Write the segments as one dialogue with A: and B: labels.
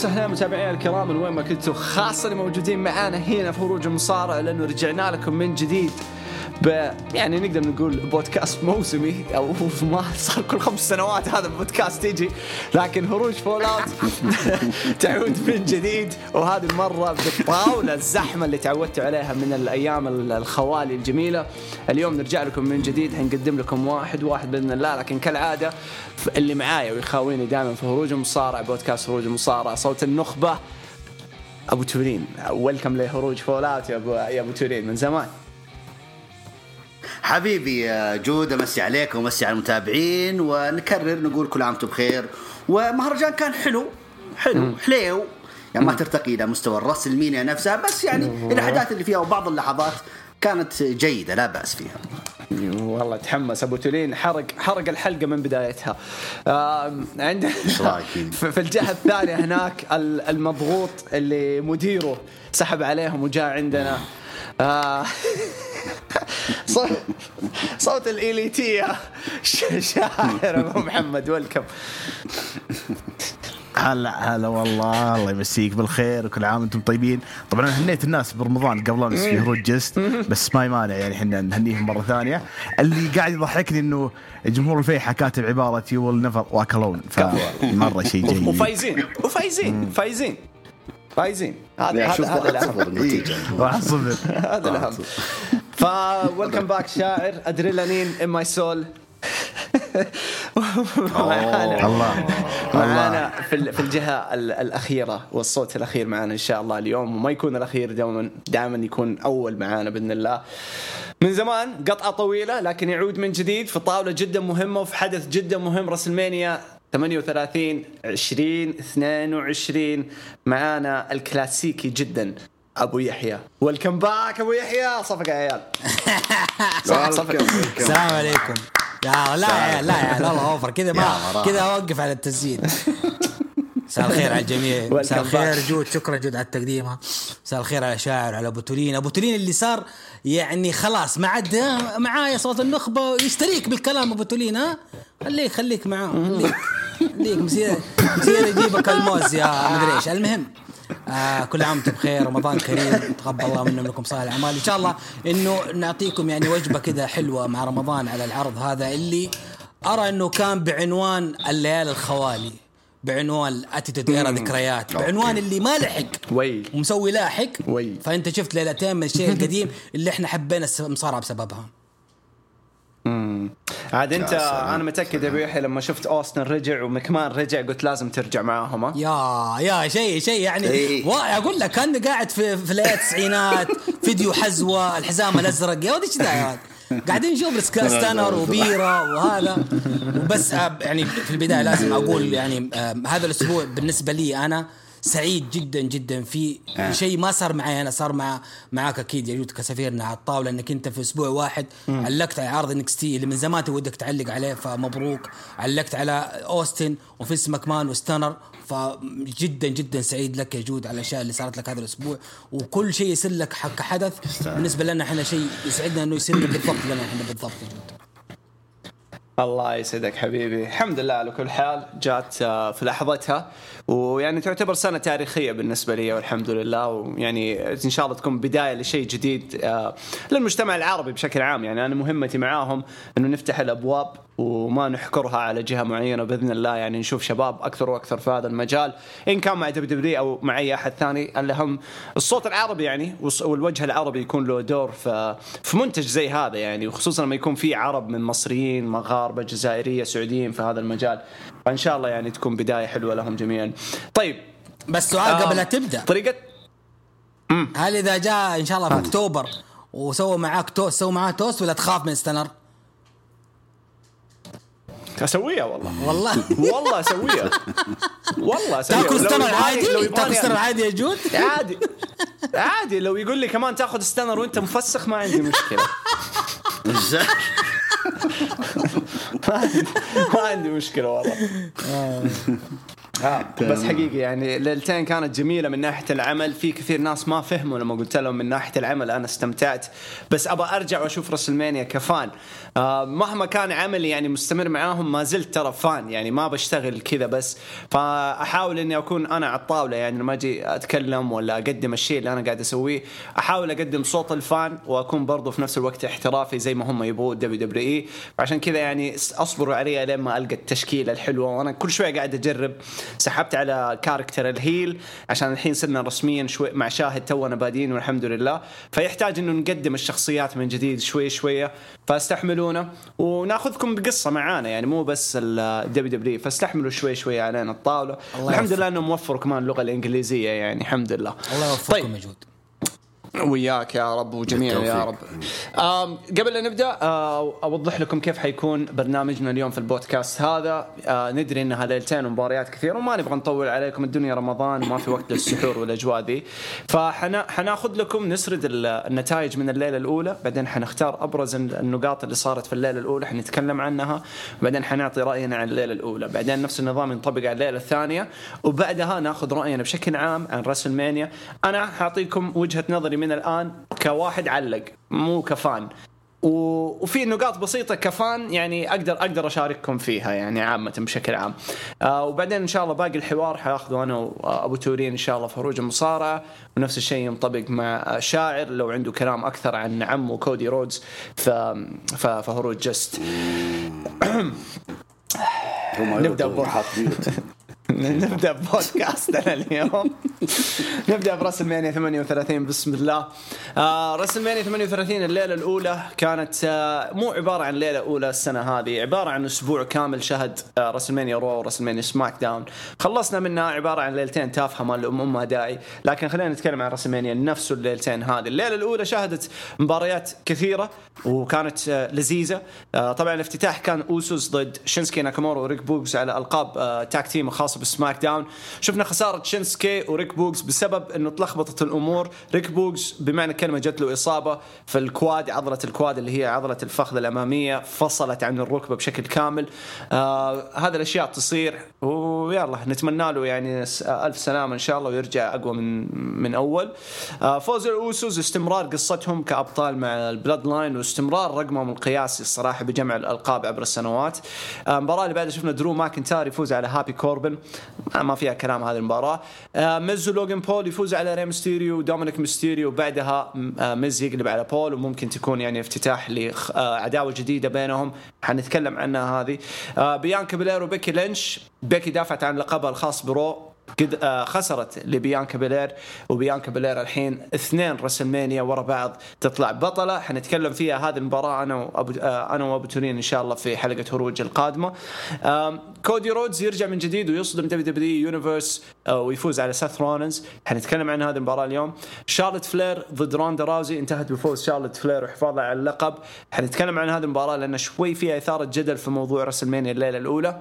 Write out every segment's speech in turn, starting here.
A: وسهلا متابعينا الكرام وين ما كنتوا خاصة اللي موجودين معانا هنا في هروج المصارع لأنه رجعنا لكم من جديد. يعني نقدر نقول بودكاست موسمي. أو ما صار كل خمس سنوات هذا البودكاست يجي. لكن هروج فول آوت. تعود من جديد. وهذه المرة بالطاولة الزحمة اللي تعودتوا عليها من الأيام الخوالي الجميلة. اليوم نرجع لكم من جديد. حنقدم لكم واحد واحد بإذن الله. لكن كالعادة اللي معايا ويخاويني دائما في هروج المصارع بودكاست هروج المصارع صوت النخبة أبو تورين. welcome ل هروج Fallout يا ابو يا أبو تورين. من زمان.
B: حبيبي جود أمسي عليك وأمسي على المتابعين ونكرر نقول كل عام وأنتم بخير. ومهرجان كان حلو حلو حليو. يعني ما ترتقي إلى مستوى ال WrestleMania نفسها بس يعني الأحداث اللي فيها وبعض اللحظات كانت جيدة لا بأس فيها.
A: والله تحمس. أبو تولين حرق حرق الحلقة من بدايتها. عندنا في الجهة الثانية هناك المضغوط اللي مديره سحب عليهم وجاء عندنا. آه صوت صوت الإليتية شاعر أبو محمد ويلكم
C: هلا هلا والله الله يمسيك بالخير وكل عام وأنتم طيبين. طبعا أنا هنيت الناس برمضان قبل أمس في هروج جست بس ما يمانع يعني إحنا نهنيهم مرة ثانية. اللي قاعد يضحكني إنه جمهور الفيحاء كاتب عبارة you will never walk alone فمره شيء جيد.
A: وفايزين وفايزين فايزين فايزين.
B: هذا هذا الأهم. النتيجه
A: هذا الأهم. ف welcome back شاعر. adrenaline in my soul
C: الله.
A: معانا في في الجهة الأخيرة والصوت الأخير معانا إن شاء الله اليوم. وما يكون الأخير دائما دائما يكون أول معانا بإذن الله. من زمان قطعة طويلة لكن يعود من جديد في طاولة جدا مهمة وفي حدث جدا مهم. WrestleMania 38 20 22 معانا الكلاسيكي جدا. أبو يحيى. welcome back أبو يحيى. صفق يا عيال.
D: السلام عليكم. يا لا يا لا يا الله over. كذا ما كذا أوقف على التسجيل. مساء الخير على الجميع. مساء الخير جود. شكرا جود على التقديمه مساء الخير على شاعر على أبو تولين أبو تولين اللي صار يعني خلاص ما عاد معايا صوت النخبة يستريك بالكلام أبو تولين ها. خليك خليك معاه خليك. خليك. مسير مسير يجيبك الموز يا مدري إيش. المهم آه كل عام وأنتم بخير رمضان كريم تقبل الله منا منكم صالح الأعمال. إن شاء الله إنه نعطيكم يعني وجبة كذا حلوة مع رمضان على العرض هذا اللي أرى إنه كان بعنوان الليالي الخوالي بعنوان Attitude Era ذكريات بعنوان اللي ما لحق
A: وي.
D: ومسوي لاحق.
A: وي.
D: فأنت شفت ليلتين من الشيء القديم اللي إحنا حبينا المصارعه بسببها.
A: امم عاد انت أنا متأكد أبو يحيى لما شفت أوستن رجع ومكمان رجع قلت لازم ترجع معاهم
D: يا يا شيء شيء يعني
B: إيه.
D: أقول لك كاني قاعد في في التسعينات فيديو حزوة الحزام الأزرق يا ولد إيش ذا قاعدين نشوف stunner وبيرة وهذا. وبس يعني في البداية لازم أقول يعني هذا الأسبوع بالنسبة لي أنا سعيد جدا جدا في آه. شيء ما صار معي أنا صار مع معاك أكيد يا جود كسفيرنا على الطاولة إنك أنت في أسبوع واحد م. علقت على عرض NXT اللي من زمان ودك تعلق عليه فمبروك. علقت على أوستن وفينس ماكمان و stunner فجدا جدا سعيد لك يا جود على الأشياء اللي صارت لك هذا الأسبوع. وكل شيء يصير لك كحدث بالنسبة لنا إحنا شيء يسعدنا إنه يصير بالضبط لنا إحنا بالضبط يا جود.
A: الله يسعدك حبيبي. الحمد لله على كل حال جات آه، في لحظتها. ويعني تعتبر سنة تاريخية بالنسبة لي والحمد لله ويعني إن شاء الله تكون بداية لشيء جديد آه، للمجتمع العربي بشكل عام. يعني أنا مهمتي معاهم أنه نفتح الأبواب وما نحكرها على جهة معينة بإذن الله. يعني نشوف شباب أكثر وأكثر في هذا المجال إن كان مع دبليو أو مع اي أحد ثاني. الاهم الصوت العربي يعني والوجه العربي يكون له دور في في منتج زي هذا يعني. وخصوصا لما يكون في عرب من مصريين مغاربة جزائرية سعوديين في هذا المجال. فإن شاء الله يعني تكون بداية حلوة لهم جميعا. طيب
D: بس سؤال قبل لا تبدأ.
A: طريقة؟
D: هل إذا جاء إن شاء الله في أكتوبر وسوى معاك توست سوى معاه توست ولا تخاف من stunner؟
A: أسويها والله.
D: والله.
A: والله أسويها. والله
D: أسويها. تاكل stunner عادي؟ تاكل stunner عادي يا جود
A: عادي. عادي. لو يقول لي كمان تاخذ ستنر وأنت مفسخ ما عندي مشكلة. ما عندي مشكلة والله. آه. بس حقيقي يعني ليلتين كانت جميلة من ناحية العمل. في كثير ناس ما فهموا لما قلت لهم من ناحية العمل أنا استمتعت. بس أبى أرجع وأشوف رسلمانيا كفان. آه مهما كان عملي يعني مستمر معاهم ما زلت ترى فان. يعني ما بشتغل كذا بس. فأحاول إني أكون أنا على الطاولة. يعني لما أجي أتكلم ولا أقدم الشيء اللي أنا قاعد أسويه أحاول أقدم صوت ال fan وأكون برضو في نفس الوقت احترافي زي ما هم يبغوا WWE. فعشان كذا يعني أصبروا علي لين ما ألقى التشكيلة الحلوة. وأنا كل شوية قاعد أجرب. سحبت على character ال heel عشان الحين صرنا رسميا شوي مع شاهد تونا بادين والحمد لله. فيحتاج إنه نقدم الشخصيات من جديد شوي شوية. فاستحملونا وناخذكم بقصة معانا يعني مو بس ال WWE فاستحملوا شوي شوي علينا الطاولة. الحمد لله إنه موفر كمان اللغة الإنجليزية يعني الحمد لله.
D: الله يوفقكم طيب. يا جود.
A: وياك يا رب وجميعا يا رب. قبل لا نبدأ آه أوضح لكم كيف حيكون برنامجنا اليوم في البودكاست هذا. آه ندري انها ليلتين ومباريات كثيرة وما نبغى نطول عليكم. الدنيا رمضان وما في وقت للسحور والأجواء ذي. فحناخذ لكم نسرد النتائج من الليلة الأولى بعدين حنختار أبرز النقاط اللي صارت في الليلة الأولى حنتكلم عنها بعدين حنعطي رأينا عن الليلة الأولى. بعدين نفس النظام ينطبق على الليلة الثانية وبعدها ناخذ رأينا بشكل عام عن راسل مانيا أنا حأعطيكم وجهة نظري من الآن كواحد علق مو كفان. وفي نقاط بسيطة كفان يعني أقدر أقدر أشارككم فيها يعني عامة بشكل عام. آه وبعدين إن شاء الله باقي الحوار حاخذه أنا وأبو تورين إن شاء الله في هروج المصارعة. ونفس الشيء ينطبق مع شاعر لو عنده كلام أكثر عن عمه كودي رودز في في هروج just. نبدأ نبدا بودكاستنا اليوم. نبدأ ب WrestleMania 38 بسم الله. آه WrestleMania 38 الليلة الأولى كانت آه مو عبارة عن ليلة أولى السنة هذه عبارة عن أسبوع كامل شهد آه WrestleMania Raw و WrestleMania SmackDown. خلصنا منها عبارة عن ليلتين تافهة مالهم ما داعي. لكن خلينا نتكلم عن WrestleMania نفسه الليلتين هذه. الليلة الأولى شهدت مباريات كثيرة وكانت آه لذيذة. آه طبعا الافتتاح كان أوسوس ضد شينسكي ناكامورا وريك بوكس على ألقاب آه tag team خاصة ب SmackDown. شفنا خسارة شينسكي وريك بوكس بسبب إنه تلخبطت الأمور. ريك بوكس بمعنى الكلمة جت له إصابة في ال quad عضلة ال quad اللي هي عضلة الفخذ الأمامية فصلت عن الركبة بشكل كامل. آه هذه الأشياء تصير ويلا نتمنى له يعني ألف سلامة إن شاء الله ويرجع أقوى من من أول. آه فوز الاوسوز استمرار قصتهم كأبطال مع ال Bloodline واستمرار رقمهم القياسي الصراحة بجمع الألقاب عبر السنوات. آه، المباراة اللي بعدها شفنا درو ماكنتاير يفوز على هابي كوربن. ما فيها كلام هذه المباراة. آه ميز ولوجن بول يفوز على ري ميستيريو ودومينيك ميستيريو وبعدها آه ميز يقلب على بول وممكن تكون يعني افتتاح لعداوه جديدة بينهم. حنتكلم عنها هذه. آه بيانكا بلير وبيكي لينش. بيكي دافعت عن لقبها الخاص برو. قد آه خسرت لبيانكا بيلير وبيانكا بيلير الحين اثنين رسلمانيا ورا بعض تطلع بطلة. حنتكلم فيها هذه المباراة أنا وابو آه أنا وأبو تورين إن شاء الله في حلقة هروج القادمة. كودي رودز يرجع من جديد ويصدم دبليو دبليو universe آه ويفوز على سيث رولنز حنتكلم عن هذه المباراة اليوم. شارلوت فلير ضد روندا راوزي. انتهت بفوز شارلوت فلير وحفاظها على اللقب. حنتكلم عن هذه المباراة لأن شوي فيها إثارة جدل في موضوع رسلمانيا الليلة الأولى.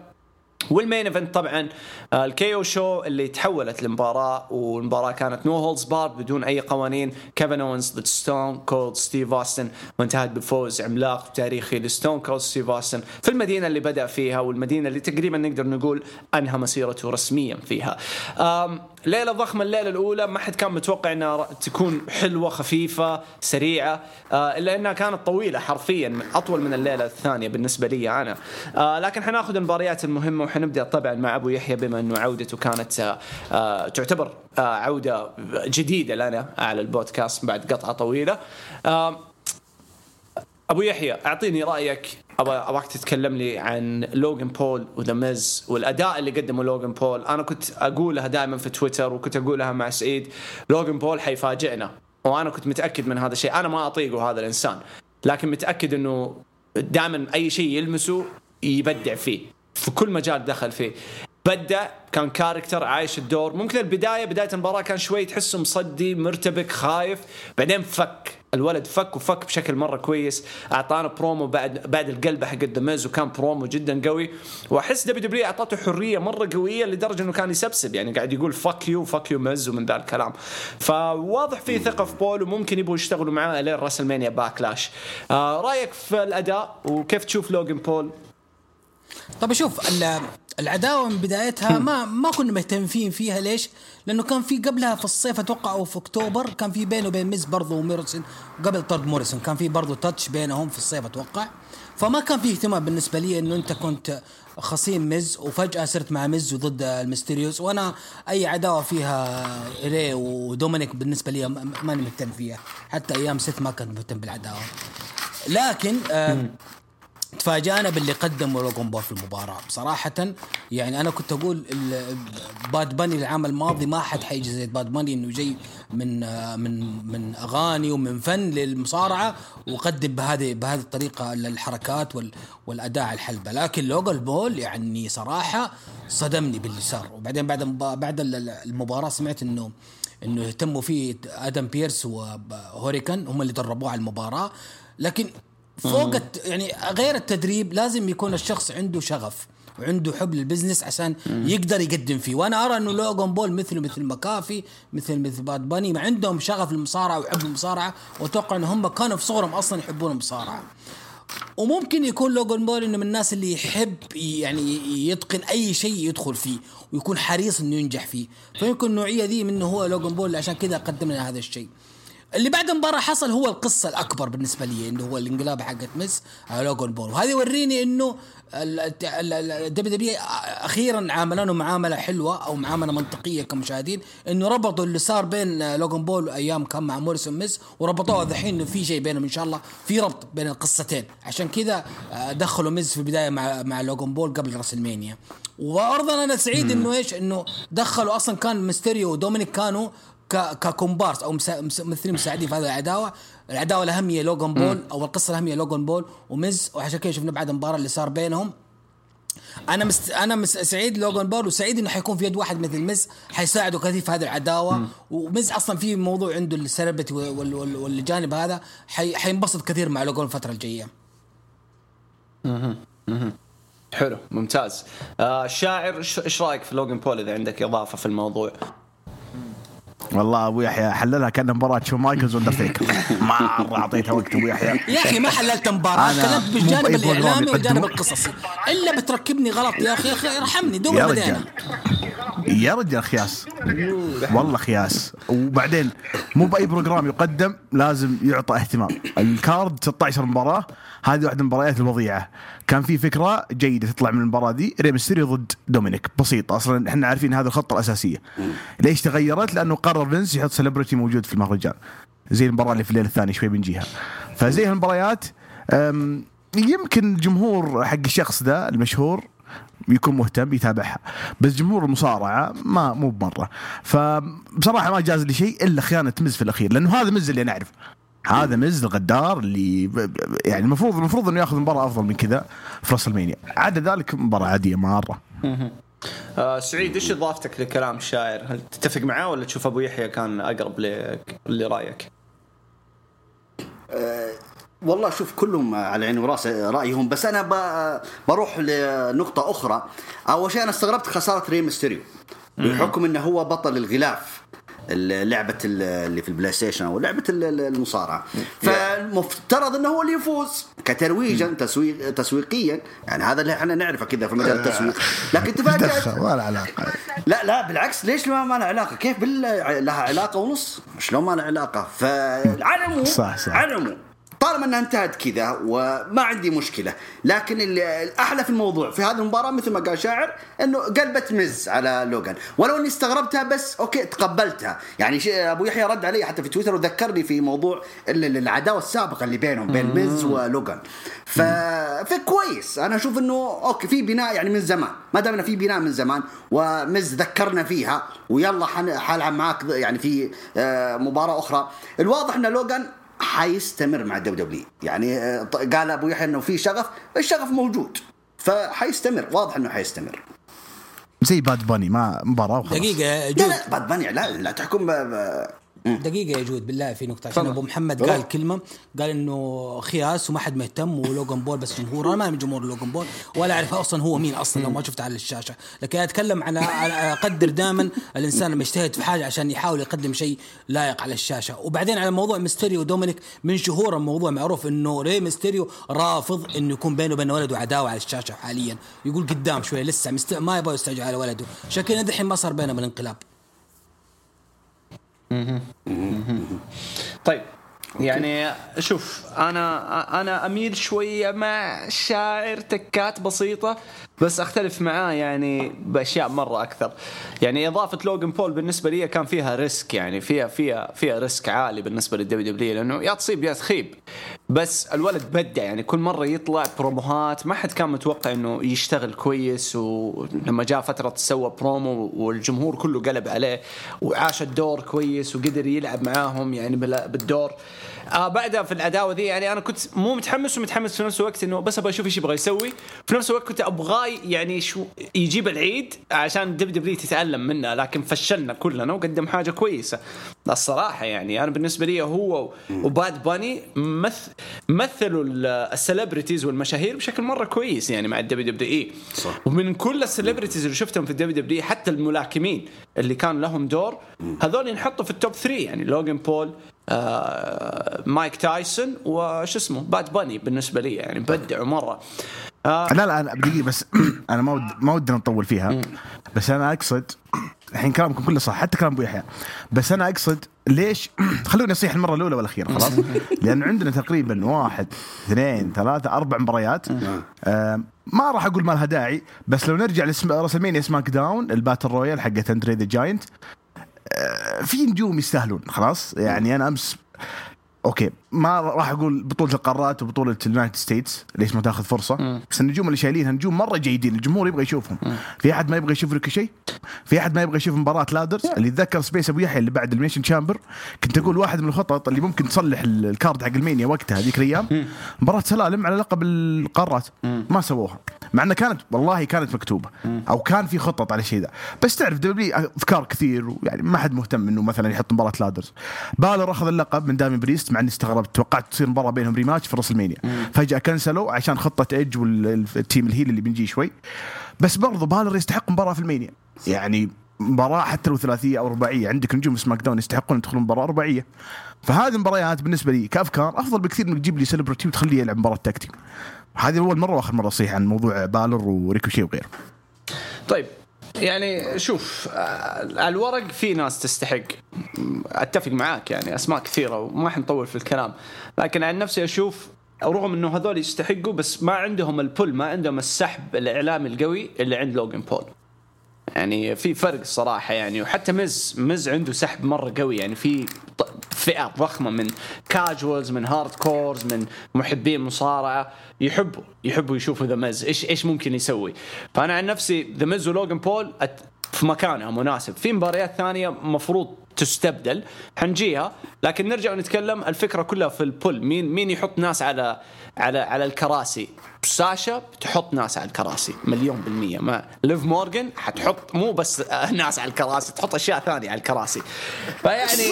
A: وال main event طبعا آه، ال KO Show اللي تحولت لمباراه والمباراة كانت no holds barred بدون أي قوانين. كيفن اونز ضد ستون كولد ستيف اوستن وانتهت بفوز عملاق تاريخي لستون كولد ستيف اوستن في المدينة اللي بدأ فيها والمدينة اللي تقريبا نقدر نقول انهى مسيرته رسميا فيها. ليلة ضخمة الليلة الأولى ما حد كان متوقع إنها تكون حلوة خفيفة سريعة آه، إلا إنها كانت طويلة حرفيا أطول من الليلة الثانية بالنسبة لي أنا. آه، لكن حناخذ المباريات المهمة وحنبدأ طبعا مع أبو يحيى بما أنه عودته كانت آه، تعتبر عودة جديدة لنا على البودكاست بعد قطعة طويلة. أبو يحيى أعطيني رأيك. ابغاك تتكلم لي عن لوجن بول وذا ميز والأداء اللي قدمه لوجن بول. أنا كنت أقولها دائما في تويتر وكنت أقولها مع سعيد لوجن بول حيفاجئنا. وأنا كنت متأكد من هذا الشيء. أنا ما أطيقه هذا الإنسان لكن متأكد إنه دائما أي شيء يلمسه يبدع فيه. في كل مجال دخل فيه. بدأ كان character عايش الدور. ممكن البداية بداية المباراة كان شوي تحسه مصدي مرتبك خايف. بعدين فك. الولد فك وفك بشكل مرة كويس. أعطانا برومو بعد بعد القلبة حق ذا مز وكان برومو جدا قوي. وأحس دبليو دبليو أعطته حرية مرة قوية لدرجة إنه كان يسبسب. يعني قاعد يقول fuck you fuck you مز ومن ذا الكلام. فواضح في ثقة في بول وممكن يبغوا يشتغلوا معاه لين راسلمانيا باكلاش آه رأيك في الأداء؟ وكيف تشوف لوجن بول؟
D: طب شوف العداوة من بدايتها ما ما كنا مهتمين فيها. ليش؟ لأنه كان في قبلها في الصيف أتوقع أو في أكتوبر كان في بينه وبين ميز برضه وموريسون قبل طرد موريسون كان في برضه touch بينهم في الصيف أتوقع. فما كان في اهتمام بالنسبة لي إنه أنت كنت خصيم ميز وفجأة صرت مع ميز وضد الميستيريوس. وأنا أي عداوة فيها ري ودومينيك بالنسبة لي ماني مهتم فيها. حتى أيام سيث ما كنت مهتم بالعداوة. لكن آه تفاجأنا باللي قدمه لوجون بول في المباراة. بصراحة يعني أنا كنت أقول باد باني العام الماضي ما حد حيجي زي باد باني إنه جاي من من من أغاني ومن فن للمصارعة وقدم بهذه بهذه الطريقة الحركات والأداء على الحلبة. لكن لوجون بول يعني صراحة صدمني باللي صار وبعدين بعد بعد المباراة سمعت إنه إنه يهتموا فيه أدم بيرس وهوريكان هم اللي دربوه على المباراة. لكن فوق يعني غير التدريب لازم يكون الشخص عنده شغف وعنده حب لل business عشان يقدر يقدم فيه. وأنا أرى إنه لوجون بول مثله مثل مكافي مثل مثل باد باني ما عندهم شغف للمصارعة وحب المصارعة وأتوقع ان هم كانوا في صغرهم أصلا يحبون المصارعة. وممكن يكون لوجون بول إنه من الناس اللي يحب يعني يتقن أي شيء يدخل فيه ويكون حريص إنه ينجح فيه. فيمكن النوعية ذي منه هو لوجون بول عشان كذا قدم لنا هذا الشيء. اللي بعد المباراة حصل هو القصة الأكبر بالنسبة لي إنه هو الانقلاب حقت مز على لوجون بول. وهذا يوريني إنه الدبليو دبليو أخيرا عاملانه معاملة حلوة أو معاملة منطقية كمشاهدين إنه ربطوا اللي صار بين لوجون بول أيام كان مع موريسون مز وربطوها ذحين إنه في شيء بينهم إن شاء الله في ربط بين القصتين. عشان كذا دخلوا مز في البداية مع مع لوجون بول قبل راسلمانيا. وأيضا أنا سعيد إنه إيش؟ إنه دخلوا أصلا كان ميستيريو ودومينيك كانوا ككومبارس أو ممثلين مساعدين في هذه العداوة. العداوة الأهم هي لوجان بول أو القصة الأهم هي لوجان بول ومز وعشان كذا شفنا بعد المباراة اللي صار بينهم. أنا مست... أنا مس... سعيد لوجان بول وسعيد إنه حيكون في يد واحد مثل مز حيساعده كثير في هذه العداوة. ومز أصلا في موضوع عنده ال celebrity وال... وال... والجانب هذا. حي... حينبسط كثير مع لوجان الفترة الجاية.
A: حلو. ممتاز. آه الشاعر إيش رأيك في لوجان بول إذا عندك إضافة في الموضوع؟
C: والله أبو يحيى حللها كأنها مباراة شون مايكلز واندرتيكر مرة أعطيتها وقت أبو يحيى.
D: يا أخي ما حللت مباراة تكلمت بالجانب الإعلامي والجانب القصصي. إلا بتركبني غلط يا أخي يا أخي ارحمني دوب
C: يا رجال. يا رجال خياس. والله خياس. وبعدين مو بأي program يقدم لازم يعطى اهتمام. ال card 16 مباراة. هذه واحدة من المباريات الوضيعه كان في فكرة جيدة تطلع من المباراة دي ري ميستيريو ضد دومينيك. بسيط. أصلا إحنا عارفين هذه الخطة الأساسية. ليش تغيرت؟ لأنه قرر فينس يحط celebrity موجود في المهرجان زي المباراة اللي في الليل الثاني شوي بنجيها فزي هالمباريات يمكن الجمهور حق الشخص ذا المشهور يكون مهتم يتابعها. بس جمهور المصارعة ما مو بمرة. فبصراحة ما جاز لي شيء إلا خيانة مز في الأخير. لأنه هذا مز اللي أنا اعرفه هذا مز الغدار اللي يعني المفروض المفروض إنه ياخذ مباراة أفضل من كذا في راس المانيا عدا ذلك مباراة عادية مرة.
A: آه سعيد إيش إضافتك لكلام الشاعر؟ هل تتفق معاه ولا تشوف أبو يحيى كان أقرب لرأيك؟
B: أه والله شوف كلهم على عيني وراس رأيهم بس أنا بروح لنقطة أخرى. أول شيء أنا استغربت خسارة Rey Mysterio بحكم إنه هو بطل الغلاف. لعبة اللي في البلاي ستيشن أو لعبة المصارعة. فالمفترض إنه هو اللي يفوز. كترويجا تسويق تسويقيا. يعني هذا اللي إحنا نعرفه كذا في مجال التسويق. لكن تفاجات
C: له علاقة.
B: لا لا بالعكس. ليش ما, ما لها علاقة؟ كيف بالله لها علاقة ونص؟ شلون ما لها علاقة؟ فعلى العموم صح صح. على العموم طالما أنها انتهت كذا وما عندي مشكلة لكن الأحلى في الموضوع في هذه المباراة مثل ما قال شاعر إنه قلبت Miz على لوغان. ولو إني استغربتها بس okay تقبلتها. يعني أبو يحيى رد علي حتى في تويتر وذكرني في موضوع العداوة السابقة اللي بينهم بين Miz ولوغان. ف... فكويس أنا أشوف إنه okay في بناء يعني من زمان. ما دامنا في بناء من زمان و Miz ذكرنا فيها ويلا حلعب معاك يعني في آه، مباراة أخرى. الواضح إن لوغان حيستمر مع ال WWE يعني آه، قال أبو يحيى إنه في شغف الشغف موجود. فحيستمر واضح إنه حيستمر.
C: زي Bad Bunny ما مباراة
D: وخلاص. دقيقة
B: لا لا Bad Bunny لا لا تحكم ب...
D: دقيقة يا جود بالله في نقطة عشان أبو محمد قال كلمة قال إنه خياس وما حد مهتم و Logan Paul بس جمهور. أنا ما من جمهور Logan Paul ولا أعرف أصلا هو مين أصلا لو ما شفته على الشاشة. لكن أتكلم عن أقدر دائما الإنسان لما يجتهد في حاجة عشان يحاول يقدم شيء لايق على الشاشة. وبعدين على موضوع ميستيريو ودومينيك من شهور الموضوع معروف إنه ري ميستيريو رافض إنه يكون بينه وبين ولده عداوة على الشاشة حاليا. يقول قدام شوية لسه. ما يبغى يستعجل على ولده. شكلنا دحين ما صار بينهم الانقلاب
A: طيب يعني شوف أنا أنا أميل شوية مع شاعر تكات بسيطة بس أختلف معاه يعني بأشياء مرة أكثر. يعني إضافة Logan Paul بالنسبة لي كان فيها risk يعني فيها فيها فيها risk عالي بالنسبة لل WWE لأنه يا تصيب يا تخيب. بس الولد بدع يعني كل مرة يطلع بروموهات ما حد كان متوقع إنه يشتغل كويس. ولما جاء فترة سوى برومو والجمهور كله قلب عليه وعاش الدور كويس وقدر يلعب معاهم يعني بالدور. آه بعدها في العداوة ذي يعني أنا كنت مو متحمس ومتحمس في نفس الوقت إنه بس أبغى أشوف إيش يبغى يسوي. في نفس الوقت كنت ابغاه يعني شو يجيب العيد عشان WWE تتعلم منه لكن فشلنا كلنا وقدم حاجة كويسة. الصراحة يعني أنا بالنسبة لي هو و Bad Bunny مث مثلوا ال celebrities والمشاهير بشكل مرة كويس يعني مع ال WWE. صح. ومن كل ال celebrities اللي شفتهم في ال WWE حتى الملاكمين اللي كان لهم دور هذول ينحطوا في ال top 3 يعني Logan Paul آه Mike Tyson وش اسمه؟ Bad Bunny بالنسبة لي يعني مبدع مرة.
C: آه. لا لا أنا دقيقة بس. أنا ما ود ما ودنا نطول فيها. بس أنا أقصد الحين كلامكم كله صح حتى كلام أبو يحيى. بس أنا أقصد ليش خلوني أصيح المرة الأولى والأخيرة خلاص؟ لأن عندنا تقريبا واحد اثنين ثلاثة أربع مباريات. آه ما راح أقول ما لها داعي بس لو نرجع ل WrestleMania SmackDown ال battle royal حقت Andre the Giant. في نجوم يستاهلون خلاص؟ يعني أنا أمس okay. ما راح أقول بطولة القارات وبطولة ال United States ليش ما تاخذ فرصة؟ مم. بس النجوم اللي شايلينها نجوم مرة جيدين الجمهور يبغى يشوفهم. مم. في أحد ما يبغى يشوف Ricochet؟ في أحد ما يبغى يشوف مباراة ladders؟ اللي يتذكر space أبو يحيى اللي بعد Elimination Chamber كنت أقول واحد من الخطط اللي ممكن تصلح ال card حق المانيا وقتها هذيك الأيام مباراة سلالم على لقب القارات. ما سووها. مع انها كانت والله كانت مكتوبة. أو كان في خطط على الشيء ذا. بس تعرف WWE أفكار كثير ويعني ما حد مهتم إنه مثلا يحط مباراة ladders. Bálor أخذ اللقب من Damian Priest مع اني استغربت توقعت تصير مباراة بينهم rematch في راسلمانيا فجأة cancel وا عشان خطة Edge وال team ال heel اللي بنجي شوي. بس برضو Bálor يستحق مباراة في المانيا. يعني مباراة حتى لو ثلاثية أو رباعية. عندك نجوم SmackDown يستحقون يدخلون مباراة رباعية. فهذه المباريات بالنسبة لي كأفكار أفضل بكثير انك تجيب لي celebrity وتخليه يلعب مباراة tag team هذه أول مرة وآخر مرة أصيح عن موضوع Bálor و Ricochet وغيره.
A: طيب يعني شوف على الورق في ناس تستحق. أتفق معاك يعني أسماء كثيرة وما حنطول في الكلام. لكن عن نفسي أشوف رغم إنه هذول يستحقوا بس ما عندهم ال pull ما عندهم السحب الإعلامي القوي اللي عند Logan Paul. يعني في فرق صراحة يعني وحتى Miz Miz عنده سحب مرة قوي يعني في فئة ضخمة من casuals من hardcores من محبين مصارعة. يحبوا يحبوا يشوفوا The Miz إيش إيش ممكن يسوي؟ فأنا عن نفسي The Miz و Logan Paul في مكانها مناسب. في مباريات ثانية مفروض تستبدل. حنجيها. لكن نرجع ونتكلم الفكرة كلها في ال pull. مين مين يحط ناس على على على الكراسي؟ Sasha بتحط ناس على الكراسي مليون بالمية. ما Liv Morgan حتحط مو بس ناس على الكراسي تحط أشياء ثانية على الكراسي. فيعني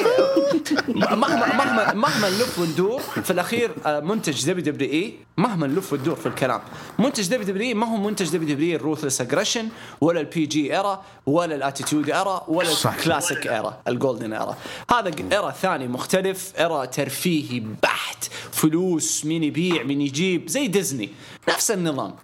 A: مهما مهما مهما نلف وندور في الأخير آه، منتج WWE مهما نلف وندور في الكلام. منتج WWE ما هو منتج WWE ال Ruthless Aggression ولا ال PG era ولا ال Attitude era ولا ال classic era ال golden era هذا era ثاني مختلف era ترفيهي بحت فلوس مين يبيع مين يجيب زي ديزني نفس النظام.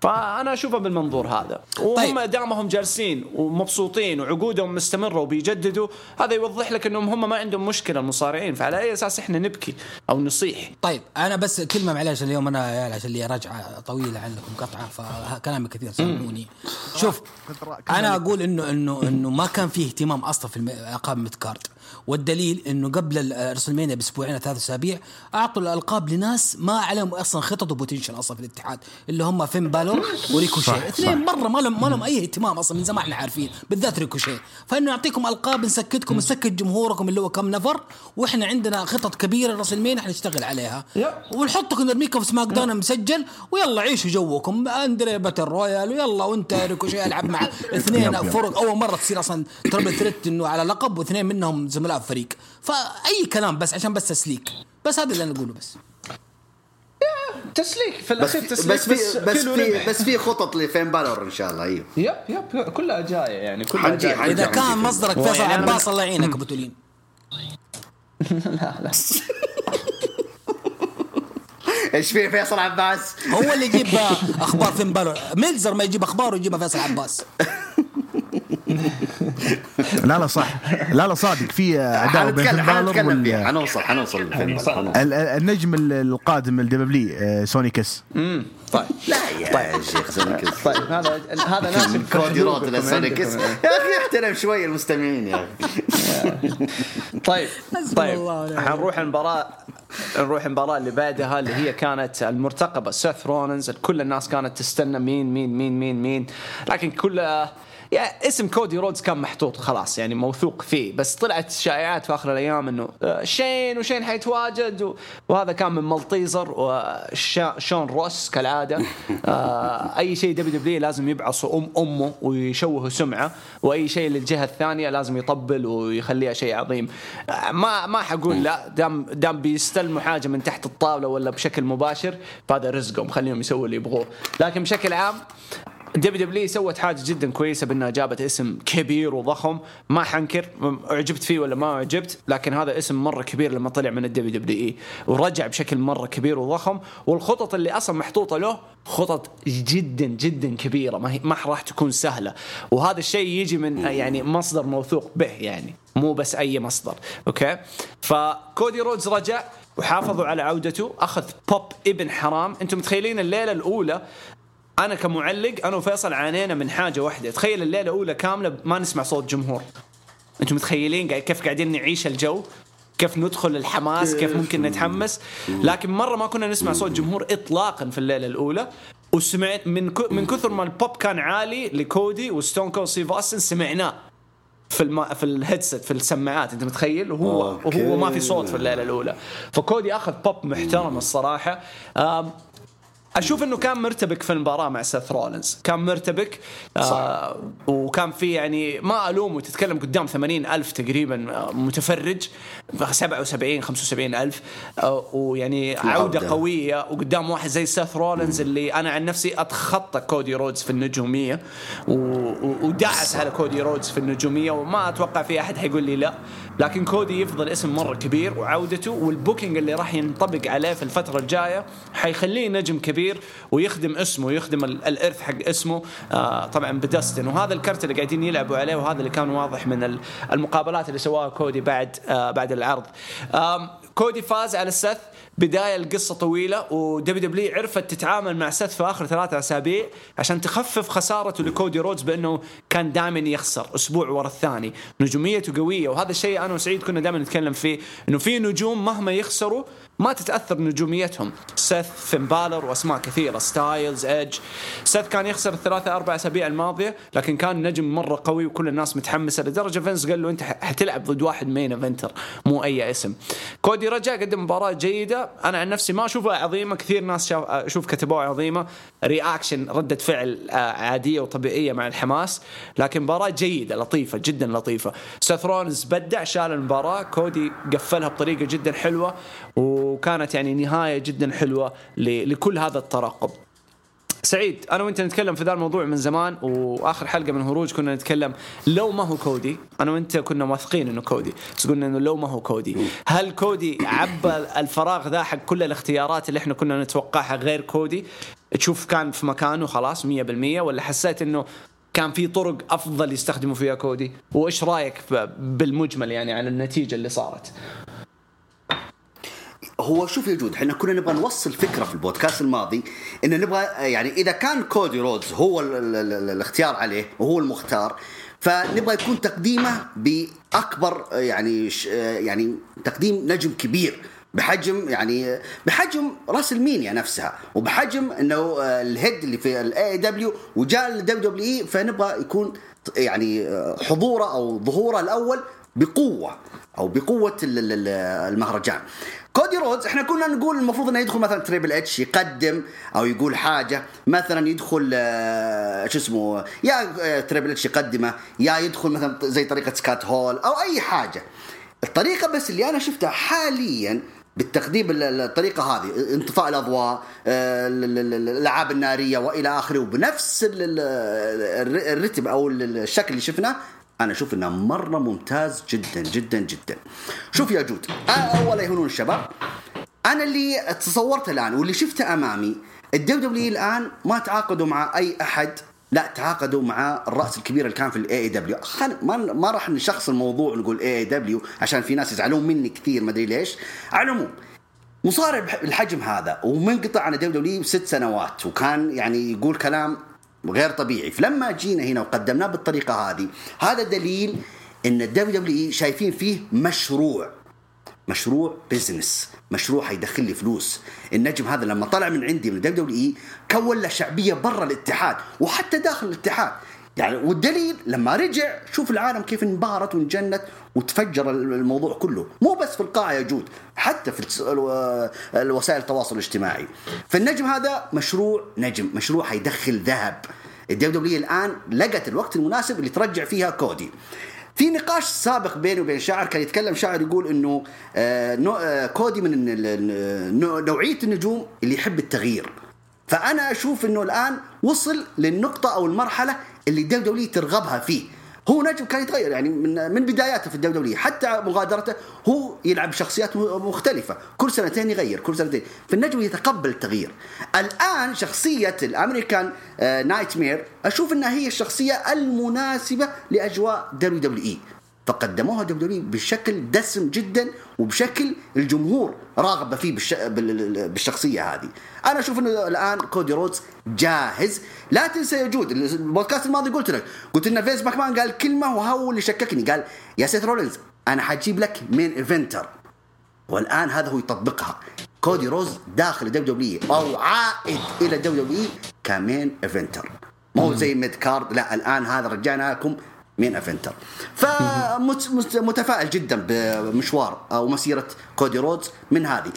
A: فأنا اشوفها بالمنظور هذا. وهم طيب. دامهم جالسين ومبسوطين وعقودهم مستمرة وبيجددوا هذا يوضح لك إنهم هم ما عندهم مشكلة المصارعين. فعلى أي أساس إحنا نبكي أو نصيح؟
D: طيب أنا بس كلمة معلش اليوم أنا عشان لي رجعة طويلة عندكم قطعة فكلامي كثير سامحوني شوف أنا أقول انه انه إنه ما كان فيه اهتمام أصلا في mid card والدليل إنه قبل رسلمانيا بأسبوعين ثلاث أسابيع أعطوا الألقاب لناس ما عليهم أصلا خطط و potential أصلا في الاتحاد اللي هم فين بالور وريكوشي اثنين مرة ما لهم ما لهم أي اهتمام أصلا من زمان إحنا عارفين بالذات ريكوشي. فإنه نعطيكم ألقاب نسكتكم نسكت جمهوركم اللي هو كم نفر وإحنا عندنا خطط كبيرة رسلمانيا حنشتغل عليها. ونحطكم نرميكم في SmackDown مسجل ويلا عيشوا جوكم. أندري battle royal ويلا وأنت ريكوشي ألعب مع اثنين فرق. أول مرة تصير أصلا triple threat إنه على لقب واثنين منهم لازم يلعب فريق فأي كلام بس عشان بس تسليك بس هذا اللي أنا أقوله بس
A: تسليك في
B: بس الأخير
A: تسليك
B: بس في بس
A: كيلو
B: في. بس في خطط لفين بالور إن شاء الله أيوه
A: yep yep كلها جاية يعني كلها
B: حنجي-
A: جاية
B: حنجي. إذا
D: كان. مصدرك فيصل
A: يعني
D: عباس الله يعينك أبو تولين
B: إيش في فيصل عباس؟
D: هو اللي يجيب أخبار فين بالور ميلزر ما يجيب أخبار ويجيبها فيصل عباس
C: لا لا صح. لا لا صادق. في عداوه بين
B: حنتكلم حنتكلم فيها.
C: وال
B: حنوصل. حنوصل.
C: النجم ال- القادم الدبلي آه، سونيكس
A: امم طيب.
B: لا يا شيخ سونيكس
A: طيب هذا هذا ناس
B: من كودي رود لسونيكس يا أخي احترم شوي المستمعين يا أخي.
A: طيب طيب. حنروح المباراة نروح المباراة اللي بعدها اللي هي كانت المرتقبة. سيث رولنز كل الناس كانت تستنى مين مين مين مين مين. لكن كل يعني اسم كودي رودز كان محطوط خلاص يعني موثوق فيه بس طلعت شائعات في آخر الأيام إنه آه، شين وشين حيتواجد وهذا كان من ملطيزر وشون روس كالعادة آه، أي شيء WW لازم يبعصوا أم أمه ويشوهوا سمعة وأي شيء للجهة الثانية لازم يطبل ويخليها شيء عظيم. ما ما حقول لا دام دام بيستلموا حاجة من تحت الطاولة ولا بشكل مباشر فهذا رزقهم خليهم يسووا اللي يبغوه. لكن بشكل عام WW سوت حاجة جدا كويسة بأنها جابت اسم كبير وضخم. ما حنكر اعجبت فيه ولا ما اعجبت لكن هذا اسم مرة كبير لما طلع من ال WWE. ورجع بشكل مرة كبير وضخم. والخطط اللي أصلا محطوطة له خطط جدا جدا كبيرة ما هي ما راح تكون سهلة. وهذا الشيء يجي من يعني مصدر موثوق به يعني مو بس أي مصدر. okay؟ فكودي رودز رجع وحافظوا على عودته. أخذ بوب ابن حرام. أنتم متخيلين الليلة الأولى أنا كمعلق أنا وفيصل عانينا من حاجة واحدة. تخيل الليلة الأولى كاملة ما نسمع صوت جمهور. أنتم متخيلين كيف قاعدين نعيش الجو؟ كيف ندخل الحماس؟ كيف ممكن نتحمس؟ لكن مرة ما كنا نسمع صوت جمهور اطلاقا في الليلة الأولى. وسمعت من من كثر ما البوب كان عالي لكودي وستون كول ستيف أوستن سمعناه في الم... في ال headset في السماعات. أنت متخيل؟ وهو. وهو ما في صوت في الليلة الأولى. فكودي أخذ بوب محترم الصراحة. أشوف إنه كان مرتبك في المباراة مع سيث رولنز كان مرتبك آه وكان في يعني ما ألومه تتكلم قدام 80 ألف تقريبا آه، متفرج 77 75 ألف آه ويعني عوده
B: عودة.
A: قوية وقدام واحد زي سيث رولنز اللي أنا عن نفسي أتخطى كودي رودز في النجومية و... و... ودعس على كودي رودز في النجومية وما أتوقع في أحد حيقول لي لا. لكن كودي يفضل اسم مرة كبير وعودته وال booking اللي راح ينطبق عليه في الفترة الجاية حيخليه نجم كبير ويخدم اسمه ويخدم ال- الإرث حق اسمه آه طبعا بدستن. وهذا الكرت اللي قاعدين يلعبوا عليه وهذا اللي كان واضح من ال- المقابلات اللي سواها كودي بعد آه بعد العرض. كودي فاز على سيث بداية القصة طويلة و WW عرفت تتعامل مع سيث في آخر ثلاثة أسابيع عشان تخفف خسارته لكودي رودز بأنه كان دائما يخسر أسبوع ورا الثاني. نجوميته قوية وهذا الشيء أنا وسعيد كنا دائما نتكلم فيه إنه في نجوم مهما يخسروا ما تتأثر نجوميتهم. سيث فين بالر وأسماء كثيرة. ستايلز إيدج. سيث كان يخسر الثلاثة أربع أسابيع الماضية لكن كان نجم مرة قوي وكل الناس متحمسة لدرجة فينس قال له أنت حتلعب ضد واحد main eventer مو أي اسم. كودي رجع قدم مباراة جيدة. أنا عن نفسي ما أشوفها عظيمة. كثير ناس أشوف كتبوها عظيمة. reaction ردة فعل آه، عادية وطبيعية مع الحماس. لكن مباراة جيدة لطيفة جدا لطيفة. سيث رولنز بدع شال المباراة. كودي قفلها بطريقة جدا حلوة. وكانت يعني نهاية جدا حلوة لكل هذا الترقب. سعيد أنا وأنت نتكلم في ذا الموضوع من زمان وآخر حلقة من هروج كنا نتكلم لو ما هو كودي. أنا وأنت كنا واثقين إنه كودي. بس قلنا إنه لو ما هو كودي. هل كودي عبى الفراغ ذا حق كل الاختيارات اللي إحنا كنا نتوقعها غير كودي؟ تشوف كان في مكانه خلاص 100% ولا حسيت إنه كان في طرق أفضل يستخدموا فيها كودي؟ وإيش رأيك بالمجمل يعني على النتيجة اللي صارت؟
B: هو شوف يا جود إحنا كنا نبغى نوصل فكرة في البودكاست الماضي ان نبغى يعني إذا كان كودي رودز هو ال ال ال الاختيار عليه وهو المختار فنبغى يكون تقديمه بأكبر يعني يعني تقديم نجم كبير بحجم يعني بحجم WrestleMania نفسها وبحجم إنه ال head اللي في ال AEW وجاء ال WWE فنبغى يكون يعني حضوره أو ظهوره الأول بقوة أو بقوة ال- ال- ال- المهرجان. كودي رودز إحنا كنا نقول المفروض إنه يدخل مثلا تريبل اتش يقدم أو يقول حاجة مثلا يدخل آه، شو اسمه يا آه، تريبل اتش يقدمه يا يدخل مثلا زي طريقة سكوت هول أو أي حاجة. الطريقة بس اللي أنا شفتها حاليا بالتقديم الطريقة هذه انطفاء الأضواء آه، الألعاب النارية وإلى آخره وبنفس الرتم أو الشكل اللي شفناه أنا أشوف انه مرة ممتاز جدا جدا جدا. شوف يا جود اول يهونون الشباب. أنا اللي تصورته الآن واللي شفته أمامي ال WW الآن ما تعاقدوا مع أي أحد لا تعاقدوا مع الرأس الكبير اللي كان في ال AEW ما ما راح نشخص الموضوع ونقول AEW عشان في ناس يزعلون مني كثير ما أدري ليش. على العموم مصارع بالحجم هذا ومنقطع عن ال WW ست سنوات وكان يعني يقول كلام غير طبيعي. فلما جينا هنا وقدمناه بالطريقة هذه هذا دليل إن ال WW شايفين فيه مشروع. مشروع business مشروع حيدخل لي فلوس. النجم هذا لما طلع من عندي من WWE كون له شعبية برا الاتحاد وحتى داخل الاتحاد. يعني والدليل لما رجع شوف العالم كيف انبهرت وانجنت وتفجر الموضوع كله. مو بس في القاعة يا جود حتى في الوسائل التواصل الاجتماعي. فالنجم هذا مشروع نجم مشروع حيدخل ذهب. ال WW الآن لقت الوقت المناسب اللي ترجع فيها كودي. في نقاش سابق بيني وبين شاعر كان يتكلم شاعر يقول إنه آه، آه، كودي من نوعية النجوم اللي يحب التغيير. فأنا أشوف إنه الآن وصل للنقطة أو المرحلة اللي ال WW ترغبها فيه. هو نجم كان يتغير يعني من من بداياته في ال WW حتى مغادرته هو يلعب شخصيات مختلفة. كل سنتين يغير كل سنتين. فالنجم يتقبل التغيير. الآن شخصية ال American Nightmare أشوف إنها هي الشخصية المناسبة لأجواء WWE. فقدموها W بشكل دسم جدا وبشكل الجمهور راغب فيه بالش... بالشخصية هذه. أنا أشوف إنه الآن كودي رودز جاهز. لا تنسى يا جود البودكاست الماضي قلت لك قلت إن فينس ماكمان قال كلمة وهو اللي شككني قال يا سيث رولينز أنا حجيب لك main eventer والآن هذا هو يطبقها. كودي روز داخل ال WW أو عائد إلى ال WW ك main eventer مو زي mid card لا الآن هذا رجعنا لكم main eventer فمتفائل جدا بمشوار أو مسيرة كودي رودز من هذه.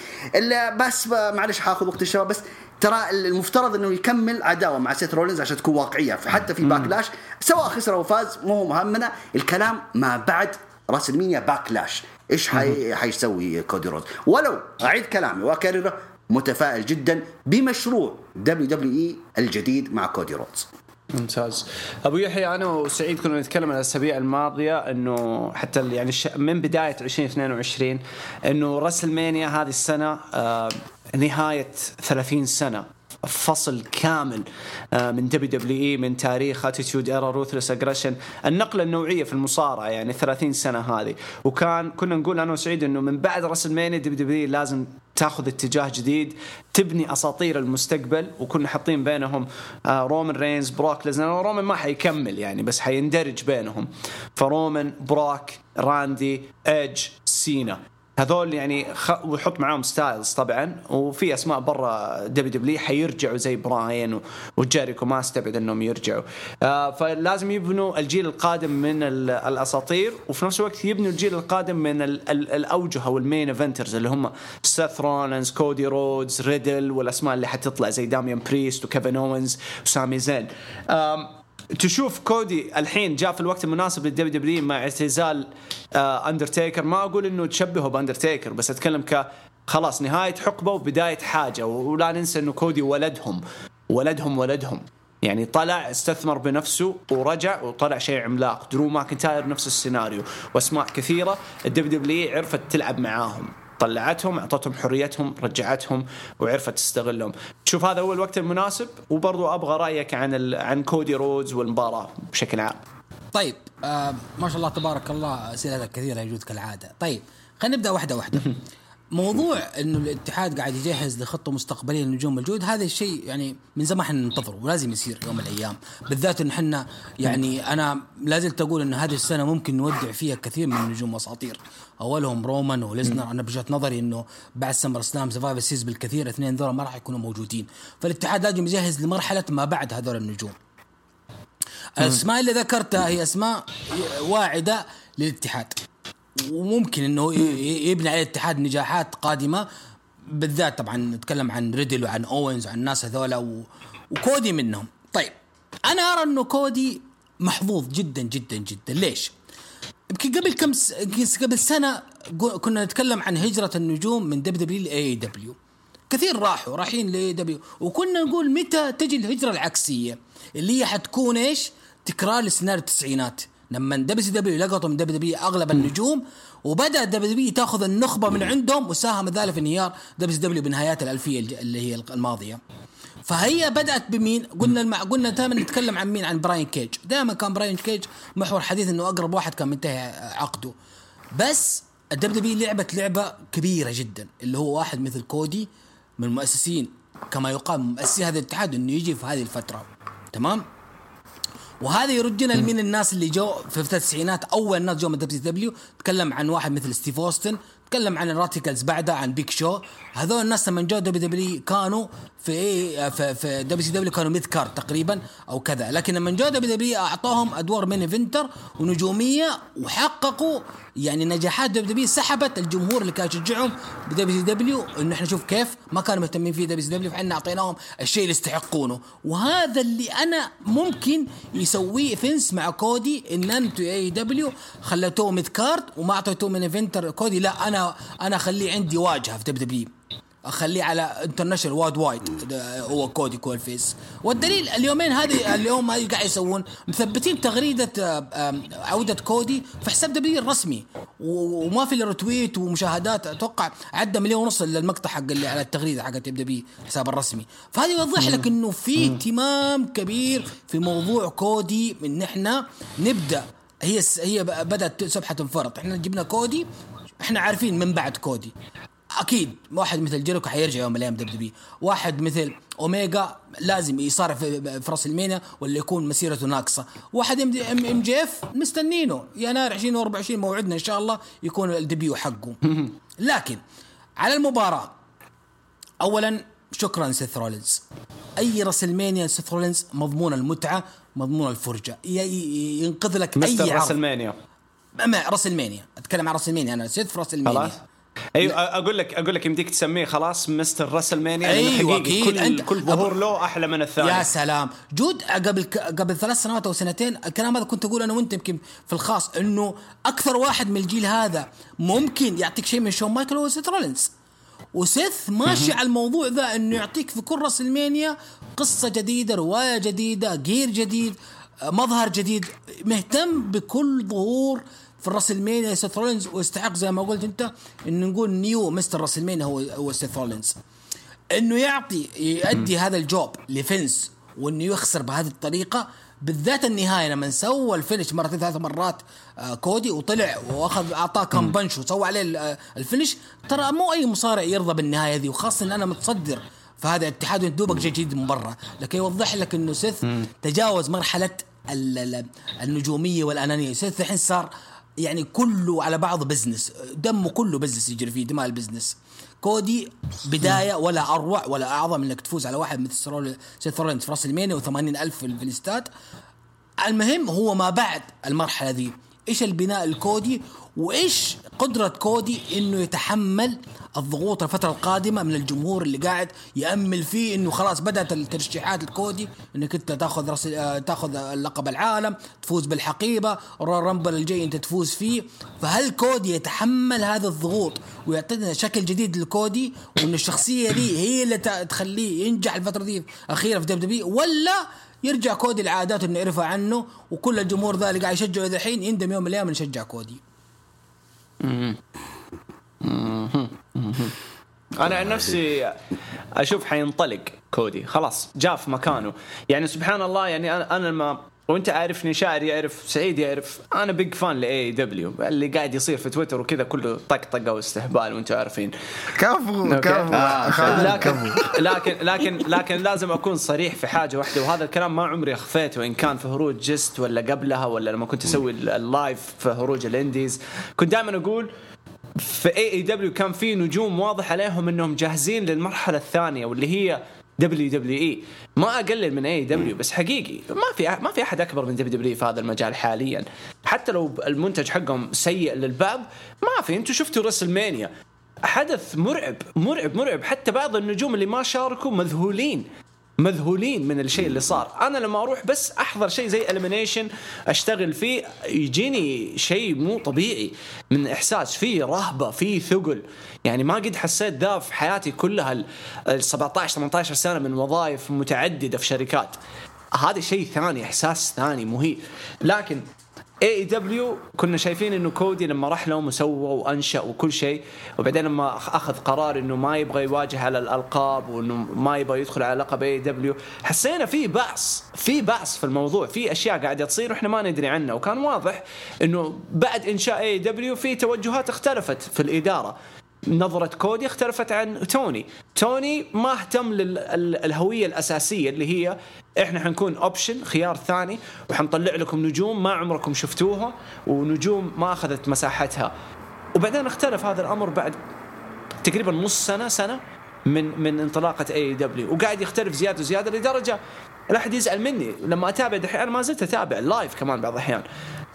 B: بس معلش حاخذ وقت الشباب بس ترى المفترض إنه يكمل عداوة مع سيث رولينز عشان تكون واقعية حتى في Backlash سواء خسر أو فاز مو مهمنا. الكلام ما بعد WrestleMania Backlash. إيش حي... حيسوي كودي رودز؟ ولو أعيد كلامي وأكرره متفائل جدا بمشروع WWE الجديد مع كودي رودز.
A: ممتاز. أبو يحيى أنا وسعيد كنا نتكلم عن الأسابيع الماضية إنه حتى يعني من بداية 2022 إنه WrestleMania هذه السنة آه نهاية 30 سنة. فصل كامل آه، من WWE من تاريخ Attitude Era Ruthless Aggression النقلة النوعية في المصارعة يعني 30 سنة هذه. وكان كنا نقول أنا وسعيد إنه من بعد WrestleMania WW لازم تاخذ اتجاه جديد تبني أساطير المستقبل وكنا حاطين بينهم آه، رومان رينز بروك ليزنر. رومان ما حيكمل يعني بس حيندرج بينهم. فرومان بروك راندي إيدج سينا. هذول يعني خ... ويحط معاهم ستايلز طبعا وفي أسماء برا WW حيرجعوا زي براين و... وجيريكو ما استبعد إنهم يرجعوا. آه فلازم يبنوا الجيل القادم من ال... الأساطير وفي نفس الوقت يبنوا الجيل القادم من ال... ال... الأوجه أو ال main eventers اللي هم سيث رولنز كودي رودز ريدل والأسماء اللي حتطلع زي داميان بريست وكيفن اوينز وسامي زين آه تشوف كودي الحين جاء في الوقت المناسب لل WW مع اعتزال آه اندرتيكر ما أقول إنه تشبهه بأندرتيكر بس أتكلم ك خلاص نهاية حقبة وبداية حاجة ولا ننسى إنه كودي ولدهم ولدهم ولدهم. يعني طلع استثمر بنفسه ورجع وطلع شيء عملاق. درو ماكنتاير نفس السيناريو وأسماء كثيرة. ال WW عرفت تلعب معاهم. طلعتهم اعطتهم حريتهم رجعتهم وعرفت تستغلهم. تشوف هذا هو الوقت المناسب وبرضو أبغى رأيك عن عن كودي رودز والمباراة بشكل عام.
D: طيب آه ما شاء الله تبارك الله اسئلتك كثيرة يجود كالعادة. طيب خلينا نبدأ واحدة واحدة. موضوع إنه الاتحاد قاعد يجهز لخطة مستقبلية للنجوم الجود هذا الشيء يعني من زمان إحنا ننتظره ولازم يصير يوم من الأيام. بالذات إن إحنا يعني أنا لا زلت أقول إن هذه السنة ممكن نودع فيها كثير من النجوم أساطير. أولهم رومان وليزنر أنا بوجهة نظري إنه بعد SummerSlam Survivor Series بالكثير الاثنين ذول ما راح يكونوا موجودين. فالاتحاد لازم يجهز لمرحلة ما بعد هذول النجوم. الأسماء اللي ذكرتها هي أسماء واعدة للاتحاد. وممكن إنه يبني عليه الاتحاد نجاحات قادمة بالذات طبعا نتكلم عن ريدل وعن أوينز وعن الناس هذولا وكودي منهم. طيب أنا أرى إنه كودي محظوظ جدا جدا جدا. ليش؟ يمكن قبل كم س... قبل سنة كنا نتكلم عن هجرة النجوم من دبليو دبليو لاي دبليو. كثير راحوا رايحين ل AEW. وكنا نقول متى تجي الهجرة العكسية اللي هي حتكون إيش؟ تكرار لسيناريو التسعينات. لما دبليو دبليو لقطوا من دبليو دبليو أغلب النجوم وبدأ WW تأخذ النخبة من عندهم وساهم ذلك في انهيار WW بنهايات الألفية اللي هي الماضية فهي بدأت بمين؟ قلنا المع... قلنا دائما نتكلم عن مين؟ عن براين كيج، دائما كان براين كيج محور حديث إنه أقرب واحد كان منتهي عقده. بس ال WWE لعبت لعبة كبيرة جدا اللي هو واحد مثل كودي من المؤسسين كما يقال مؤسسي هذا الاتحاد إنه يجي في هذه الفترة تمام؟ وهذا يردنا لمين الناس اللي جو في التسعينات؟ أول ناس جو من WCW. تكلم عن واحد مثل ستيف أوستن. تكلم عن ال Radicalz بعدها عن بيك شو هذول الناس لما جو WWE كانوا في إيه في, في WCW كانوا mid card تقريبا أو كذا. لكن لما جو WWE أعطوهم أدوار main eventer ونجومية وحققوا يعني نجاحات WWE سحبت الجمهور اللي كان يشجعهم ب WCW انه إحنا نشوف كيف ما كانوا مهتمين فيه WCW فإحنا أعطيناهم الشيء اللي يستحقونه. وهذا اللي أنا ممكن يسويه فينس مع كودي إن أنتوا AEW خليتوه mid card وما أعطيتوه main eventer كودي. لا أنا أنا أخليه عندي واجهة في WWE. أخليه على international worldwide هو كودي cool face والدليل اليومين هذه اليوم هذه قاعد يسوون مثبتين تغريدة عودة كودي في حساب WWE الرسمي وما في retweet ومشاهدات. أتوقع عدى مليون ونص للمقطع حق اللي على التغريدة حق WWE الحساب الرسمي. فهذا يوضح لك إنه في اهتمام كبير في موضوع كودي إن إحنا نبدأ. هي هي بدأت سبحة تنفرط إحنا جبنا كودي إحنا عارفين من بعد كودي أكيد واحد مثل جيريكو حيرجع يوم من الأيام دب واحد مثل اوميجا لازم يصارع في, WrestleMania ولا يكون مسيرته ناقصة. واحد MJF مستنينه. يناير 2024 موعدنا إن شاء الله يكون ال debut حقه. لكن على المباراة اولا شكرا سيث رولينز. أي WrestleMania سيث رولينز؟ مضمون المتعة مضمون الفرجة. ينقذ لك أي
A: عرض. راس المانيا
D: راس المانيا أتكلم عن WrestleMania أنا سيث في WrestleMania
A: أيوه أقول لك أقول لك يمديك تسميه خلاص Mr. WrestleMania
D: أيوه أكيد.
A: كل أنت كل ظهور له أحلى من الثاني.
D: يا سلام. جود قبل قبل ثلاث سنوات أو سنتين الكلام هذا كنت أقول أنا وأنت يمكن في الخاص إنه أكثر واحد من الجيل هذا ممكن يعطيك شيء من شون مايكل هو سيث رولينز. وسيث ماشي على الموضوع ذا إنه يعطيك في كل WrestleMania قصة جديدة رواية جديدة gear جديد مظهر جديد مهتم بكل ظهور في ال WrestleMania سيث رولينز ويستحق زي ما قلت انت انه نقول new Mr. WrestleMania هو هو سيث رولينز إنه يعطي يؤدي هذا ال job لفنس وإنه يخسر بهذه الطريقة بالذات النهاية لما سوى ال finish مرتين ثلاث مرات آه كودي وطلع واخذ أعطاه كم punch وسوى عليه آه ال finish. ترى مو أي مصارع يرضى بالنهاية دي وخاصة ان أنا متصدر فهذا اتحاد دوبك جاي جديد من برا. لكن يوضح لك إنه سيث تجاوز مرحلة النجومية والأنانية. سيث الحين صار يعني كله على بعض business دمه كله business يجري فيه دماء ال business كودي بداية ولا أروع ولا أعظم إنك تفوز على واحد مثل سيث رولينز في WrestleMania و80 ألف في الاستاد المهم هو ما بعد المرحلة ذي. إيش البناء الكودي وإيش قدرة كودي إنه يتحمل الضغوط الفترة القادمة من الجمهور اللي قاعد يأمل فيه إنه خلاص بدأت الترشيحات الكودي إنك أنت تأخذ رس... تأخذ لقب العالم تفوز بالحقيبة Rumble الجاي أنت تفوز فيه فهل كودي يتحمل هذا الضغوط ويعطينا شكل جديد للكودي وإن الشخصية دي هي اللي تخليه ينجح الفترة دي أخيرا في WWE ولا يرجع كودي العادات اللي نعرفها عنه وكل الجمهور ذا اللي قاعد يشجعه الحين يندم يوم من الأيام نشجع كودي.
A: أنا عن نفسي أشوف حينطلق كودي. خلاص جاء في مكانه. يعني سبحان الله يعني أنا أنا ما وانت عارفني شاعر يعرف سعيد يعرف. أنا big fan ل AEW اللي قاعد يصير في تويتر وكذا كله طقطقه واستهبال وأنتم عارفين.
C: كفو كفو.
A: آه لكن لكن لكن لكن لازم أكون صريح في حاجة واحدة وهذا الكلام ما عمري اخفيته إن كان في هروج جست ولا قبلها ولا لما كنت أسوي ال live في هروج ال Indies. كنت دائما أقول في AEW كان في نجوم واضح عليهم إنهم جاهزين للمرحلة الثانية واللي هي WWE. ما أقلل من AEW بس حقيقي ما في ما في أحد أكبر من WWE في هذا المجال حاليا. حتى لو المنتج حقهم سيء للباب ما في. أنتم شفتوا WrestleMania حدث مرعب مرعب مرعب. حتى بعض النجوم اللي ما شاركوا مذهولين. مذهولين من الشيء اللي صار. أنا لما أروح بس أحضر شيء زي Elimination أشتغل فيه يجيني شيء مو طبيعي. من إحساس فيه رهبة فيه ثقل. يعني ما قد حسيت ذا في حياتي كلها ال 17 18 سنة من وظائف متعددة في شركات. هذا شيء ثاني إحساس ثاني مهيب لكن AEW كنا شايفين إنه كودي لما راح لهم وسوى وأنشأ وكل شيء وبعدين لما أخذ قرار إنه ما يبغى يواجه على الألقاب وإنه ما يبغى يدخل على لقب AEW حسينا في بعص في بعص في الموضوع في أشياء قاعدة تصير وإحنا ما ندري عنها وكان واضح إنه بعد إنشاء AEW في توجهات اختلفت في الإدارة. نظرة كودي اختلفت عن توني. توني ما اهتم للهوية الأساسية اللي هي إحنا حنكون option خيار ثاني وحنطلع لكم نجوم ما عمركم شفتوها ونجوم ما أخذت مساحتها. وبعدين اختلف هذا الأمر بعد تقريبا نص سنة سنة من من انطلاقة AEW وقاعد يختلف زيادة وزيادة لدرجة لا احد يزعل مني. لما أتابع دحين ما زلت أتابع live كمان بعض الأحيان.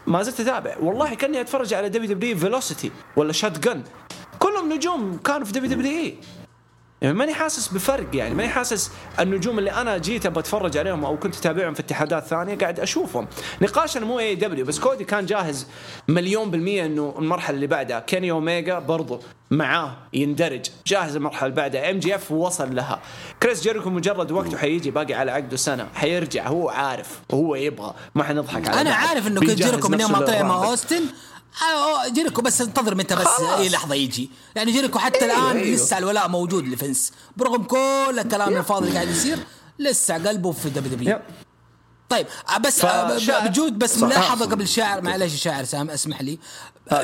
A: ما زلت أتابع. والله كأني أتفرج على WWE Velocity ولا Shotgun كلهم نجوم كانوا في WWE. يعني ماني حاسس بفرق يعني ماني حاسس النجوم اللي أنا جيت أبغى أتفرج عليهم أو كنت أتابعهم في اتحادات ثانية قاعد أشوفهم. نقاشنا مو AEW بس كودي كان جاهز مليون بالمية إنه المرحلة اللي بعدها. كيني اوميجا برضو معاه يندرج جاهز المرحلة اللي بعدها. MJF وصل لها. كريس جيريكو مجرد وقته حيجي باقي على عقده سنة. حيرجع هو عارف وهو يبغى. ما حنضحك عليه
D: أنا عارف إنه كريس جيريكو من يوم ما طلع مع أوستن جيريكو بس انتظر متى بس. إي لحظة يجي. يعني جيريكو حتى أيوه الآن أيوه. لسه الولاء موجود لفنس برغم كل الكلام الفاضي اللي قاعد يصير لسه قلبه في WW. طيب آه، بس آه، جود بس ملاحظة قبل شاعر معلش شاعر سام اسمح لي.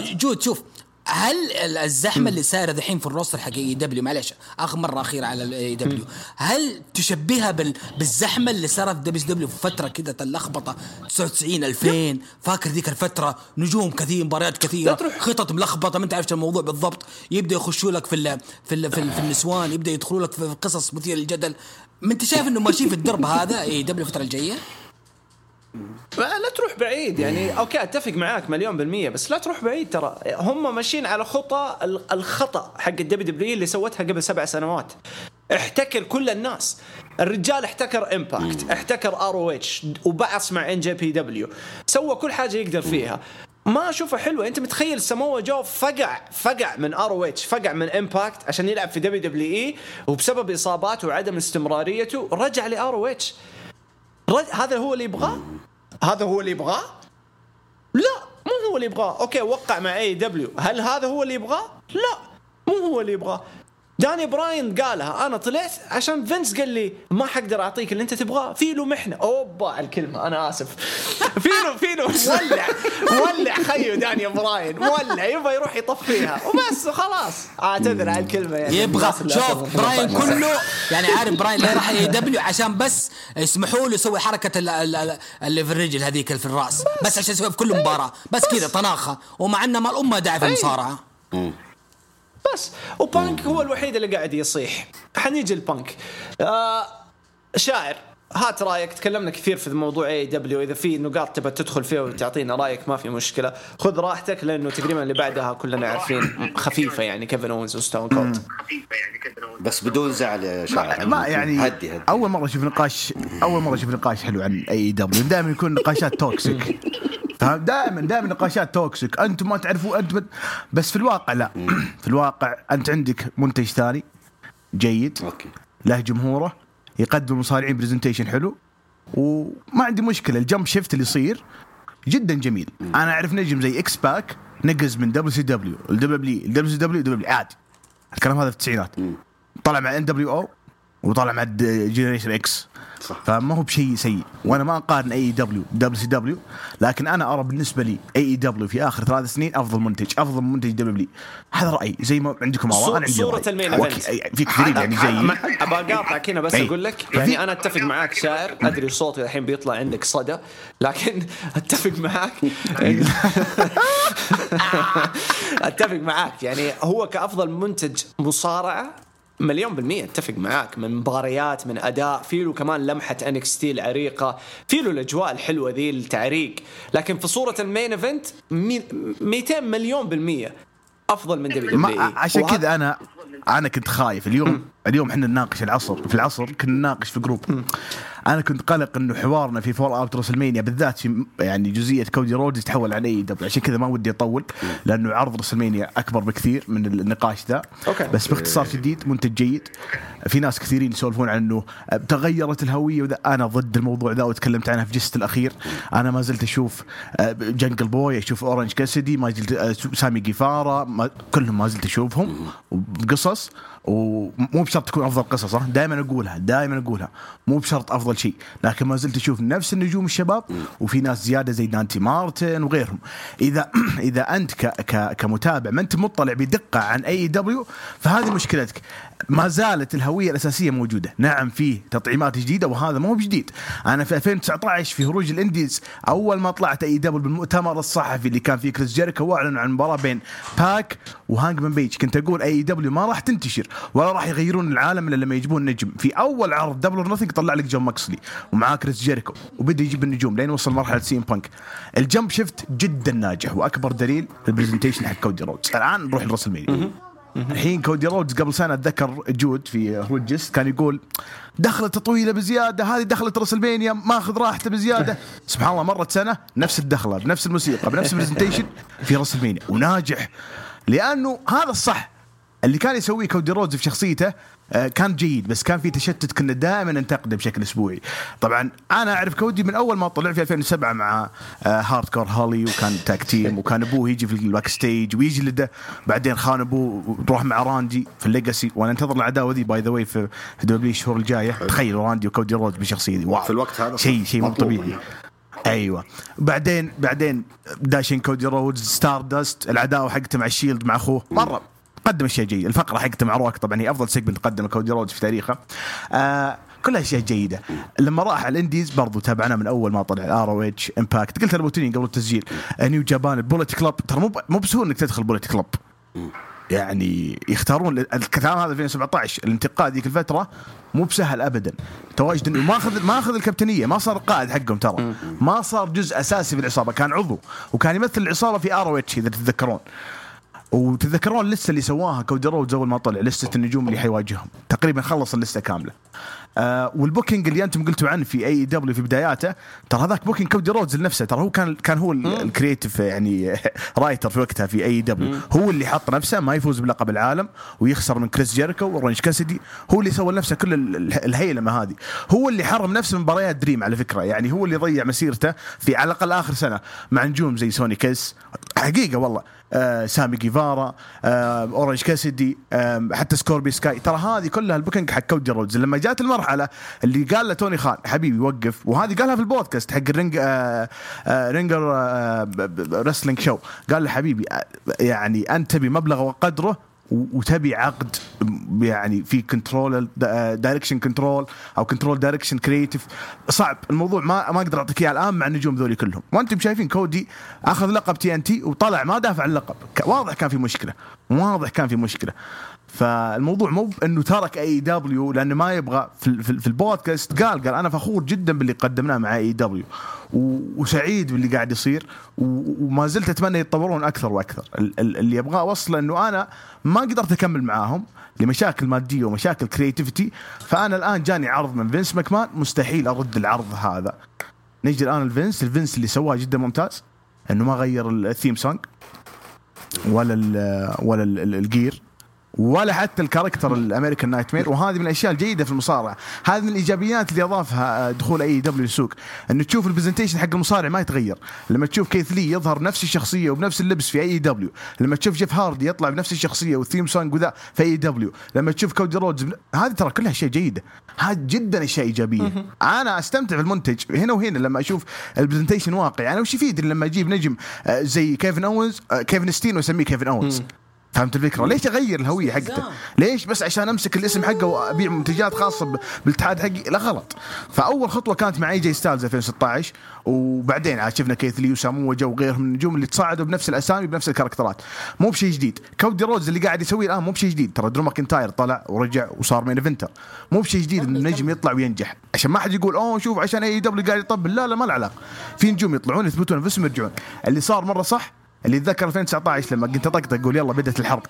D: جود شوف. هل الزحمة اللي صايره دحين في ال roster حق AEW معلش آخر مرة اخيره على ال AEW هل تشبهها بال... بالزحمة اللي صارت في WW في فترة كذا اللخبطه 99 2000 فاكر ذيك الفترة؟ نجوم كثير مباريات كثيرة خطط ملخبطة ما انت عرفت الموضوع بالضبط. يبدأ يخشوا لك في ال... في ال... في, ال... في النسوان يبدأ يدخلوا لك في قصص مثيرة للجدل. ما أنت شايف إنه ماشيين في الدرب هذا AEW الفترة الجاية؟
A: لا تروح بعيد يعني أوكي أتفق معاك مليون بالمية بس لا تروح بعيد ترى. هم ماشيين على خطى الخطأ حق ال WW اللي سوتها قبل سبع سنوات. احتكر كل الناس. الرجال احتكر Impact احتكر ROH وبعص مع NJPW سوى كل حاجة يقدر فيها. ما اشوفها حلوة. أنت متخيل سموه جو فقع فقع من ROH فقع من Impact عشان يلعب في WWE وبسبب إصاباته وعدم استمراريته رجع ل ROH هذا هو اللي يبغاه؟ هذا هو اللي يبغاه؟ لا مو هو اللي يبغاه. أوكي وقع مع AEW هل هذا هو اللي يبغاه؟ لا مو هو اللي يبغاه. داني براين قالها أنا طلعت عشان فينس قال لي ما حقدر أعطيك اللي أنت تبغاه في له محنة. أوبا على الكلمة أنا آسف. في له في له ولع ولع خيو داني براين ولع يبغى يروح يطفيها. وبس وخلاص اعتذر على الكلمة يعني.
D: يبغى شوف براين كله يعني عارف براين لا راح AEW عشان بس يسمحوا له يسوي حركة اللي في الرجل هذيك اللي في الرأس. بس. عشان يسوي في كل مباراة. بس كذا طناخة. ومع إنه ما لها داعي في المصارعة.
A: بس وبانك هو الوحيد اللي قاعد يصيح. حنيجي البانك. آه شاعر. هات رأيك تكلمنا كثير في موضوع AEW إذا في نقاط تبى تدخل فيها وتعطينا رأيك ما في مشكلة. خذ راحتك لأنه تقريبا اللي بعدها كلنا عارفين خفيفة يعني كيفن اونز وستون كولد
B: بس بدون زعل يا شاعر.
C: ما يعني هدي هدي. أول مرة أشوف نقاش أول مرة أشوف نقاش حلو عن AEW دائما يكون نقاشات toxic فاهم دائما دائما نقاشات toxic أنتم ما تعرفوا أنت بس في الواقع لا. في الواقع أنت عندك منتج ثاني جيد okay. له جمهوره. يقدم مصارعين presentation حلو. وما عندي مشكلة ال jump ship اللي يصير جدا جميل. أنا أعرف نجم زي إكس باك نقز من دبليو سي دبليو الدبليو الدبليو سي دبليو دبليو عادي. الكلام هذا في التسعينات. طلع مع ان دبليو أو وطالع مع Generation X صح. فما هو بشيء سيء وأنا ما أقارن AEW W سي دبليو لكن أنا أرى بالنسبة لي اي دبليو في آخر ثلاث سنين أفضل منتج أفضل منتج دبليو
A: هذا
C: رأيي زي ما عندكم آراء أنا عندي
A: صورة ال main event.
C: في كثير يعني زي
A: ابى أقاطعك هنا بس أقول لك يعني أنا أتفق معاك شاعر أدري صوتي الحين بيطلع عندك صدى لكن أتفق معاك. أتفق معاك يعني هو كأفضل منتج مصارعة مليون بالمية أتفق معاك. من مباريات من أداء في له كمان لمحة NXT العريقة في له الأجواء الحلوة ذي التعريق. لكن في صورة ال main event 200 مليون بالمية. أفضل من W
C: عشان كذا أنا أنا كنت خايف. اليوم اليوم إحنا نناقش العصر. في العصر كنا نناقش في group أنا كنت قلق إنه حوارنا في فول أوت رسلمانيا بالذات في يعني جزئية كودي رودز يتحول على AEW عشان كذا ما ودي أطول لأنه عرض رسلمانيا أكبر بكثير من النقاش ذا.
A: okay.
C: بس باختصار شديد منتج جيد. في ناس كثيرين يسولفون عن إنه تغيرت الهوية وذا. أنا ضد الموضوع ذا وتكلمت عنها في جست الأخير. أنا ما زلت أشوف آه، جنجل بوي أشوف أورنج كاسيدي ما زلت أشوف سامي جيفارا ما كلهم ما زلت أشوفهم. بقصص ومو بشرط تكون أفضل قصص ها دائما أقولها دائما أقولها. مو بشرط أفضل شيء لكن ما زلت أشوف نفس النجوم الشباب وفي ناس زيادة زي دانتي مارتن وغيرهم. إذا إذا أنت ك ك كمتابع ما أنت مطلع بدقة عن AEW فهذه مشكلتك. ما زالت الهوية الأساسية موجودة. نعم في تطعيمات جديدة وهذا مو بجديد. أنا في 2019 في هروج الإنديز أول ما طلعت AEW بالمؤتمر الصحفي اللي كان فيه كريس جيريكو وأعلن عن مباراة بين باك وهانجمن بيج. كنت أقول AEW ما راح تنتشر ولا راح يغيرون العالم إلا لما يجيبون نجم. في أول عرض Double or طلع لك جون موكسلي ومعاه كريس جيريكو وبدأ يجيب النجوم لين وصل مرحلة سي ام بانك ال jump ship جدا ناجح وأكبر دليل ال presentation حق كودي رودز الآن نروح لرسل الحين كودي رودز قبل سنة اتذكر جود في هروجس كان يقول دخلته طويلة بزيادة هذه دخلت WrestleMania ماخذ راحتة بزيادة. سبحان الله مرت سنة نفس الدخلة بنفس الموسيقى بنفس ال presentation في WrestleMania وناجح لأنه هذا الصح اللي كان يسويه كودي رودز في شخصيته كان جيد بس كان في تشتت كنا دائما ننتقده بشكل أسبوعي. طبعا أنا أعرف كودي من أول ما طلع في 2007 مع Hardcore Holly وكان tag team وكان أبوه يجي في ال backstage ويجلده بعدين خان أبوه وتروح مع راندي في ال Legacy وأنا أنتظر العداوه ذي by the way في WWE الشهور الجاية. تخيل راندي وكودي رودز بالشخصيه ذي wow.
B: في الوقت هذا
C: شيء شيء مو. طبيعي. أيوه. بعدين بعدين داشين كودي رودز Stardust العداوه حقته مع ال Shield مع أخوه. مره. قدم اشياء جيده الفقرة حقته مع روك طبعا هي أفضل segment قدمه كودي رودز في تاريخه. آه كلها أشياء جيدة. لما راح على ال indies برضو تابعناه من أول ما طلع ال ROH Impact قلت لابوتيني قبل التسجيل New Japan ال Bullet Club ترى مو مو بسهول إنك تدخل Bullet Club يعني يختارون الكلام هذا 2017 الانتقاء ذيك الفترة مو بسهل ابدا. تواجد إنه ما اخذ ما أخذ الكابتنية ما صار قائد حقهم ترى. ما صار جزء أساسي في العصابة كان عضو وكان يمثل العصابة في ROH إذا تتذكرون. وتتذكرون اللسته اللي سواها كودي رودز اول ما طلع لسته النجوم اللي حيواجههم. تقريبا خلص اللسته كاملة. آه وال booking اللي أنتم قلتوا عنه في AEW في بداياته ترى هذاك booking كودي رودز لنفسه ترى هو كان كان هو ال- ال creative يعني writer في وقتها في AEW هو اللي حط نفسه ما يفوز بلقب العالم ويخسر من كريس جيريكو وأورنج كاسدي هو اللي سوى لنفسه كل ال- ال- الهيلمة هذه. هو اللي حرم نفسه من مباريات dream على فكرة يعني هو اللي ضيع مسيرته في على الأقل آخر سنة مع نجوم زي سوني كيس. حقيقة والله. سامي جيفارا آه أورنج كاسدي آه حتى سكوربيو سكاي. ترى هذه كلها ال booking حق كودي رودز. لما جات المرحلة اللي قال له توني خان حبيبي وقف. وهذه قالها في البودكاست حق ال Ring آه آه Ringer آه Wrestling Show قال له حبيبي آه يعني أنت تبي مبلغ وقدره وتبي عقد يعني في control direction control أو control direction creative صعب. الموضوع ما ما أقدر أعطيك إياه الآن مع النجوم ذولي كلهم. وأنتم شايفين كودي أخذ لقب TNT وطلع ما دافع اللقب. ك- واضح كان في مشكلة. واضح كان في مشكلة. فالموضوع مو إنه ترك AEW لأنه ما يبغى في, في, في البودكاست. قال قال أنا فخور جدا باللي قدمناه مع AEW وسعيد باللي قاعد يصير وما زلت أتمنى يتطورون أكثر وأكثر. ال- ال- اللي أبغاه اوصله إنه أنا ما قدرت أكمل معاهم لمشاكل مادية ومشاكل creativity فأنا الآن جاني عرض من فينس ماكمان مستحيل أرد العرض هذا. نجي الآن الفينس الفينس اللي سواه جدا ممتاز إنه ما غير ال theme song ولا ال ولا ال- ال- ال gear ولا حتى ال character ال American Nightmare وهذه من الأشياء الجيدة في المصارعة. هذه من الإيجابيات اللي أضافها آه، دخول AEW السوق إنه تشوف ال presentation حق المصارع ما يتغير. لما تشوف كيث لي يظهر نفس الشخصية وبنفس اللبس في AEW لما تشوف جيف هاردي يطلع بنفس الشخصية وال theme song وذا في AEW لما تشوف كودي رودز بن- هذه ترى كلها أشياء جيدة. هذه جدا أشياء إيجابية. أنا أستمتع في المنتج هنا وهنا لما أشوف ال presentation واقعي أنا وش يفيد لما أجيب نجم آه، زي كيفن اونز آه، كيفن ستين واسميه كيفن اونز فهمت الفكرة؟ ليش أغير الهوية حقته؟ ليش بس عشان أمسك الاسم حقه وأبيع منتجات خاصة بالاتحاد حقي؟ لا غلط. فأول خطوة كانت مع اي جي ستايلز 2016 وبعدين عاد شفنا كيث لي وسامو جو وغيرهم من النجوم اللي تصاعدوا بنفس الأسامي بنفس الكاركترات. مو بشيء جديد، كودي رودز اللي قاعد يسويه الآن مو بشيء جديد، ترى درو ماكنتاير طلع ورجع وصار main eventer. مو بشيء جديد إن النجم يطلع وينجح، عشان ما حد يقول أوه شوف عشان AEW قاعد يطبل، لا لا ما له علاقة. في نجوم يطلعون يثبتون انفسهم يرجعون. اللي صار مرة صح اللي اتذكر 2019 لما كنت أطقطق أقول يلا بدأت الحرب.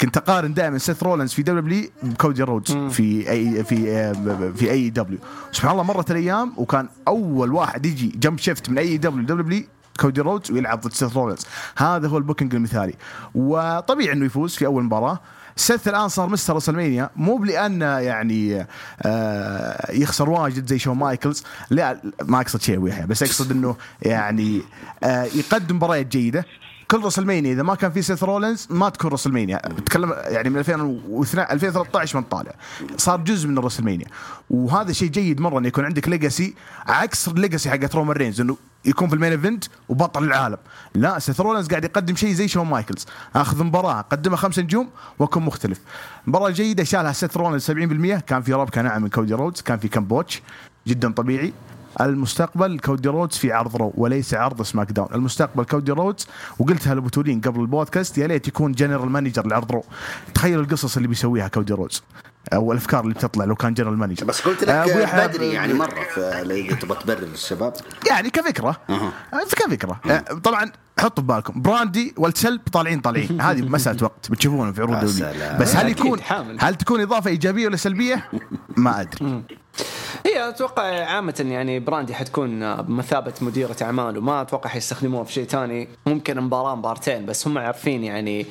C: كنت أقارن دائما سيث رولنز في WWE بكودي رودز في اي في آه، في AEW. سبحان الله مرت الأيام وكان أول واحد يجي jump ship من أي دبليو. دبليو كودي رودز ويلعب ضد سيث رولنز هذا هو ال booking المثالي. وطبيعي إنه يفوز في أول مباراة. سيث الآن صار Mr. WrestleMania. مو لأنه يعني آه يخسر واجد زي شون مايكلز. لا ما أقصد شيء وياها. بس أقصد إنه يعني آه يقدم مباريات جيدة. كل WrestleMania إذا ما كان في سيث رولنز ما تكون WrestleMania بتكلم يعني من 2012 2013 من طالع صار جزء من ال WrestleMania وهذا شيء جيد مرة انه يكون عندك legacy عكس ال legacy حقت رومان رينز إنه يكون في ال main event وبطل العالم. لا سيث رولنز قاعد يقدم شيء زي شون مايكلز. آخذ مباراة قدمها خمس نجوم واكون مختلف. مباراة جيدة شالها سيث رولنز 70% كان في ربكه ناعم من كودي رودز كان في كم botch. جدا طبيعي. المستقبل كودي رودز في عرض Raw وليس عرض SmackDown. المستقبل كودي رودز وقلتها لبتولين قبل البودكاست يا ليت يكون general manager لعرض Raw. تخيل القصص اللي بيسويها كودي رودز. أو الأفكار اللي بتطلع لو كان general manager
B: بس قلت لك آه بدري يعني مرة تبغى تبرر للشباب
C: يعني كفكرة. أه. كفكرة. أه. طبعا حطوا في بالكم براندي والسلب طالعين طالعين. هذه مسألة وقت. بتشوفونهم في عروض بس هل يكون هل تكون إضافة إيجابية ولا سلبية؟ ما أدري.
A: هي أتوقع عامة يعني براندي حتكون بمثابة مديرة أعمال وما أتوقع حيستخدموها في شيء ثاني. ممكن مباراة مبارتين بس هم عارفين يعني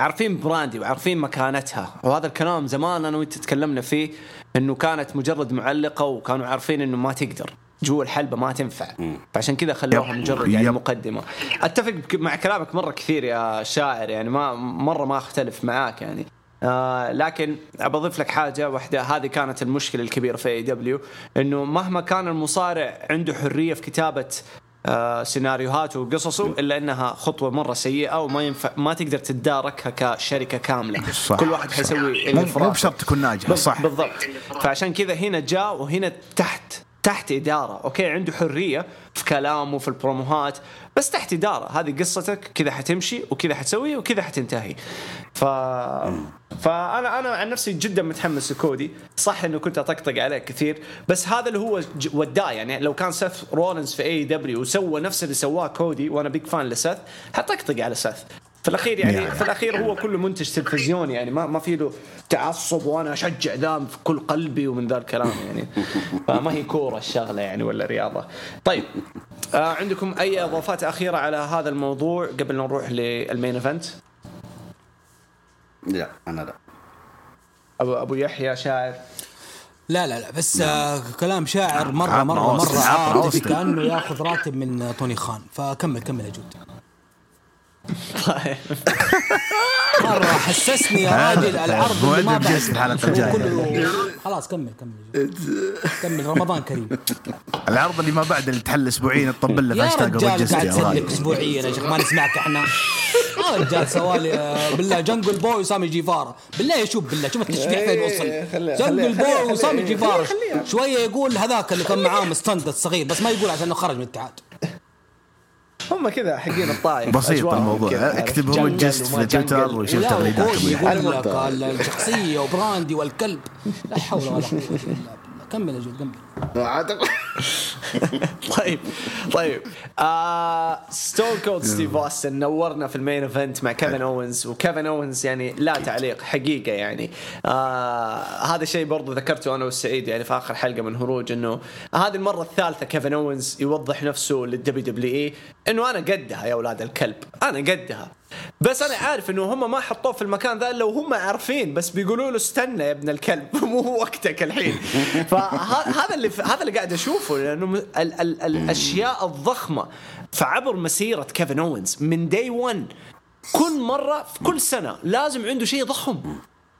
A: عارفين براندي وعارفين مكانتها. وهذا الكلام زمان أنا وأنت تكلمنا فيه إنه كانت مجرد معلقة وكانوا عارفين إنه ما تقدر. جوا الحلبة ما تنفع. فعشان كذا خلوها مجرد يعني مقدمة. أتفق مع كلامك مرة كثير يا شاعر يعني ما مرة ما أختلف معاك يعني. آه لكن بضيف لك حاجة واحدة. هذه كانت المشكلة الكبيرة في AEW إنه مهما كان المصارع عنده حرية في كتابة سيناريوهاته وقصصه إلا إنها خطوة مرة سيئة وما ينفع ما تقدر تتداركها كشركة كاملة. صح كل واحد حيسوي
C: اللي مو بشرط تكون ناجح صح.
A: بالضبط. فعشان كذا هنا جاء وهنا تحت تحت إدارة أوكي؟ عنده حرية في كلامه في البروموهات بس تحت إدارة. هذه قصتك كذا حتمشي وكذا حتسوي وكذا حتنتهي. ف فانا أنا عن نفسي جدا متحمس لكودي. صح إنه كنت أطقطق عليه كثير بس هذا اللي هو وداه يعني لو كان سيث رولنز في AEW وسوى نفس اللي سواه كودي وأنا big fan لسيث حطقطق على سيث. في الأخير يعني, في الأخير هو كله منتج تلفزيوني. يعني ما ما في له تعصب وأنا أشجع ذا في كل قلبي ومن ذا الكلام يعني. فما هي كورة الشغله يعني ولا رياضة. طيب. آه عندكم أي إضافات أخيرة على هذا الموضوع قبل ما نروح لل main event؟
B: لا أنا لا.
A: ابو أبو يحيى شاعر.
D: لا لا لا بس آه كلام شاعر مره مره مرة عاطفي كأنه ياخذ راتب من توني خان. فكمل كمل يا جود. طيب مرة حسسني يا راجل العرض اللي ما بعد الجاية خلاص كمل كمل. كمل رمضان كريم.
C: العرض اللي ما بعد اللي تحل أسبوعين تطبل له
D: يا رجال قاعد تسلك اسبوعيا يا شيخ ما نسمعك إحنا. يا رجال سوالي آه، بالله جنجل بوي وسامي جيفارا بالله شوف بالله شوف التشبيح فين وصل. جنجل بوي وسامي جيفارا شوية يقول هذاك اللي كان معاه ستاند الصغير بس ما يقول عشان خرج من الاتحاد.
A: هم كذا حقين الطائف
C: بسيط الموضوع. اكتب هو جست في تويتر وشوف تغريدات
D: يقول لك الشخصية وبراندي والكلب لا حول ولا قوة إلا بالله. كمل يا جود كمل.
A: طيب طيب. ستون كولد ستيف اوستن نورنا في ال main event مع كيفن اوينز وكيفن اوينز يعني لا تعليق حقيقة يعني. آه هذا الشيء برضو ذكرته أنا والسعيد يعني في آخر حلقة من هروج إنه هذه المرة الثالثة كيفن اوينز يوضح نفسه لل WWE إنه أنا قدها يا أولاد الكلب أنا قدها. بس أنا عارف إنه هم ما حطوه في المكان ذا إلا وهم عارفين بس بيقولوا له استنى يا ابن الكلب مو وقتك الحين. فهذا اللي هذا اللي قاعد أشوفه لأنه ال ال الأشياء الضخمة. فعبر مسيرة كيفن أوينز من day 1 كل مرة في كل سنة لازم عنده شيء ضخم.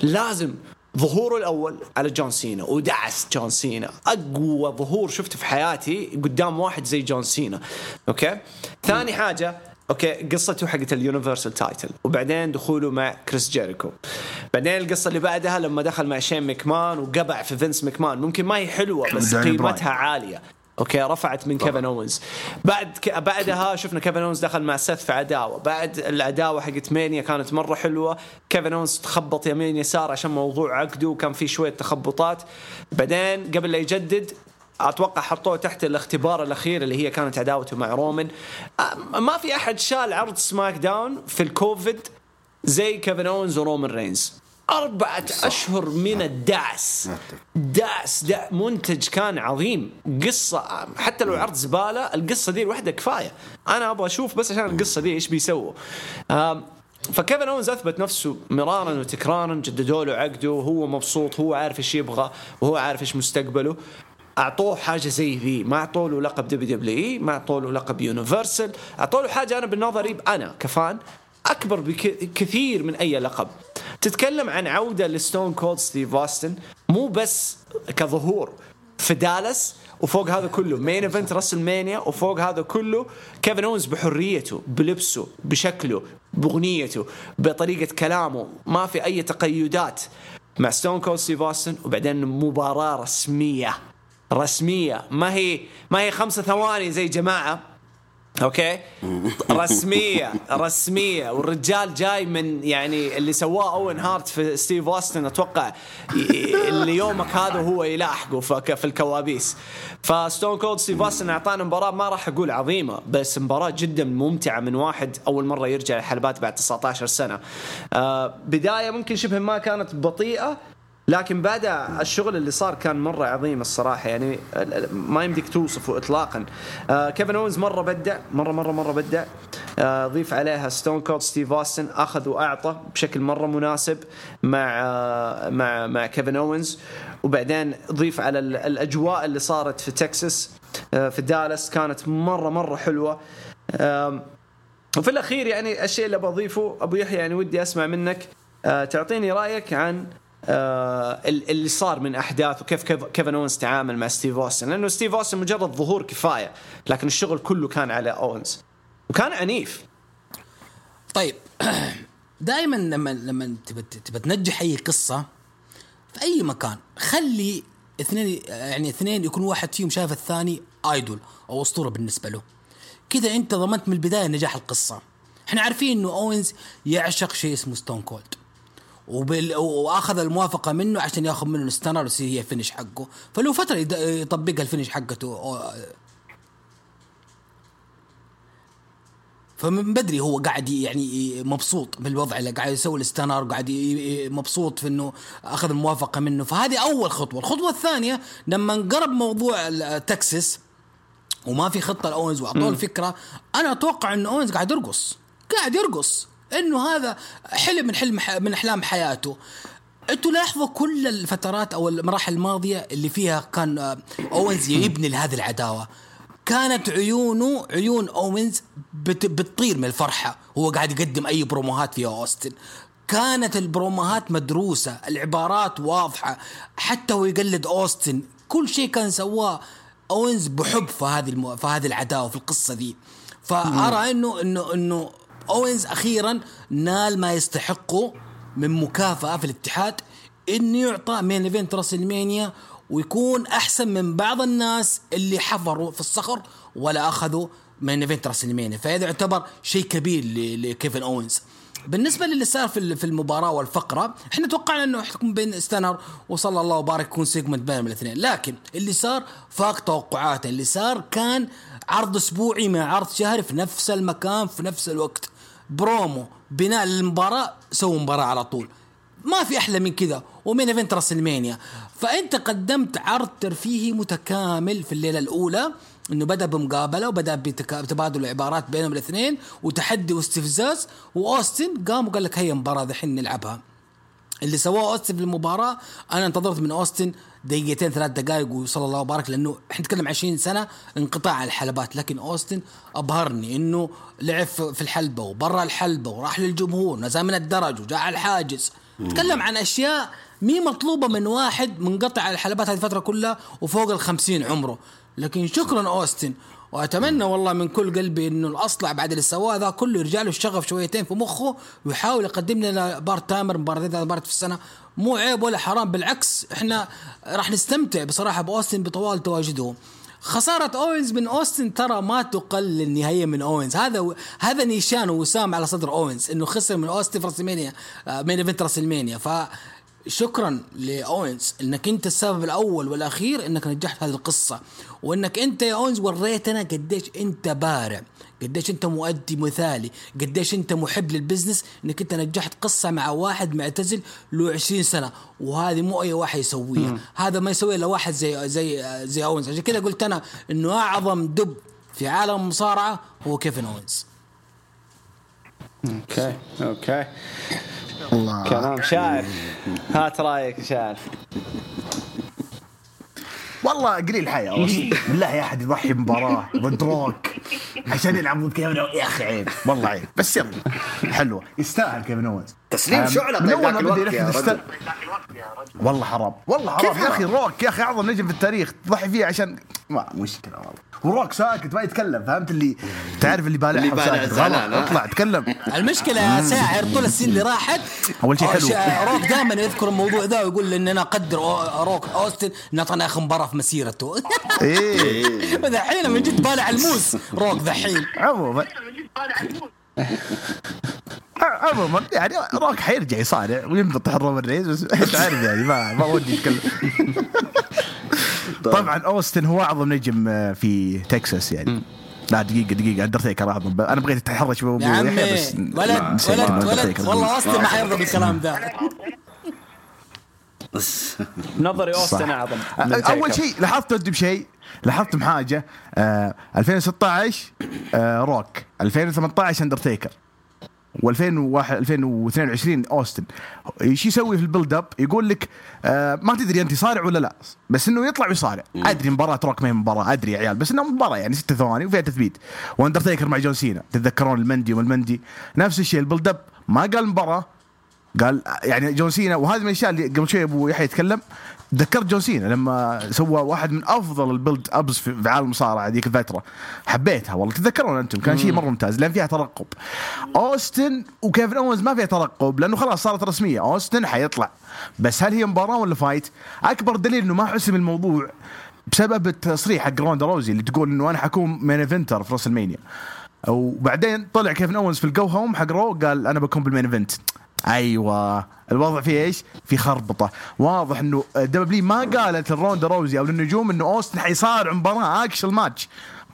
A: لازم ظهوره الأول على جون سينا ودعس جون سينا. أقوى ظهور شفته في حياتي قدام واحد زي جون سينا. أوكي؟ ثاني حاجة أوكي قصته حقت ال Universal title وبعدين دخوله مع كريس جيريكو. بعدين القصة اللي بعدها لما دخل مع شين ميكمان وقبع في فينس ميكمان ممكن ما هي حلوة بس قيمتها عالية. أوكي رفعت من كيفن اونز بعد ك... بعدها شفنا كيفن اونز دخل مع سيث في عداوة. بعد العداوة حقت Mania كانت مرة حلوة. كيفن اونز تخبط يمين يسار عشان موضوع عقده وكان في شوية تخبطات. بعدين قبل لا يجدد أتوقع حطوه تحت الاختبار الأخير اللي هي كانت عداوته مع رومان ما في أحد شال عرض SmackDown في الكوفيد زي كيفن اونز ورومان رينز. أربعة صح. أشهر من الدعس دعس دع منتج كان عظيم. قصة حتى لو عرض زبالة القصة دي الوحدة كفاية. أنا أبغى أشوف بس عشان القصة دي إيش بيسووا. فكيفن اونز أثبت نفسه مرارا وتكرارا جددوا له عقده وهو مبسوط هو عارف إيش يبغى وهو عارف إيش مستقبله. أعطوه حاجة زي ذي ما اعطوا له لقب WWE ما اعطوا له لقب Universal. اعطوا له حاجة أنا بنظري أنا ك fan أكبر بكثير من أي لقب. تتكلم عن عودة لستون كولد ستيف أوستن مو بس كظهور في دالاس وفوق هذا كله main event WrestleMania وفوق هذا كله. كيفن أونز بحريته بلبسه بشكله باغنيته بطريقة كلامه ما في أي تقيدات مع ستون كولد ستيف أوستن. وبعدين مباراة رسمية. رسمية. ما هي ما هي خمسة ثواني زي جماعة. أوكي؟ رسمية رسمية. والرجال جاي من يعني اللي سواه أوين هارت في ستيف أوستن أتوقع اللي يومك هذا هو يلاحقه في الكوابيس. فستون كولد ستيف أوستن أعطانا مباراة ما راح أقول عظيمة بس مباراة جدا ممتعة من واحد أول مرة يرجع الحلبات بعد 19 سنة. آه بداية ممكن شبه ما كانت بطيئة لكن بعد الشغل اللي صار كان مرة عظيم الصراحة يعني ما يمديك توصفه اطلاقا. آه كيفن اونز مرة بدع مرة مرة مرة بدع آه ضيف عليها ستون كولد ستيف اوستن أخذ وأعطى بشكل مرة مناسب مع آه مع مع كيفن اونز وبعدين ضيف على الأجواء اللي صارت في تكساس آه في دالاس كانت مرة مرة حلوة. آه وفي الأخير يعني الشيء اللي بضيفه أبو يحيى يعني ودي أسمع منك. آه تعطيني رأيك عن اللي صار من أحداث وكيف كيفن أونز تعامل مع ستيف أوستن. لأنه ستيف أوستن مجرد ظهور كفاية لكن الشغل كله كان على أونز. وكان عنيف.
D: طيب دائما لما لما تبى تنجح أي قصة في أي مكان خلي اثنين يعني اثنين يكون واحد فيهم شايف الثاني idol أو أسطورة بالنسبة له. كذا أنت ضمنت من البداية نجاح القصة. إحنا عارفين إنه اوينز يعشق شيء اسمه ستون كولد وبال... وأخذ الموافقة منه عشان ياخذ منه ال stunner ويصير هي ال finish حقه. فلو فترة يطبقها ال finish حقته فمن بدري هو قاعد يعني مبسوط بالوضع اللي قاعد يسوي ال stunner قاعد مبسوط في إنه أخذ الموافقة منه. فهذه أول خطوة. الخطوة الثانية لما انقرب موضوع تكساس وما في خطة لاونز وأعطوه الفكرة أنا أتوقع إن اونز قاعد يرقص. قاعد يرقص. إنه هذا حلم من حلم من أحلام حياته. أنتوا لاحظوا كل الفترات أو المراحل الماضية اللي فيها كان أوينز يبني لهذه العداوة. كانت عيونه عيون أوينز بت بتطير من الفرحة. هو قاعد يقدم أي بروموهات في أوستن. كانت البروموهات مدروسة العبارات واضحة. حتى هو يقلد أوستن. كل شيء كان سواه أوينز بحب في هذه المو... في هذه العداوة في القصة دي فأرى انه انه إنه أوينز أخيرا نال ما يستحقه من مكافأة في الاتحاد إنه يعطى main event راسلمانيا ويكون أحسن من بعض الناس اللي حفروا في الصخر ولا أخذوا main event راسلمانيا. فهذا يعتبر شيء كبير لكيفن أوينز. بالنسبة للي صار في المباراة والفقرة إحنا توقعنا إنه حتكون بين ستانر وصلى الله وبارك يكون segment بين الاثنين. لكن اللي صار فاق توقعاتنا اللي صار كان عرض أسبوعي مع عرض شهري في نفس المكان في نفس الوقت. برومو بناء للمباراه سووا مباراة على طول. ما في أحلى من كذا. و main event راسلمانيا. فأنت قدمت عرض ترفيهي متكامل في الليلة الأولى إنه بدأ بمقابلة وبدأ بتبادل العبارات بينهم الاثنين وتحدي واستفزاز وأوستن قام وقال لك هيا مباراة دحين نلعبها. اللي سواه أوستن في المباراة أنا انتظرت من أوستن دقيقتين ثلاث دقائق وصلى الله وبارك لأنه إحنا نتكلم 20 سنة انقطاع الحلبات. لكن أوستن أبهرني إنه لعب في الحلبة وبرا الحلبة وراح للجمهور نزل من الدرج وجاء على الحاجز. نتكلم عن أشياء مي مطلوبة من واحد منقطع الحلبات هذه الفترة كلها وفوق ال عمره. لكن شكرا أوستن وأتمنى والله من كل قلبي إنه الاصلع بعد اللي سواه ذا كله يرجع له الشغف شويتين في مخه ويحاول يقدم لنا part timer مباراتين ثلاث مباريات في السنة. مو عيب ولا حرام بالعكس إحنا راح نستمتع بصراحة بأوستن بطوال تواجده. خسارة أوينز من أوستن ترى ما تقل النهاية من أوينز. هذا هذا نيشان وسام على صدر أوينز إنه خسر من أوستن في راسلمانيا main event راسلمانيا. ف شكرا لاوينز إنك أنت السبب الأول والأخير إنك نجحت هذه القصة وإنك أنت يا اوينز وريتنا قديش أنت بارع قديش أنت مؤدي مثالي قديش أنت محب لل business إنك أنت نجحت قصة مع واحد معتزل له 20 سنة وهذه مو أي واحد يسويها. هذا ما يسويها إلا واحد زي زي زي اوينز عشان كذا قلت أنا إنه أعظم دب في عالم المصارعه هو كيفن اوينز
A: okay okay
C: الله.
A: كلام شاعر. هات رأيك شاعر.
C: والله قليل حياة. بالله يا أحد يضحي بمباراه ضد روك عشان يلعب ضد كيفن. يا أخي عيب. والله عيب. بس يلا. حلوة. يستاهل كيفن اونز
B: تسليم
C: من
B: طيب ذاك
C: ما
B: الوقت
C: بدأ
B: يا رجل.
C: والله حرام والله حرام. يا
B: أخي؟
C: روك يا أخي اعظم نجم في التاريخ تضحي فيه عشان ما مشكلة والله. وروك ساكت ما يتكلم فهمت؟ اللي تعرف اللي بالع
B: اللي بالع زعلان،؟
C: اطلع تكلم
D: المشكلة يا ساعر طول السنين اللي راحت
C: أول شيء حلو.
D: روك دائما يذكر الموضوع ذا ويقول ان أنا أقدر روك أوستن انه اعطانا اخر مباراة في مسيرته.
C: إيه.
D: ذحين من جد بالع الموس روك ذحين.
C: عموما عموما يعني روك حيرجع يصارع وينبطح الرومان ريز بس انت عارف يعني ما ما ودي اتكلم طبعا أوستن هو أعظم نجم آه، في تكساس يعني. لا دقيقة دقيقة أندرتيكر أعظم أنا بغيت أتحرش
D: بأبو
C: يحيى بس
D: ولد ولد ولد. والله أوستن ما حيرضى بالكلام ذا
A: نظري
C: أوستن.
A: أعظم
C: أول شيء لاحظت ودي بشيء لاحظت بحاجه آه 2016 آه روك. 2018 أندرتيكر. و2001 2022 أوستن. إيش يسوي في ال build up يقول لك آه ما تدري أنت صارع ولا لا بس إنه يطلع ويصارع. أدري مباراة روك ما هي مباراة أدري يا عيال بس إنها مباراة يعني ست ثواني وفيها تثبيت. وأندرتيكر مع جون سينا تتذكرون ال Monday وال Monday نفس الشيء ال build up ما قال مباراة قال يعني جون سينا وهذه من الأشياء اللي قبل شوي أبو يحيى يتكلم تذكرت جون سينا لما سوى واحد من أفضل ال build ups في عالم المصارعة ذيك الفترة. حبيتها والله تتذكرون أنتم؟ كان شيء مرة ممتاز لأن فيها ترقب. أوستن وكيفن اونز ما فيها ترقب لأنه خلاص صارت رسمية. أوستن حيطلع. بس هل هي مباراة ولا fight؟ أكبر دليل إنه ما حسم الموضوع بسبب التصريح حق روندا روزي اللي تقول إنه أنا حكون main eventer في راسلمانيا وبعدين طلع كيفن اونز في ال go home حق رو قال أنا بكون بال main event أيوه. الوضع فيه إيش؟ في خربطة. واضح إنه دبليو ما قالت لروندا روزي أو للنجوم إنه أوستن حيصارع مباراة actual match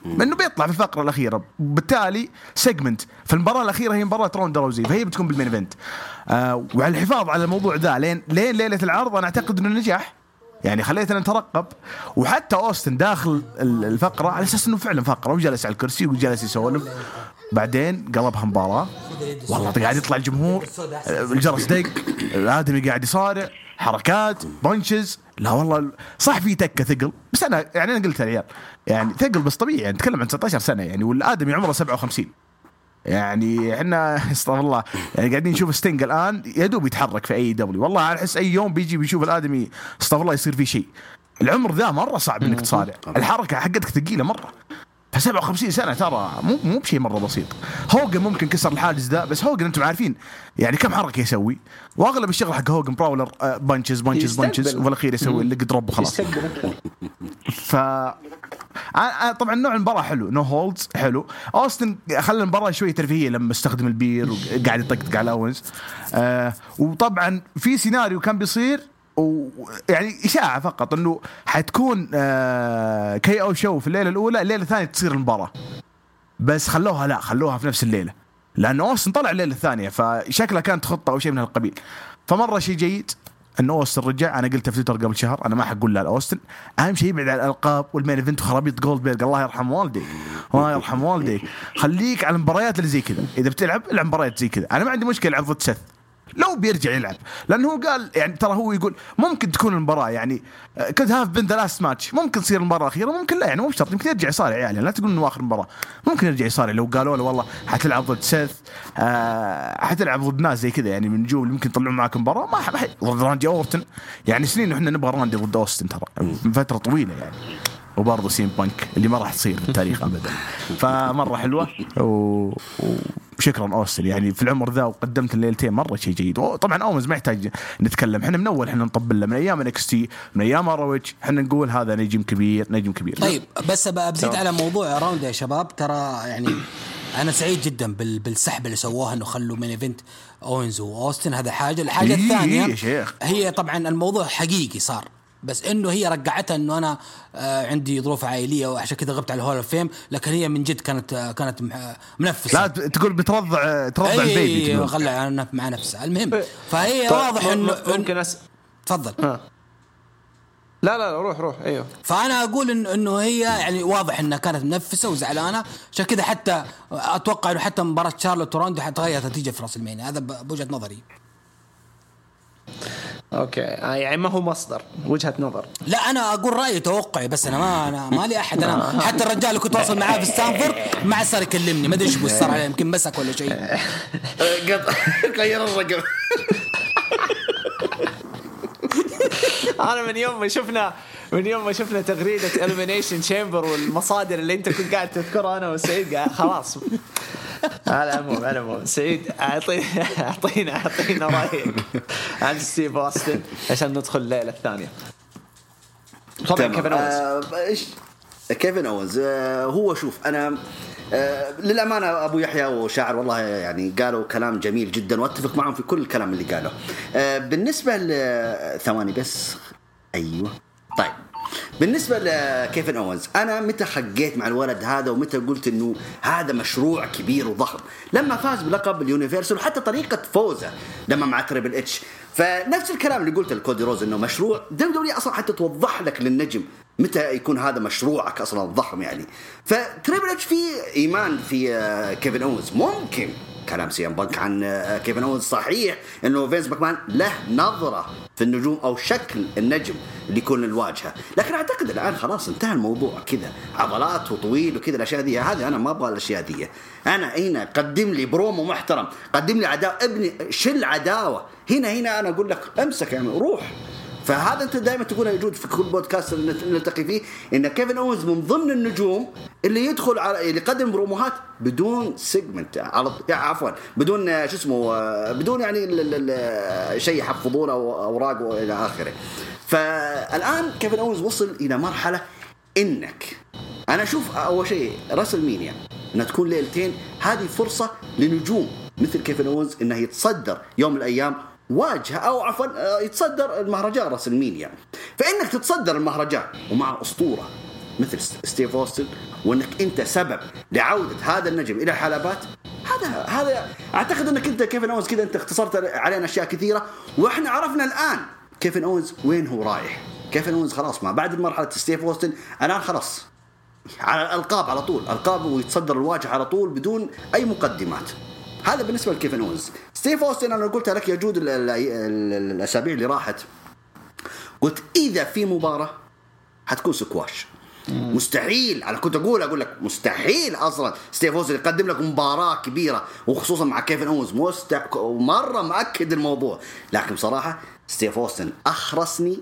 C: إنه بيطلع في الفقرة الأخيرة. وبالتالي segment فالمباراه الأخيرة هي مباراة روندا روزي. فهي بتكون بال main event آه وعلى الحفاظ على الموضوع ذا لين لين ليلة العرض أنا أعتقد إنه نجح. يعني خليتنا نترقب وحتى أوستن داخل ال- الفقرة على أساس إنه فعلا فقرة وجلس على الكرسي وجلس يسولف. بعدين قلبها مباراه والله قاعد يطلع الجمهور الجرس دق الادمي قاعد يصارع حركات punches. لا والله صح في تكة ثقل بس أنا يعني أنا قلت يا عيال يعني ثقل بس طبيعي يعني نتكلم عن 19 سنة يعني والآدمي عمره 57 يعني إحنا استغفر الله يعني قاعدين نشوف ستينج الآن يا دوب يتحرك في AEW. والله احس أي يوم بيجي بيشوف الآدمي استغفر الله يصير فيه شيء. العمر ذا مرة صعب إنك تصارع. الحركة حقتك ثقيلة مرة. 57 سنة ترى. مو مو بشيء مرة بسيط. هوجن ممكن كسر الحاجز ذا بس هوجن أنتم عارفين يعني كم حركة يسوي؟ واغلب الشغل حق هوجن brawler آه، punches
A: punches.
C: punches وفي الاخير يسوي ال leg drop
A: وخلاص.
C: ف أنا- أنا طبعا نوع المباراة حلو. no holds حلو. أوستن خلى المباراة شوي ترفيهية لما استخدم ال beer وقاعد يطقطق على اونز آه وطبعا في سيناريو كان بيصير ويعني إشاعة فقط إنه حتكون آه KO Show في الليلة الأولى الليلة الثانية تصير المباراة. بس خلوها لا خلوها في نفس الليلة. لأن أوستن طلع الليلة الثانية فشكلها كانت خطة أو شيء من هالقبيل. فمرة شيء جيد إن أوستن رجع. أنا قلتها في تويتر قبل شهر أنا ما حقول لا لأوستن. أهم شيء يبعد عن الألقاب وال main event وخرابيط جولد بيرج الله يرحم والديك الله يرحم والديك خليك على المباريات اللي زي كذا. إذا بتلعب العب مباريات زي كذا. أنا ما عندي مشكلة العب ضد سيث لو بيرجع يلعب. لأنه هو قال يعني ترى هو يقول ممكن تكون المباراة يعني could have been the last match ممكن تصير المباراة الأخيرة ممكن لا يعني مو شرط يمكن يرجع يصارع يعني. لا تقول إنه آخر مباراة. ممكن يرجع يصارع. لو قالوا له والله حتلعب ضد سيث آه حتلعب ضد ناس زي كذا يعني من نجوم اللي ممكن يطلعون معك مباراة. ما ضد راندي أورتن. يعني سنين إحنا نبغى راندي ضد أوستن ترى. من فترة طويلة يعني. وبرضه سي إم بانك اللي ما راح تصير في التاريخ ابدا. فمرة حلوة و... وشكرا أوستن. يعني في العمر ذا وقدمت الليلتين مرة شيء جيد. طبعا أوينز ما يحتاج نتكلم. إحنا من أول إحنا نطبل له. من أيام NXT من أيام ROH إحنا نقول هذا نجم كبير نجم كبير.
D: طيب بس بزيد على موضوع راوندي يا شباب. ترى يعني أنا سعيد جدا بال... بالسحب اللي سووها إنه خلوا main event أوينز وأوستن. هذا حاجة. الحاجة
C: إيه الثانية شيخ.
D: هي طبعا الموضوع حقيقي صار. بس إنه هي رجعتها إنه أنا آه عندي ظروف عائلية وعشان كذا غبت على ال Hall of Fame لكن هي من جد كانت آه كانت مح- منفسة.
C: لا تقول بترضع ترضع ال baby
D: اي
C: تقول.
D: خلى مع نفسها المهم فهي
A: طيب،
D: واضح
A: إنه ممكن أس...
D: تفضل.
A: ها. لا لا روح روح أيوه.
D: فأنا أقول انه إنه هي يعني واضح إنها كانت منفسة وزعلانة. عشان كذا حتى أتوقع إنه حتى مباراة شارلوت وروندا حتغير نتيجه في ريسلمانيا هذا بوجهة نظري.
A: أوكي. آه، يعني ما هو مصدر وجهة نظر.
D: لا أنا أقول رأيي توقعي بس أنا ما أنا ما لي أحد. أنا حتى الرجال اللي كنت واصل معاه في ستانفورد ما عاد صار يكلمني. ما أدري إيش صار عليه يمكن مسك ولا شيء.
B: غير الرقم.
A: أنا من يوم ما شفنا من يوم ما شفنا تغريدة Elimination Chamber والمصادر اللي أنت كنت قاعد تذكرها أنا وسعيد قاعد خلاص. على العموم على العموم سعيد اعطينا اعطينا اعطينا رأيك. عن ستيف اوستن عشان ندخل الليلة الثانية. طبعا. كيفن
B: إيش كيفن اونز آه، هو شوف أنا آه، للأمانة أبو يحيى وشاعر والله يعني قالوا كلام جميل جدا وأتفق معهم في كل الكلام اللي قاله. آه، بالنسبة ل ثواني بس أيوه. طيب بالنسبة لكيفن أوينز أنا متى خقيت مع الولد هذا ومتى قلت إنه هذا مشروع كبير وضخم؟ لما فاز بلقب ال Universal وحتى طريقة فوزه لما مع تريبل اتش فنفس الكلام اللي قلته لكودي رودز إنه مشروع W أصلا حتى توضح لك للنجم متى يكون هذا مشروعك أصلا الضخم يعني. فتريبل اتش في إيمان في آه، كيفن أوينز ممكن. كلام سي إم بانك عن آه، كيفن أوينز صحيح إنه فينس ماكمان له نظرة في النجوم أو شكل النجم اللي يكون الواجهة، لكن أعتقد الآن خلاص انتهى الموضوع كذا. عضلات وطويل وكذا الأشياء دي هذه أنا ما أبغى الأشياء دي، أنا هنا قدم لي برومو محترم، قدم لي عداوه ابني لي عداوة، هنا هنا أنا أقول لك امسك يعني روح. فهذا انت دائما تقول يا جود في كل بودكاست نلتقي فيه إن كيفن اونز من ضمن النجوم اللي يدخل على اللي يقدم بروموهات بدون segment على عفوا بدون آه، شو اسمه آه، بدون يعني شيء يحفظونه أو اوراق والى آخره. فالآن كيفن اونز وصل إلى مرحلة إنك أنا أشوف أول شيء ريسلمانيا إنها تكون ليلتين هذه فرصة لنجوم مثل كيفن اونز انه يتصدر يوم من الأيام واجهة أو عفوا آه، يتصدر المهرجان ريسلمانيا فإنك تتصدر المهرجان ومع أسطورة مثل ست- ستيف أوستن وإنك أنت سبب لعودة هذا النجم إلى الحلبات هذا هذا أعتقد إنك أنت كيفن اونز كذا أنت اختصرت علينا أشياء كثيرة وإحنا عرفنا الآن كيفن اونز وين هو رايح. كيفن اونز خلاص ما بعد مرحلة ستيف أوستن الآن خلاص. على الألقاب على طول ألقاب ويتصدر الواجهة على طول بدون أي مقدمات. هذا بالنسبة لكيفن اونز ستيف أوستن أنا قلتها لك يا جود ال- ال- ال- الأسابيع اللي راحت. قلت إذا في مباراة حتكون سكواش. مستحيل. أنا كنت أقول أقول لك مستحيل أصلا. ستيف أوستن يقدم لك مباراة كبيرة وخصوصا مع كيفن اونز مستح... مرة مأكد الموضوع. لكن بصراحة ستيف أوستن اخرسني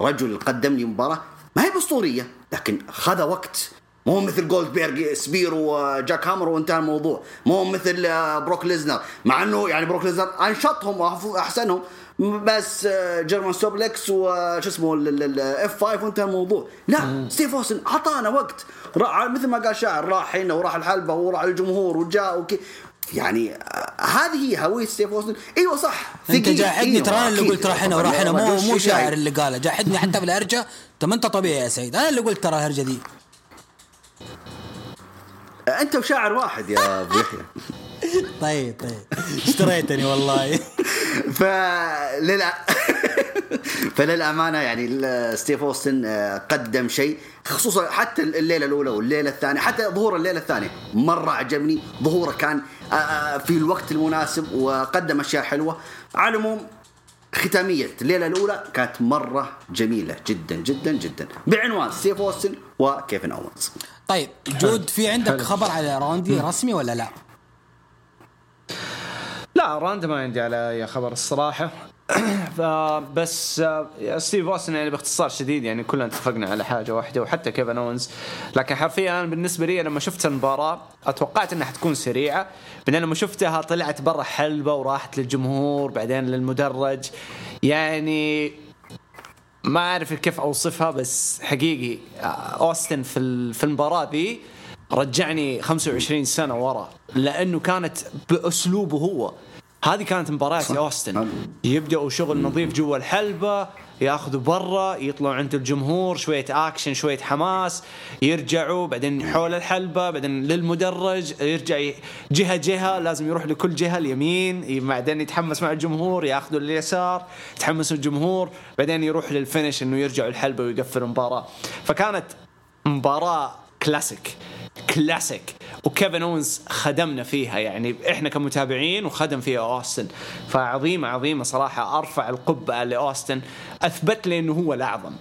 B: رجل قدم لي مباراة. ما هي بأسطورية لكن خذ وقت. مو مثل جولدبيرج spear و jackhammer وانتهى الموضوع. مو مثل آه، بروك ليزنر مع إنه يعني بروك ليزنر أنشطهم واحسنهم بس آه، German suplex وش اسمه ال F 5 وانتهى الموضوع. لا ستيف اوستن أعطانا وقت. مثل ما قال شاعر راح هنا وراح الحلبة وراح الجمهور وجاء وكي يعني آه، هذه هي هوية ستيف اوستن إيوه صح أنت
D: جاحدني
B: أيوة،
D: ترى اللي. قلت راح هنا وراح هنا. مو مو شاعر. اللي قاله. جاحدني حتى في الهرجه طب أنت طبيعي يا سعيد. أنا اللي قلت ترى الهرجة دي.
B: أنت وشاعر واحد يا أبو يحيى.
D: طيب طيب. اشتريتني والله.
B: فللأ فللأمانة يعني ستيف أوستن آه، قدم شيء خصوصا حتى الليلة الأولى والليلة الثانية حتى ظهور الليلة الثانية مرة عجبني. ظهوره كان آه، آه، في الوقت المناسب وقدم أشياء حلوة. على العموم ختامية الليلة الأولى كانت مرة جميلة جدا جدا جدا. بعنوان ستيف أوستن وكيفن اونز
D: طيب جود في عندك خبر على راوندي رسمي ولا لا؟
A: لا راند ما عندي على أي خبر الصراحة. فبس آه، ستيف اوستن يعني باختصار شديد يعني كلنا اتفقنا على حاجة واحدة وحتى كيفن اونز لكن حرفيا أنا بالنسبة لي لما شفت المباراة أتوقعت إنها حتكون سريعة بعدين لما شفتها طلعت برا حلبة وراحت للجمهور بعدين للمدرج. يعني ما أعرف كيف أوصفها بس حقيقي آه، أوستن في في المباراة ذي رجعني 25 سنة ورا لأنه كانت بأسلوبه هو. هذه كانت مباراة أوستن. يبدأوا شغل نظيف جوا الحلبة ياخذوا برا يطلعوا عند الجمهور شوية اكشن شوية حماس يرجعوا بعدين حول الحلبة بعدين للمدرج يرجع جهة جهة لازم يروح لكل جهة اليمين بعدين يتحمس مع الجمهور ياخذوا اليسار يتحمسوا الجمهور بعدين يروح لل finish إنه يرجعوا الحلبة ويقفل المباراة فكانت مباراة classic classic وكيفن أونز خدمنا فيها. يعني إحنا كمتابعين وخدم فيها أوستن. فعظيمه عظيمه صراحة. أرفع القبعه لأوستن. أثبت لي إنه هو الاعظم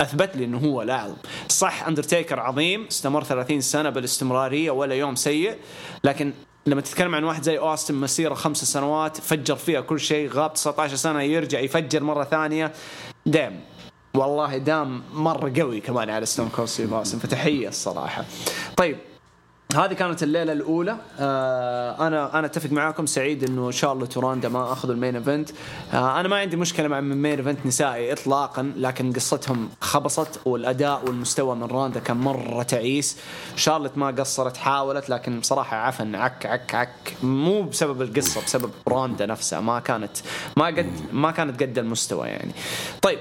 A: أثبت لي إنه هو الاعظم صح أندرتيكر عظيم. استمر 30 سنة بالاستمرارية ولا يوم سيء. لكن لما تتكلم عن واحد زي أوستن مسيرة خمس سنوات فجر فيها كل شيء غاب 19 سنة يرجع يفجر مرة ثانية. damn والله damn مره قوي كمان على ستون كولد ستيف اوستن فتحية الصراحة. طيب هذه كانت الليلة الأولى. آه أنا أنا أتفق معاكم سعيد إنه شارلوت وراندا ما اخذوا ال main event. آه أنا ما عندي مشكلة مع ال main event نسائي اطلاقا لكن قصتهم خبصت والأداء والمستوى من راندا كان مرة تعيس. شارلوت ما قصرت حاولت لكن بصراحة عفن عك عك عك. مو بسبب القصة بسبب راندا نفسها. ما كانت ما قد ما كانت قد المستوى يعني. طيب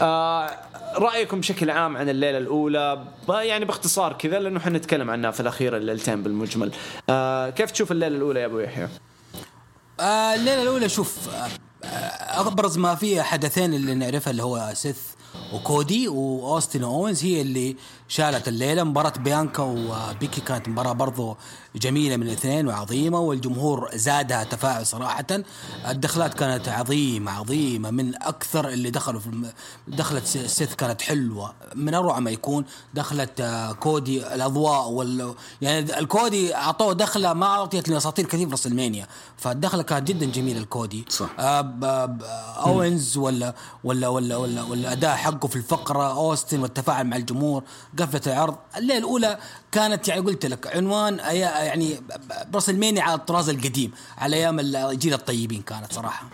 A: آه رأيكم بشكل عام عن الليلة الأولى؟ يعني باختصار كذا لأنه حنتكلم عنها في الأخير الليلتين بالمجمل. آه كيف تشوف الليلة الأولى يا أبو يحيى؟
D: آه الليلة الأولى شوف آه ابرز ما فيها حدثين اللي نعرفها اللي هو سيث وكودي وأوستن أوينز هي اللي شالت الليلة مباراة بيانكا وبيكي كانت مباراة برضو جميلة من الاثنين وعظيمة والجمهور زادها تفاعل صراحة. الدخلات كانت عظيمة عظيمة من أكثر اللي دخلوا في. دخلت سيث كانت حلوة. من أروع ما يكون دخلت آه، كودي الأضواء وال يعني الكودي أعطوه دخلة ما أعطيت لأساطير كثير في ألمانيا. فالدخلة كانت جدا جميلة الكودي.
B: صح.
D: أوينز ولا ولا ولا ولا, ولا الاداء حقه في الفقرة أوستن والتفاعل مع الجمهور. قفله العرض. الليلة الأولى كانت يعني قلت لك عنوان يعني براس المانيا على الطراز القديم على أيام الجيل الطيبين كانت صراحة.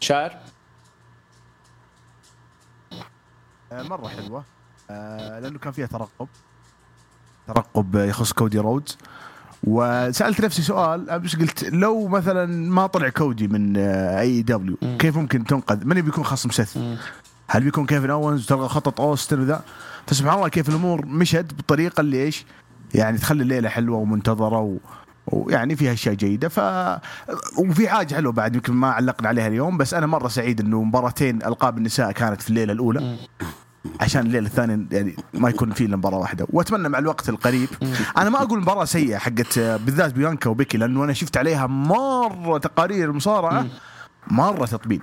A: شاعر؟
C: آه، مرة حلوة. آه، لأنه كان فيها ترقب. ترقب يخص كودي رودز. وسألت نفسي سؤال مش قلت لو مثلا ما طلع كودي من AEW كيف ممكن تنقذ؟ من بيكون خصم سيث؟ هل بيكون كيفن أوينز تلغى خطط أوستن وذا؟ فسبحان الله كيف الأمور مشت بالطريقة اللي إيش؟ يعني تخلي الليلة حلوة ومنتظرة و... ويعني فيها أشياء جيدة. ف وفي حاجة حلوة بعد يمكن ما علقنا عليها اليوم بس أنا مرة سعيد إنه مباراتين ألقاب النساء كانت في الليلة الأولى. عشان الليلة الثانية يعني ما يكون في إلا مباراة واحدة. وأتمنى مع الوقت القريب. أنا ما أقول مباراة سيئة حقت بالذات بيانكا وبيكي لأنه أنا شفت عليها مرة تقارير المصارعه مرة تطبيل.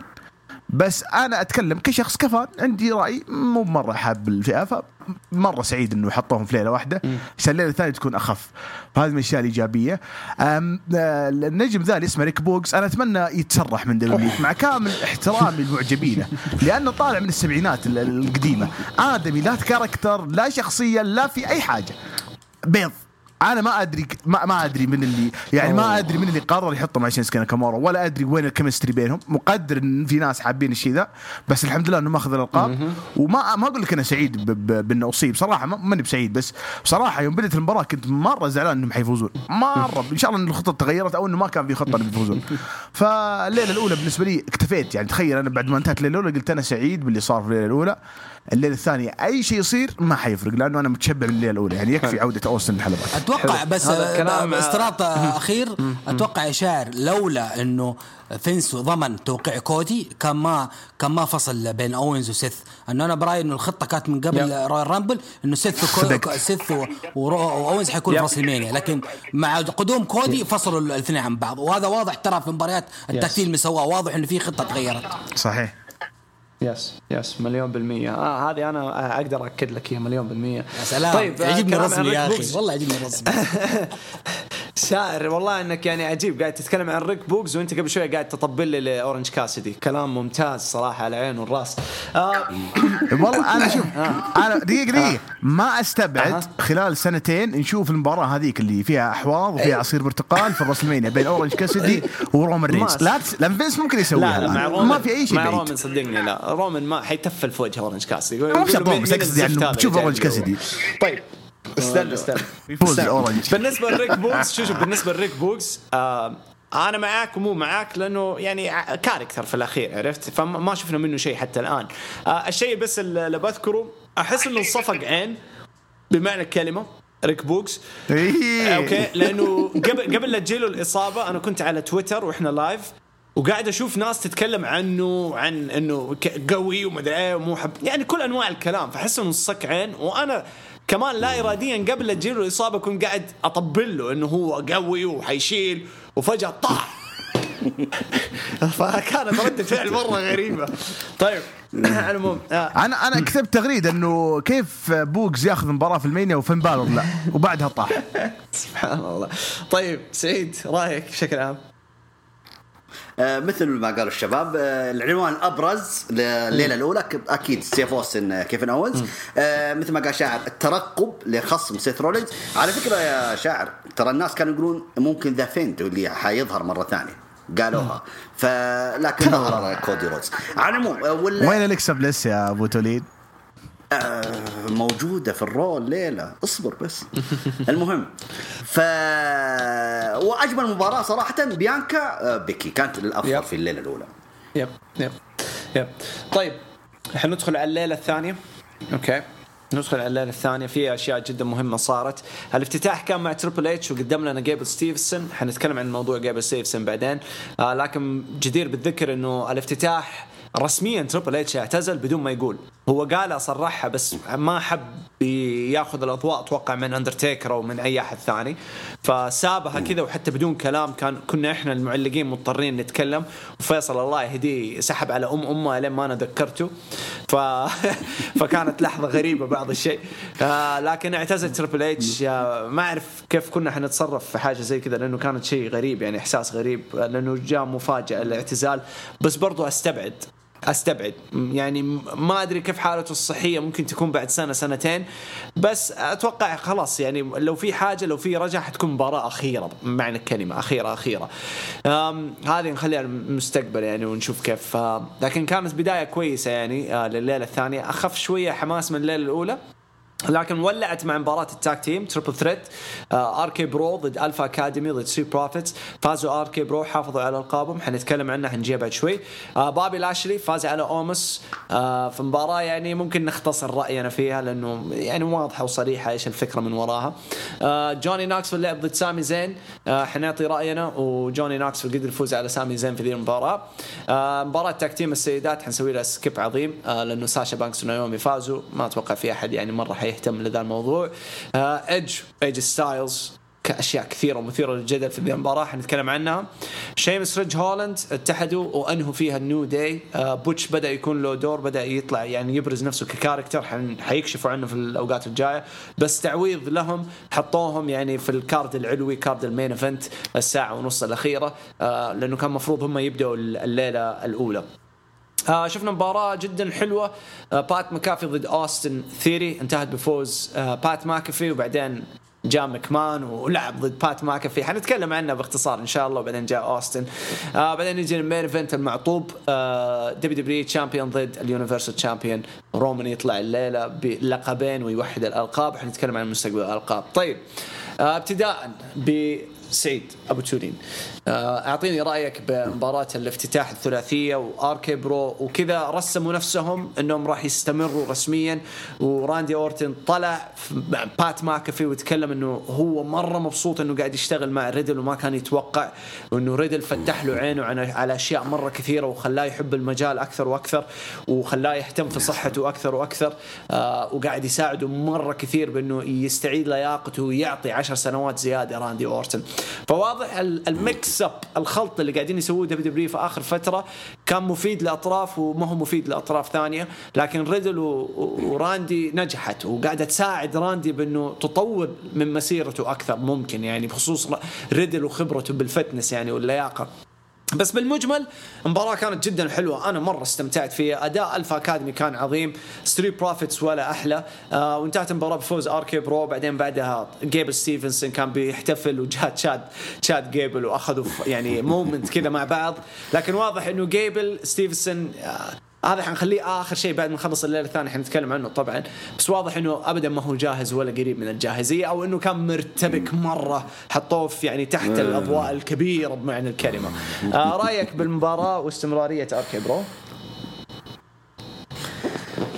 C: بس أنا أتكلم كشخص ك fan عندي رأي مو مرة حاب الفئة فمرة سعيد إنه حطوهم في ليلة واحدة عشان الليلة الثانية تكون أخف. فهذه من الأشياء الإيجابية. آه، النجم ذا اللي اسمه ريك بوكس أنا أتمنى يتسرح من دلوقتي مع كامل احترامي للمعجبينه لأنه طالع من السبعينات القديمة. آدمي لا character لا شخصية لا في أي حاجة. بيض. أنا ما أدري ما, ما أدري من اللي يعني ما أدري من اللي قرر يحطه مع شينسكي ناكامورا ولا أدري وين ال chemistry بينهم. مقدر إن في ناس حابين الشيء ذا بس الحمد لله إنه ماخذ الألقاب. وما ما أقول لك أنا سعيد بإنه أصيب. صراحة ماني بسعيد بس بصراحه يوم بدأت المباراة كنت مرة زعلان إنهم حيفوزون. مرة. إن شاء الله إن الخطة تغيرت أو إنه ما كان في خطة إنهم يفوزون. فالليلة الأولى بالنسبة لي اكتفيت يعني تخيل أنا بعد ما انتهت الليلة الأولى قلت أنا سعيد باللي صار في الليلة الأولى. الليلة الثانية. أي شيء يصير ما حيفرق لأنه أنا متشبع بالليلة الأولى يعني يكفي عودة اوستن الحلبات
D: أتوقع بس استدراك أخير أتوقع يا شاعر لولا إنه فينس ضمن توقيع كودي كان ما كان ما فصل بين أوينز وسيث. إنه أنا برايي إنه الخطة كانت من قبل رويال رامبل إنه سيث وكو سيث وأوينز حيكون في مانيا لكن مع قدوم كودي فصلوا الاثنين عن بعض. وهذا واضح ترى في مباريات ال tag title اللي سواه واضح إنه في خطة تغيرت.
C: صحيح.
A: yes yes مليون بالمية. آه هذه أنا أقدر أكد لك إياها مليون بالمية.
D: يا سلام طيب يعجبني الرسمي يا أخي. والله يعجبني الرسمي
A: شاعر والله إنك يعني عجيب. قاعد تتكلم عن ريك بوكس وأنت قبل شوي قاعد تطبل لي لأورنج كاسيدي كلام ممتاز صراحة على العين والرأس. آه
C: والله أنا شوف أنا دقيقة دقيقة. ما
A: أستبعد.
C: خلال سنتين نشوف المباراة هذيك اللي فيها
A: أحواض.
C: وفيها عصير برتقال في الرسلمانيا بين اورنج كاسيدي ورومان رينز لا. لأن فينس ممكن يسويها.
A: لا لا مع
C: الآن.
A: رومان
C: ما في أي شيء
A: مع رومان صدقني لا. رومان ما حيتفل في وجه أورنج كاسيدي
C: شرط
A: مين-
C: بس أقصد يعني بتشوف
A: جوا؟
C: كاسيدي.
A: طيب استنى استنى
C: يفوز. الأورنج.
A: بالنسبة لريك بوكس شوف بالنسبة لريك بوكس آه أنا معاك ومو معاك لأنه يعني character في الأخير عرفت فما ما شفنا منه شيء حتى الآن آه الشيء بس اللي اللي بذكره أحس إنه صفق عين بمعنى الكلمة ريك بوكس
C: إيه.
A: أوكي لأنه قبل قبل لا تجيله الإصابة أنا كنت على تويتر وإحنا live وقاعد أشوف ناس تتكلم عنه عن إنه قوي ومدري إيه ومو حب يعني كل أنواع الكلام. فأحس إنه صك عين. وأنا كمان لا اراديا قبل لا تجيله الإصابة كنت قاعد أطبل له إنه هو قوي وحيشيل وفجأة طاح. فكانت ردة فعل مرة غريبة. طيب. العموم آه،
C: أنا أنا كتبت تغريدة إنه كيف بوكس ياخذ مباراة في المانيا وفين بالور لا وبعدها طاح.
A: سبحان الله. طيب سعيد رأيك بشكل عام؟
B: مثل ما قالوا الشباب آه، العنوان الابرز لليلة الأولى. أكيد ستيف أوستن آه، كيفن اونز آه، مثل ما قال شاعر الترقب لخصم سيث رولينز. على فكرة يا شاعر ترى الناس كانوا يقولون ممكن ذا فيند اللي حيظهر مرة ثانية. قالوها. فلكن ظهر كودي رودز. على العموم آه، ولا
C: وين الكسا بليس يا أبو توليد؟
B: آه، موجودة في الرو الليلة. اصبر بس. المهم ف وأجمل مباراة صراحة بيانكا آه، بيكي. كانت الافضل
A: yep.
B: في الليلة الأولى.
A: yep yep yep. طيب الحين ندخل على الليلة الثانية. أوكي. ندخل على الليلة الثانية. في أشياء جدا مهمة صارت. الافتتاح كان مع تريبل اتش وقدم لنا جيبل ستيفسون حنتكلم عن موضوع جيبل ستيفسون بعدين. آه لكن جدير بالذكر إنه الافتتاح رسميا تريبل اتش اعتزل بدون ما يقول. هو قالها صرحها بس ما حب ياخذ الأضواء أتوقع من اندرتيكر أو من أي أحد ثاني. فسابها كذا وحتى بدون كلام كان كنا إحنا المعلقين مضطرين نتكلم. وفيصل الله يهديه سحب على أم أمه لين ما أنا ذكرته. ف... فكانت لحظة غريبة بعض الشيء. آه لكن اعتزل تريبل اتش ما أعرف كيف كنا حنتصرف في حاجة زي كذا لأنه كانت شيء غريب يعني إحساس غريب لأنه جاء مفاجأة الاعتزال. بس برضو أستبعد. أستبعد. يعني ما أدري كيف حالته الصحية ممكن تكون بعد سنة سنتين. بس أتوقع خلاص يعني لو في حاجة لو في رجع حتكون مباراة أخيرة بمعنى الكلمة أخيرة أخيرة. هذه نخليها المستقبل يعني ونشوف كيف. لكن كانت بداية كويسة يعني آه، لليلة الثانية. أخف شوية حماس من الليلة الأولى. لكن ولعت مع مباراة ال tag team triple threat RK-Bro ضد Alpha Academy ضد Street Profits فازوا RK-Bro حافظوا على ألقابهم. حنتكلم عنها حنجيها بعد شوي. آه بابي لاشلي فاز على اومس آه في مباراة يعني ممكن نختصر رأينا فيها لأنه يعني واضحة وصريحة إيش الفكرة من وراها. آه جوني ناكسفيل لعب ضد سامي زين آه حنعطي رأينا وجوني ناكسفيل قدر يفوز على سامي زين في ذي المباراة. آه مباراة tag team السيدات حنسوي لها skip عظيم. آه لأنه ساشا بانكس ونايومي فازوا. ما أتوقع في أحد يعني مرة حيهتم لذا الموضوع. آه ايدج ايدج ستايلز اشياء كثيرة ومثيره للجدل في المباراة. حنتكلم عنها. شيمس وريدج هولاند اتحدوا وأنهوا فيها ال New Day. آه بوتش بدأ يكون له دور بدأ يطلع يعني يبرز نفسه ك character. حيكشفوا عنه في الأوقات الجاية. بس تعويض لهم حطوهم يعني في ال card العلوي card ال main event الساعة ونص الأخيرة. آه لأنه كان المفروض هم يبدأوا الليلة الأولى. آه شفنا مباراة جدا حلوة. آه بات مكافي ضد اوستن ثيري انتهت بفوز آه بات ماكافي وبعدين جاء مكمان ولعب ضد بات ماكافي. حنتكلم عنه باختصار إن شاء الله وبعدين جاء اوستن آه بعدين يجي ال main event المعطوب آه WWE champion ضد ال universal champion رومان يطلع الليلة بلقبين ويوحد الألقاب. حنتكلم عن مستقبل الألقاب. طيب آه ابتداء بسعيد أبو تولين آه أعطيني رأيك بمباراة الافتتاح الثلاثية و RK-Bro وكذا. رسموا نفسهم إنهم راح يستمروا رسميا. وراندي أورتن طلع بات ماكافي وتكلم إنه هو مرة مبسوط إنه قاعد يشتغل مع ريدل وما كان يتوقع وانه ريدل فتح له عينه على أشياء مرة كثيرة وخلاه يحب المجال أكثر وأكثر وخلاه يهتم في صحته أكثر وأكثر. آه وقاعد يساعده مرة كثير بإنه يستعيد لياقته ويعطي عشر سنوات زيادة راندي أورتن. فواضح ال mix up الخلط اللي قاعدين يسووه WWE في آخر فترة كان مفيد لأطراف وما هو مفيد لأطراف ثانية لكن ريدل وراندي نجحت وقاعدة تساعد راندي بأنه تطور من مسيرته أكثر ممكن يعني بخصوص ريدل وخبرته بال fitness يعني واللياقة. بس بالمجمل المباراة كانت جدا حلوة. أنا مرة استمتعت فيها. أداء Alpha Academy كان عظيم. Street Profits ولا أحلى. آه وانتهت المباراة بفوز RK-Bro بعدين بعدها جيبل ستيفنسون كان بيحتفل وجاء تشاد تشاد جيبل وأخذوا يعني moment كذا مع بعض. لكن واضح إنه جيبل ستيفنسون آه هذا حنخليه آخر شيء بعد ما نخلص الليلة الثانية. حنتكلم عنه طبعا. بس واضح إنه ابدا ما هو جاهز ولا قريب من الجاهزية أو إنه كان مرتبك مرة حطوه يعني تحت الأضواء الكبيرة بمعنى الكلمة. آه رأيك بالمباراة واستمرارية RK-Bro؟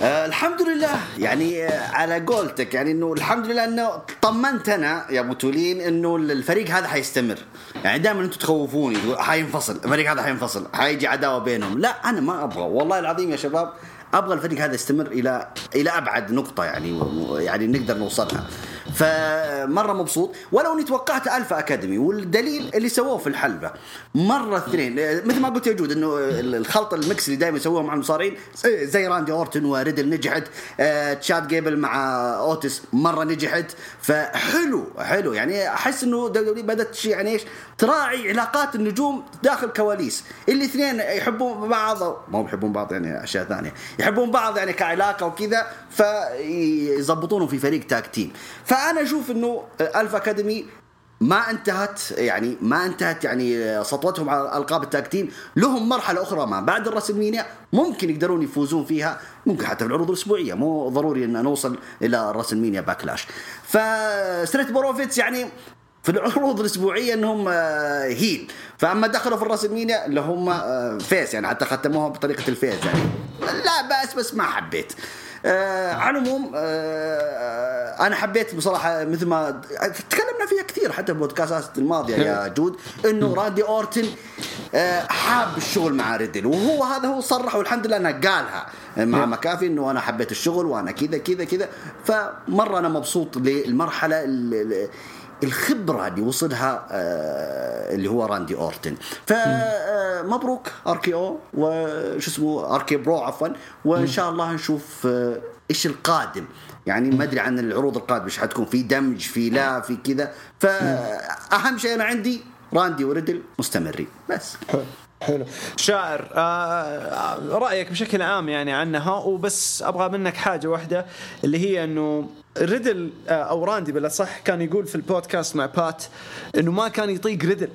B: آه الحمد لله. يعني آه على قولتك يعني إنه الحمد لله إنه طمنت أنا يا أبو تولين إنه الفريق هذا حيستمر. يعني دائما أنتم تخوفوني حينفصل الفريق هذا حينفصل حيجي عداوة بينهم. لا أنا ما أبغى. والله العظيم يا شباب أبغى الفريق هذا يستمر إلى إلى أبعد نقطة يعني يعني نقدر نوصلها. فمرة مبسوط. ولو اني توقعت Alpha Academy والدليل اللي سووه في الحلبة. مرة اثنين مثل ما قلت يا جود إنه الخلط ال mix اللي دائما يسووه مع المصارعين زي راندي أورتن وريدل نجحت آه، تشاد جيبل مع اوتس مرة نجحت. فحلو حلو. يعني أحس إنه دبليو بدأت يعني إيش تراعي علاقات النجوم داخل كواليس. اللي اثنين يحبون بعض ما يحبون بعض يعني أشياء ثانية. يحبون بعض يعني كعلاقة وكذا فيظبطونهم في فريق tag team فأنا أشوف إنه Alpha Academy ما انتهت يعني ما انتهت يعني سطوتهم على ألقاب ال tag team لهم مرحلة أخرى ما بعد الرسلمينيا ممكن يقدرون يفوزون فيها. ممكن حتى في العروض الأسبوعية مو ضروري إن نوصل إلى الرسلمينيا باكلاش ف Street Profits يعني في العروض الأسبوعية إنهم heel فأما دخلوا في الرسلمينيا اللي هم face يعني حتى ختموها بطريقة ال face يعني. لا بس بس ما حبيت. آه على العموم آه أنا حبيت بصراحة مثل ما تكلمنا فيها كثير حتى في البودكاستات الماضية يا جود إنه راندي أورتن آه حاب الشغل مع ريدل وهو هذا هو صرح والحمد لله إنه قالها مع مكافي إنه أنا حبيت الشغل وأنا كذا كذا كذا. فمرة أنا مبسوط للمرحلة الخبرة اللي وصلها آه اللي هو راندي أورتن. فمبروك RKO وش اسمه RK-Bro عفوا. وإن شاء الله نشوف آه إيش القادم. يعني ما أدري عن العروض القادمة إيش حتكون؟ في دمج في لا في كذا. فاهم شيء أنا عندي راندي وريدل مستمرين. بس.
A: حلو. شاعر آه رأيك بشكل عام يعني عنها وبس أبغى منك حاجة واحدة اللي هي إنه ريدل آه أو راندي بالأصح كان يقول في البودكاست مع بات إنه ما كان يطيق ريدل.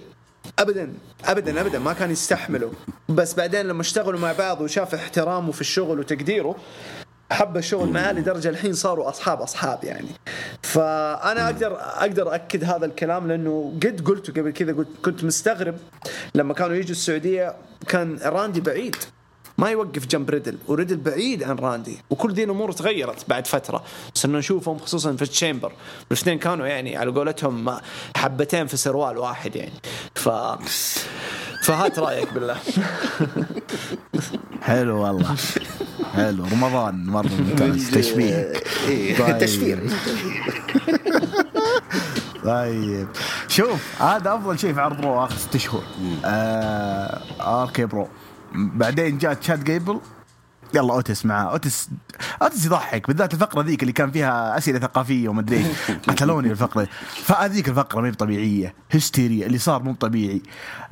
A: ابدا ابدا ابدا ما كان يستحمله. بس بعدين لما اشتغلوا مع بعض وشاف احترامه في الشغل وتقديره حب الشغل معاه لدرجة الحين صاروا أصحاب أصحاب يعني. فأنا أقدر أقدر أكد هذا الكلام لأنه قد قلته قبل كذا قلت كنت مستغرب لما كانوا يجوا السعودية كان راندي بعيد. ما يوقف جنب ريدل وريدل بعيد عن راندي. وكل دي الأمور تغيرت بعد فترة. صرنا نشوفهم خصوصا في ال Chamber الاثنين كانوا يعني على قولتهم حبتين في سروال واحد يعني. ف فهات رأيك بالله.
C: حلو والله. حلو. رمضان مرة ممتاز. تشبيه.
B: طيب. تشفير
C: طيب. شوف هذا أفضل شيء في عرض Raw آخر ست شهور. آه RK-Bro. بعدين جاء تشاد جيبل يلا أوتس معاه أوتس أوتس يضحك بالذات الفقرة ذيك اللي كان فيها أسئلة ثقافية وما إيش. قتلوني الفقرة. فهذيك الفقرة ما هي طبيعية هستيريا اللي صار مو طبيعي.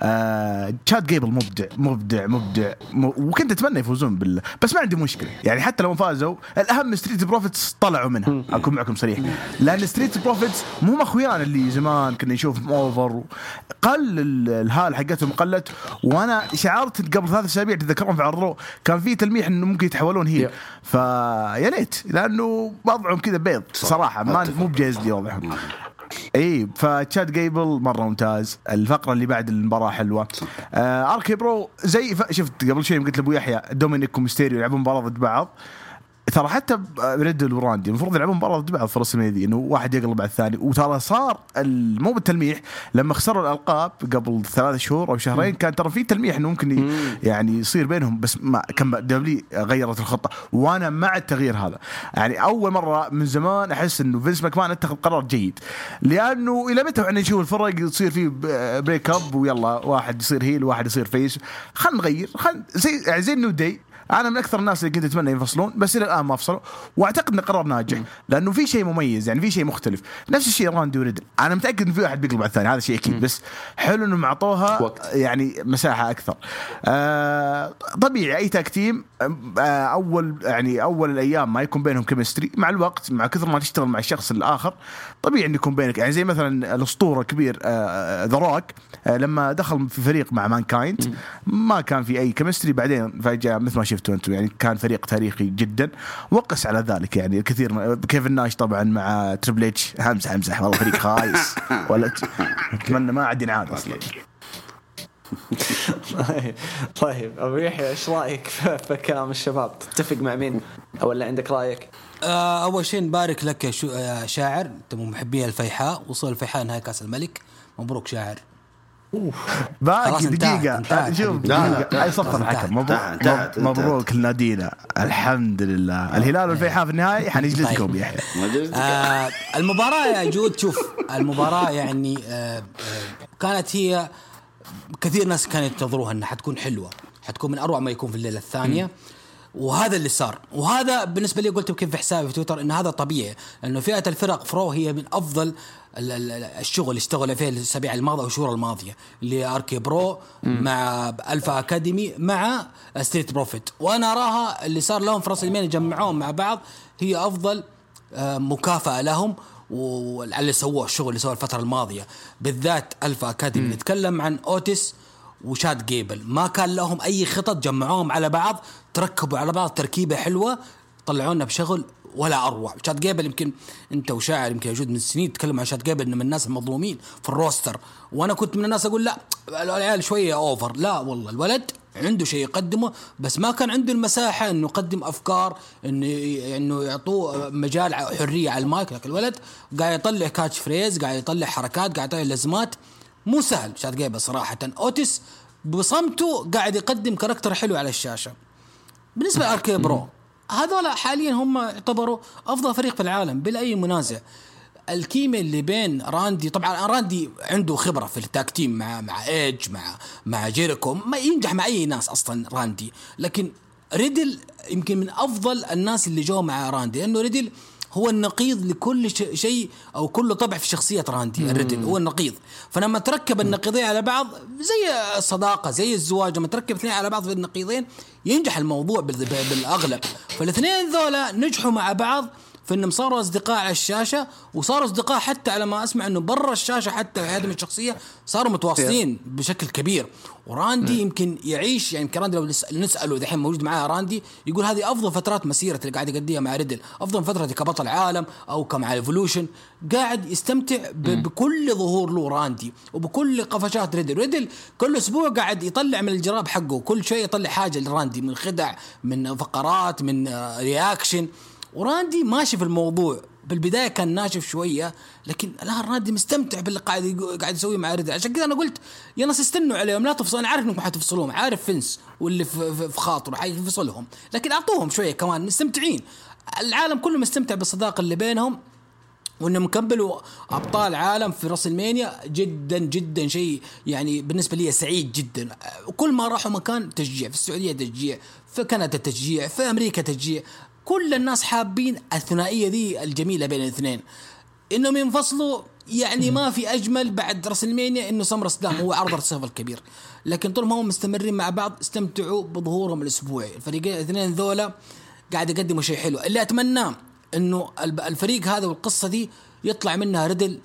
C: آه تشاد جيبل مبدع مبدع مبدع. وكنت أتمنى يفوزون بال بس ما عندي مشكلة. يعني حتى لو فازوا الأهم Street Profits طلعوا منها. أكون معكم صريح. لأن ستريت بروفيتس مو اخويانا اللي زمان كنا نشوفهم اوفر قل الهال حقتهم قلت. وأنا شعرت قبل ثلاث أسابيع تذكرون في عرض كان في تلميح إنه ممكن يتحولون هي فيا ليت لأنه وضعهم كذا بيض صراحة ما مو بجاهز لي وضعهم. إي فتشاد جيبل مرة ممتاز. الفقرة اللي بعد المباراة حلوة. آه اركي برو زي. شفت قبل شوي قلت لأبو يحيى دومينيك وميستيريو يلعبون مباراة ضد بعض. ترى حتى ريدل وراندي المفروض يلعبون مباراة ضد بعض في دي إنه واحد يقلب على الثاني. وترى صار مو بالتلميح لما خسروا الألقاب قبل ثلاث شهور أو شهرين كان ترى في تلميح إنه ممكن يعني يصير بينهم بس ما كم WWE غيرت الخطة. وأنا مع التغيير هذا. يعني أول مرة من زمان أحس إنه فينس ماكمان اتخذ قرار جيد. لأنه إلى متى إحنا نشوف الفرق يصير فيه break up ويلا واحد يصير heel وواحد يصير face خلينا نغير خلينا زي يعني زي ال New Day. أنا من أكثر الناس اللي كنت أتمنى ينفصلون بس إلى الآن ما فصلوا وأعتقد انه قرار ناجح لأنه في شيء مميز يعني في شيء مختلف. نفس الشيء راندي وريدل. أنا متأكد انه في واحد بيقلب على الثاني هذا شيء أكيد بس حلو إنهم أعطوها يعني مساحة أكثر. آه طبيعي أي tag team آه أول يعني أول الأيام ما يكون بينهم chemistry مع الوقت مع كثر ما تشتغل مع الشخص الآخر طبيعي إنه يكون بينك. يعني زي مثلا الأسطورة كبير ذا آه روك آه لما دخل في فريق مع Mankind ما كان في أي chemistry بعدين فجأة مثل ما شفتوا أنتم؟ يعني كان فريق تاريخي جدا وقس على ذلك يعني الكثير كيفن ناش طبعا مع تريبل إتش. همزح همزح والله فريق خايس. ولا أتمنى ما عاد ينعاد أصلا.
A: طيب طيب أبو يحيى إيش رأيك في كلام الشباب؟ تتفق مع مين؟ ولا عندك رأيك؟
D: آه أول شيء نبارك لك يا شاعر. أنت من محبي الفيحاء. وصل الفيحاء نهائي كأس الملك. مبروك شاعر.
C: باقي دقيقة. شوف دقيقة. أي صفر. الحكم مبروك مبروك لنادينا الحمد لله. الهلال والفيحاء في النهائي حنجلدكم طيب. يحيى
D: آه المباراة يا جود شوف المباراة يعني آه, آه، كانت هي كثير ناس كانوا ينتظروها إنها حتكون حلوة حتكون من أروع ما يكون في الليلة الثانية. وهذا اللي صار. وهذا بالنسبة لي قلت يمكن في حسابي في تويتر إن هذا طبيعي لأنه فئة الفرق ف Raw هي من أفضل الشغل اللي اشتغل فيه الأسابيع الماضية والشهور الماضية اللي RK-Bro مع Alpha Academy مع Street Profit وأنا اراها اللي صار لهم في ريسلمانيا جمعوهم مع بعض هي أفضل آه، مكافأة لهم وعلى اللي سووه الشغل اللي سووه الفترة الماضية. بالذات Alpha Academy نتكلم عن اوتس وتشاد جيبل ما كان لهم أي خطط جمعوهم على بعض تركبوا على بعض تركيبة حلوة طلعونا بشغل ولا أروع. تشاد جيبل يمكن أنت وشاعر يمكن موجود من سنين تتكلم عن تشاد جيبل إنه من الناس المظلومين في ال roster. وأنا كنت من الناس أقول لا العيال شوية over. لا والله الولد عنده شيء يقدمه بس ما كان عنده المساحة إنه يقدم أفكار إنه إنه يعطوه مجال حرية على المايك. لكن الولد قاعد يطلع catch phrase قاعد يطلع حركات قاعد يطلع لزمات. مو سهل تشاد جيبل صراحة. اوتس بصمته قاعد يقدم character حلو على الشاشة. بالنسبة ل RK-Bro هذول حاليا هم يعتبروا أفضل فريق في العالم بلا أي منازع. الكيمياء اللي بين راندي طبعا راندي عنده خبرة في ال tag team مع مع ايج مع مع جيريكو. ما ينجح مع أي ناس أصلا راندي. لكن ريدل يمكن من أفضل الناس اللي جو مع راندي لأنه ريدل هو النقيض لكل شيء أو كل طبع في شخصية راندي الريدل هو النقيض. فلما تركب النقيضين على بعض زي الصداقة زي الزواج لما تركب اثنين على بعض في النقيضين ينجح الموضوع بالأغلب. فالاثنين ذولا نجحوا مع بعض في انهم صاروا أصدقاء على الشاشة وصاروا أصدقاء حتى على ما أسمع إنه برا الشاشة حتى في حياتهم الشخصية صاروا متواصلين بشكل كبير. وراندي يمكن يعيش يعني يمكن راندي لو نسأله دحين موجود معاه راندي يقول هذه أفضل فترات مسيرته اللي قاعد يقضيها مع ريدل. أفضل فترتي كبطل عالم أو كمع Evolution قاعد يستمتع بكل ظهور له راندي وبكل قفشات ريدل. ريدل كل أسبوع قاعد يطلع من الجراب حقه كل شيء يطلع حاجة لراندي من خدع من فقرات من reaction وراندي ماشي في الموضوع. بالبداية كان ناشف شوية لكن الآن راندي مستمتع باللي قاعد قاعد يسويه مع ريدل عشان كذا أنا قلت يا ناس استنوا عليهم لا تفصلوا أنا عارف إنكم حتفصلوهم عارف فينس واللي في, خاطره حيفصلهم. لكن أعطوهم شوية كمان مستمتعين. العالم كله مستمتع بالصداقة اللي بينهم وإنهم كملوا أبطال عالم في راس المانيا جدا جدا شيء يعني بالنسبة لي سعيد جدا. وكل ما راحوا مكان تشجيع في السعودية تشجيع في كندا تشجيع في أمريكا تشجيع. كل الناس حابين الثنائية ذي الجميلة بين الاثنين. انهم ينفصلوا يعني ما في أجمل بعد راس المانيا إنه سمر سدام هو عرض الصيف الكبير. لكن طول ما هم مستمرين مع بعض استمتعوا بظهورهم الأسبوعي. الفريقين الاثنين ذولا قاعد يقدموا شيء حلو. اللي اتمناه إنه الفريق هذا والقصة دي يطلع منها ريدل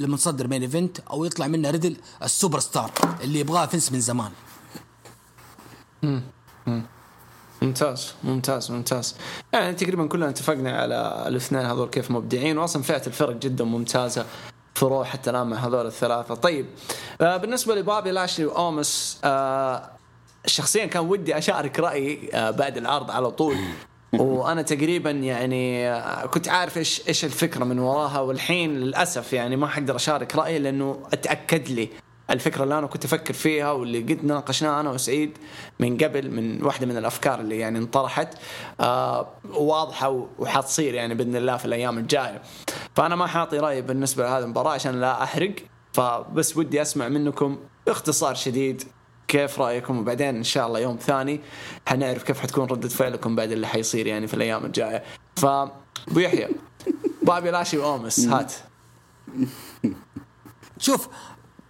D: المتصدر main event أو يطلع منها ريدل السوبر ستار اللي يبغاه فينس من زمان.
A: ممتاز ممتاز ممتاز. يعني تقريبا كلنا اتفقنا على الاثنين هذول كيف مبدعين واصلا فئة الفرق جدا ممتازة فروع حتى الآن مع هذول الثلاثة. طيب آه بالنسبة لبابي لاشلي وأومس آه شخصيا كان ودي أشارك رأيي آه بعد العرض على طول. وأنا تقريبا يعني كنت عارف إيش إيش الفكرة من وراها والحين للأسف يعني ما حقدر أشارك رأيي لأنه أتأكد لي. الفكرة اللي أنا كنت أفكر فيها واللي قد ناقشناها أنا وسعيد من قبل من واحدة من الأفكار اللي يعني انطرحت آه واضحة وحتصير يعني بإذن الله في الأيام الجاية. فأنا ما حاعطي رأيي بالنسبة لهذه المباراة عشان لا أحرق. فبس ودي أسمع منكم باختصار شديد كيف رأيكم وبعدين إن شاء الله يوم ثاني حنعرف كيف حتكون ردة فعلكم بعد اللي حيصير يعني في الأيام الجاية. ف أبو يحيى بابي لاشي وأومس هات.
D: شوف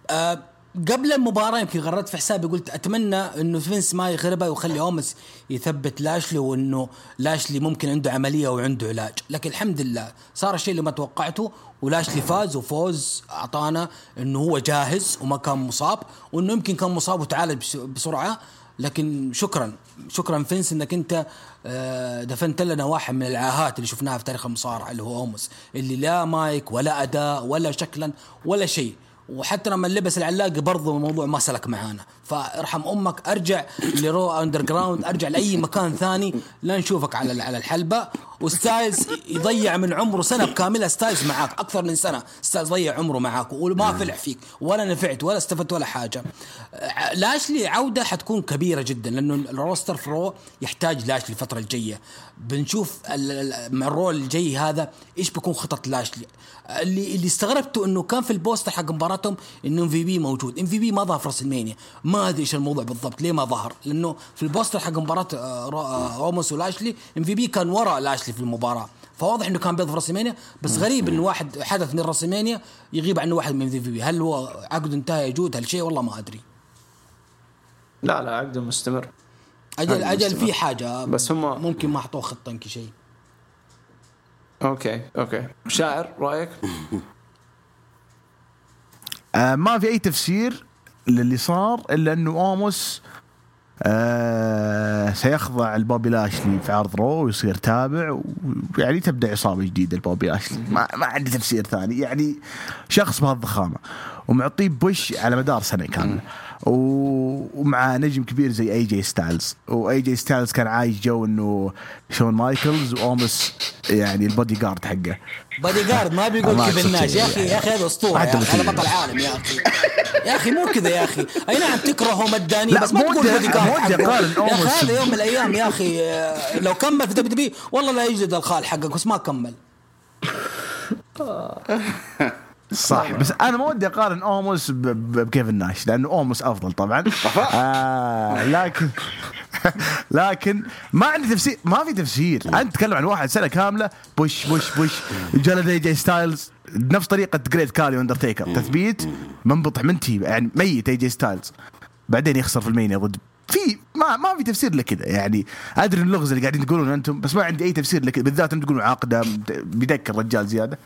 D: آه قبل المباراة يمكن غردت في حسابي قلت أتمنى إنه فينس ما يغلبها ويخلي اومس يثبت لاشلي وإنه لاشلي ممكن عنده عملية وعنده علاج. لكن الحمد لله صار الشيء اللي ما توقعته ولاشلي فاز وفوز أعطانا إنه هو جاهز وما كان مصاب وإنه يمكن كان مصاب وتعالج بسرعة. لكن شكرا شكرا فينس إنك أنت آه، دفنت لنا واحد من العاهات اللي شفناها في تاريخ المصارعة اللي هو اومس اللي لا مايك ولا أداء ولا شكلا ولا شيء. وحتى لما لبس العلاقة برضه الموضوع ما سلك معانا. فارحم أمك أرجع لرو اندر جراوند أرجع لأي مكان ثاني لا نشوفك على على الحلبة. وستايلز يضيع من عمره سنة كامله ستايلز معاك أكثر من سنة ستايلز ضيع عمره معاك. وما فلح فيك ولا نفعت ولا استفدت ولا حاجة. لاشلي عودة حتكون كبيرة جدا لأنه ال roster في رو يحتاج لاشلي الفترة الجاية. بنشوف مع الرو الجاي هذا إيش بيكون خطط لاشلي؟ اللي اللي استغربته إنه كان في ال poster حق مباراتهم انه إم في بي موجود. إم في بي ما ظهر في راسلمانيا ما أدري إيش الموضوع بالضبط ليه ما ظهر؟ لأنه في ال poster حق مباراة أوموس آه، ولاشلي إم في بي كان وراء لاشلي في المباراة. فواضح إنه كان بيض في راسمانيا بس غريب انه واحد حدث من راسمانيا يغيب عنه واحد من إم في بي. هل هو عقده انتهى يا جود هل شيء؟ والله ما أدري.
A: لا لا عقده مستمر.
D: أجل أجل في حاجة بس هم ممكن ما حطوه خطة يمكن شيء.
A: okay okay. شاعر رأيك؟
C: آه ما في أي تفسير للي صار إلا أنه أوموس آه سيخضع لبوبي لاشلي في عرض رو ويصير تابع ويعني تبدأ عصابة جديدة لبوبي لاشلي. ما, ما عندي تفسير ثاني. يعني شخص بهالضخامة. ومعطيه push على مدار سنة كاملة. ومع نجم كبير زي اي جي ستايلز واي جي ستايلز كان عايش جو إنه شون مايكلز واومس يعني البودي جارد حقه
D: بودي جارد ما بيقول كيف الناس. يا أخي يا أخي هذا أسطورة. يا أخي هذا بطل عالم يا أخي. يا أخي مو كذا يا أخي. أي نعم تكرهه مداني بس ما تقول بودي جارد يا أخي هذا يوم من الأيام يا أخي لو كمل في دبليو والله لا يجلد الخال حقك بس ما كمل.
C: صح. بس أنا ما ودي أقارن أوموس بكيفن ناش لأنه أوموس أفضل طبعا. آه لكن لكن ما عندي تفسير ما في تفسير. انت تتكلم عن واحد سنة كاملة push push push. جلد اي جي ستايلز نفس طريقة جريت كالي وأندرتيكر. تثبيت منبطح منتهي يعني ميت اي جي ستايلز. بعدين يخسر في المينيا ضد. في ما ما في تفسير لكذا يعني أدري اللغز اللي قاعدين تقولون أنتم بس ما عندي أي تفسير لكذا بالذات أنتم تقولون عقده بيدك الرجال زيادة.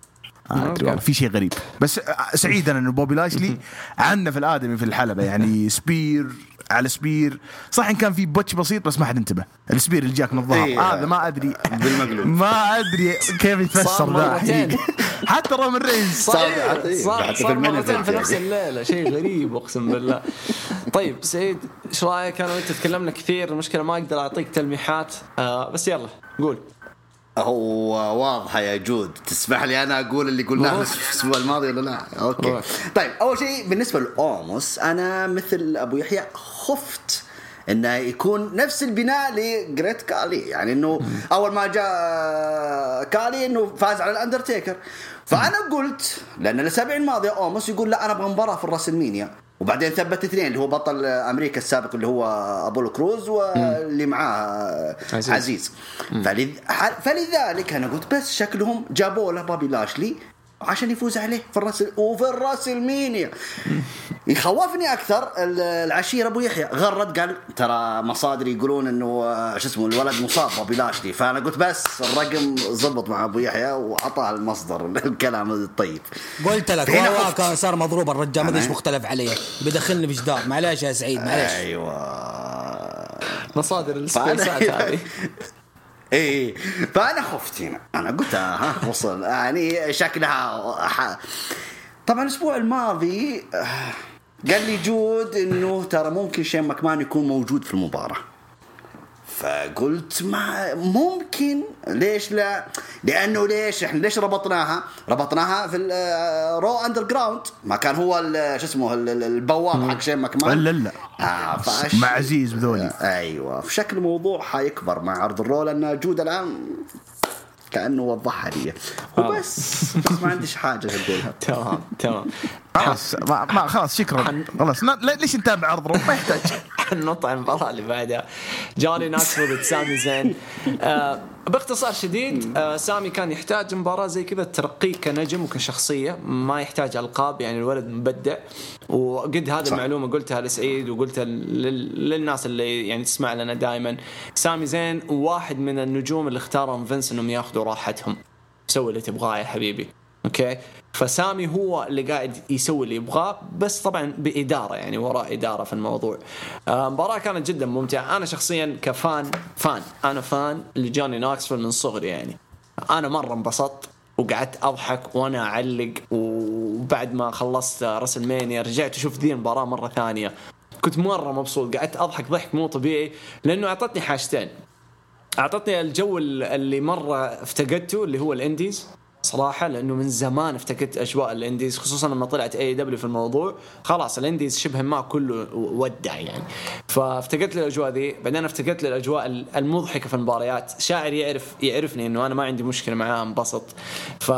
C: آه والله في شيء غريب. بس سعيد أنا إنه بوبي لاشلي عنا في الآدمي في الحلبة. يعني spear على spear. صح إن كان في botch بسيط بس ما حد انتبه. ال spear اللي جاك من الظهر. إيه هذا ما أدري. بالمقلوب. ما أدري كيف يتفسر ذا. حتى رومان رينز.
A: صح. صح في مرتين في نفس الليلة. شيء غريب أقسم بالله. طيب سعيد إيش رأيك؟ أنا وأنت تكلمنا كثير. المشكلة ما أقدر أعطيك تلميحات. آه بس يلا قول.
B: هو واضحة يا جود. تسمح لي أنا أقول اللي قلناه الأسبوع الماضي ولا لا؟ okay. طيب أول شيء بالنسبة لأوموس أنا مثل أبو يحيى خفت إنه يكون نفس البناء لجريت كالي. يعني إنه أول ما جاء كالي إنه فاز على الأندرتيكر. فأنا قلت لأن الأسابيع الماضية أوموس يقول لا أنا أبغى مباراة في الراسلمينيا وبعدين ثبت اثنين اللي هو بطل أمريكا السابق اللي هو أبولو كروز واللي معاه عزيز, عزيز. فلذلك أنا قلت بس شكلهم جابوا له بابي لاشلي عشان يفوز عليه في الرأس وفي الرأس المينيا. يخوفني أكثر العشير أبو يحيى. غرد قال ترى مصادري يقولون إنه شو اسمه الولد مصاب ابو لاشلي فأنا قلت بس الرقم زبط مع أبو يحيى وأعطاه المصدر الكلام الطيب.
D: قلت لك والله كان صار مضروب الرجال ما أدري إيش مختلف عليه. بيدخلني في جدار. معليش يا سعيد معليش.
B: أيوه.
A: مصادر السبيسات هذه.
B: اي فأنا خفت هنا. أنا قلت ها وصل. يعني شكلها طبعا الأسبوع الماضي قال لي جود إنه ترى ممكن شين ماكمان يكون موجود في المباراة. فقلت ما ممكن ليش لا؟ لأنه ليش إحنا ليش ربطناها؟ ربطناها في رو اندر جراوند ما كان هو شو اسمه ال- ال- البواب حق شين ماكمان
C: لا لا
B: آه فأش...
C: مع عزيز وذولي
B: أيوه. في شكل الموضوع حيكبر مع عرض الرو لأن جود الآن كأنه وضحها لي. وبس بس ما عنديش حاجة أقولها.
A: تمام تمام.
C: خلاص ما, ما خلاص شكرا. خلاص لا- لا- ليش نتابع عرض رو ما يحتاج.
A: ننط على المباراة اللي بعدها. جوني ناكسفيل ضد سامي زين. باختصار شديد آه سامي كان يحتاج مباراة زي كذا ترقيه كنجم وكشخصية ما يحتاج ألقاب يعني الولد مبدع. وقد هذه المعلومة قلتها لسعيد وقلتها لل- للناس اللي يعني تسمع لنا دائما سامي زين واحد من النجوم اللي اختارهم فينس إنهم ياخذوا راحتهم. سوي اللي تبغاه يا حبيبي. okay؟ فسامي هو اللي قاعد يسوي اللي يبغاه بس طبعا بإدارة يعني وراء إدارة في الموضوع. آه، المباراه كانت جدا ممتعة. أنا شخصيا ك fan fan. أنا fan لجوني ناكسفيل من صغري يعني. أنا مرة انبسطت وقعدت أضحك وأنا أعلق وبعد ما خلصت رسل مانيا رجعت أشوف ذي المباراة مرة ثانية. كنت مرة مبسوط. قعدت أضحك ضحك مو طبيعي لأنه أعطتني حاجتين. أعطتني الجو اللي مرة افتقدته اللي هو ال indies. صراحة لأنه من زمان افتقدت أجواء ال indies خصوصا لما طلعت AEW في الموضوع. خلاص ال indies شبه ما كله ودع يعني. فافتقدت الأجواء ذي. بعدين افتقدت الأجواء المضحكة في المباريات. شاعر يعرف يعرفني إنه أنا ما عندي مشكلة معاه انبسط. ف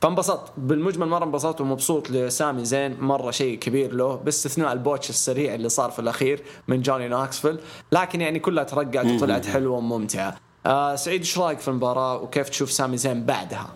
A: فانبسطت. بالمجمل مرة انبسطت ومبسوط لسامي زين. مرة شيء كبير له. باستثناء ال botch السريع اللي صار في الأخير من جوني نوكسفيل. لكن يعني كلها ترقعت وطلعت حلوة وممتعة. آه سعيد إيش رأيك في المباراة؟ وكيف تشوف سامي زين بعدها؟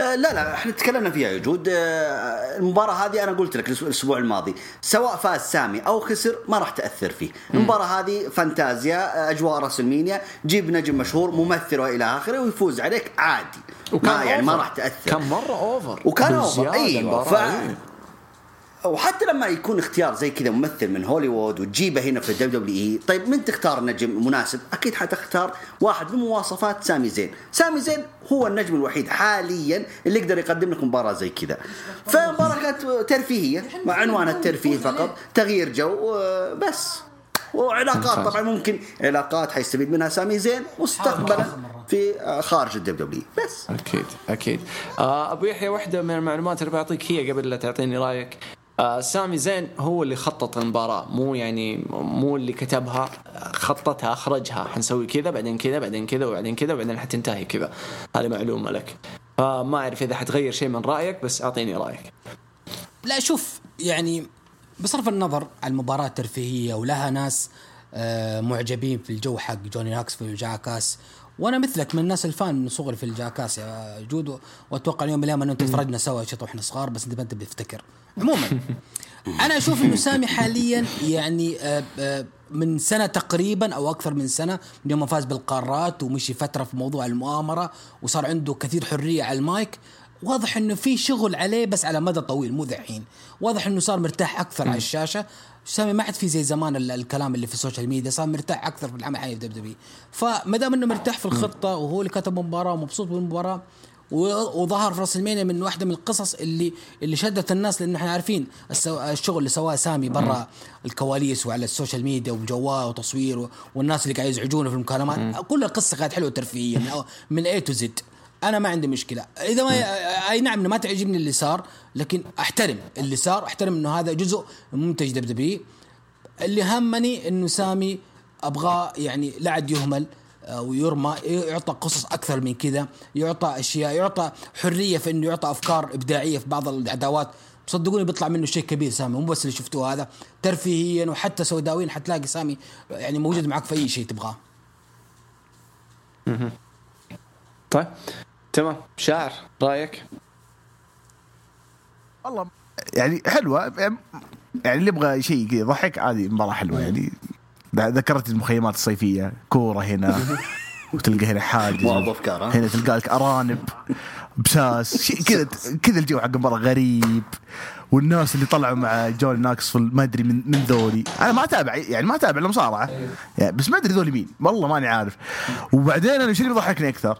B: آه، لا لا إحنا تكلمنا فيها يا جود. آه، المباراة هذه أنا قلت لك الأسبوع- الأسبوع الماضي. سواء فاز سامي أو خسر ما راح تأثر فيه، المباراة هذه فانتازيا آه، أجواء راسلمانيا جيب نجم مشهور ممثل وإلى آخره ويفوز عليك عادي. ما يعني ما. راح تأثر.
A: كان مرة over
B: وكان over
A: أيوه
B: ف...
A: إيه.
B: وحتى لما يكون اختيار زي كذا ممثل من هوليوود وتجيبه هنا في الدبليو دبليو إي طيب من تختار نجم مناسب؟ أكيد حتختار واحد من مواصفات سامي زين. سامي زين هو النجم الوحيد حاليا اللي يقدر يقدم لك مباراة زي كذا. فمباراة كانت ترفيهيه مع عنوان الترفيه فقط. تغيير جو بس وعلاقات طبعا ممكن علاقات حيستفيد منها سامي زين مستقبلا في خارج الدبليو دبليو بس.
A: أكيد أكيد. آه أبو يحيى واحدة من المعلومات اللي بعطيك هي قبل لا تعطيني رأيك. آه سامي زين هو اللي خطط المباراة مو يعني مو اللي كتبها خطتها أخرجها حنسوي كذا بعدين كذا بعدين كذا وبعدين كذا وبعدين حتنتهي كذا. هذه معلومة لك. فما أعرف إذا حتغير شيء من رأيك بس أعطيني رأيك.
D: لا شوف يعني بصرف النظر عن المباراة الترفيهية ولها ناس آه، معجبين في الجو حق جوني ناكس في الجاكاس وأنا مثلك من الناس ال fan من صغري في ال Jackass يا جود واتوقع اليوم من الأيام انه انت تفرجنا سوا شيء وإحنا صغار بس انت ما انت بتفتكر عموما أنا أشوف انه سامي حاليا يعني آه، آه، من سنة تقريبا أو أكثر من سنة من يوم ما فاز بالقارات ومشي فترة في موضوع المؤامرة وصار عنده كثير حرية على المايك. واضح انه في شغل عليه بس على مدى طويل مو ذحين واضح انه صار مرتاح أكثر على الشاشة. سامي ما عاد في زي زمان ال- الكلام اللي في السوشيال ميديا صار مرتاح أكثر في العمل حاليا في دبليو فما دام إنه مرتاح في الخطة وهو اللي كتب مباراة ومبسوط بالمباراة وظهر في راسلمانيا من واحدة من القصص اللي اللي شدت الناس لأنه إحنا عارفين الشغل اللي سواه سامي برا الكواليس وعلى السوشيال ميديا وجواه وتصوير والناس اللي قاعد يزعجونه في المكالمات. كل القصة كانت حلوة ترفيهيه من A to Z أنا ما عندي مشكلة. إذا ما أي نعم ما تعجبني اللي صار لكن أحترم اللي صار أحترم إنه هذا جزء من منتج دبليو اللي همني إنه سامي ابغاه يعني لا عاد يهمل آه، ويرمى يعطى قصص أكثر من كذا يعطى أشياء يعطى حرية في إنه يعطى أفكار إبداعية في بعض العداوات صدقوني بيطلع منه شيء كبير سامي مو بس اللي شفتوه هذا. ترفيهيا وحتى سوداويا حتلاقي سامي يعني موجود معك في أي شيء تبغاه.
A: طيب. تمام. شاعر رأيك؟
C: والله يعني حلوة. يعني اللي يبغى شيء كذا يضحك عادي مباراة حلوة. يعني ذكرت المخيمات الصيفية. كورة هنا وتلقى هنا حاجز؟ هنا تلقى لك أرانب بساس شيء كذا. كذا الجو حق المباراة غريب. والناس اللي طلعوا مع جون ناكس ما أدري من من ذولي. أنا ما أتابع يعني ما أتابع المصارعة. يعني بس ما أدري ذولي مين. والله ماني عارف. وبعدين أنا شو اللي بيضحكني أكثر؟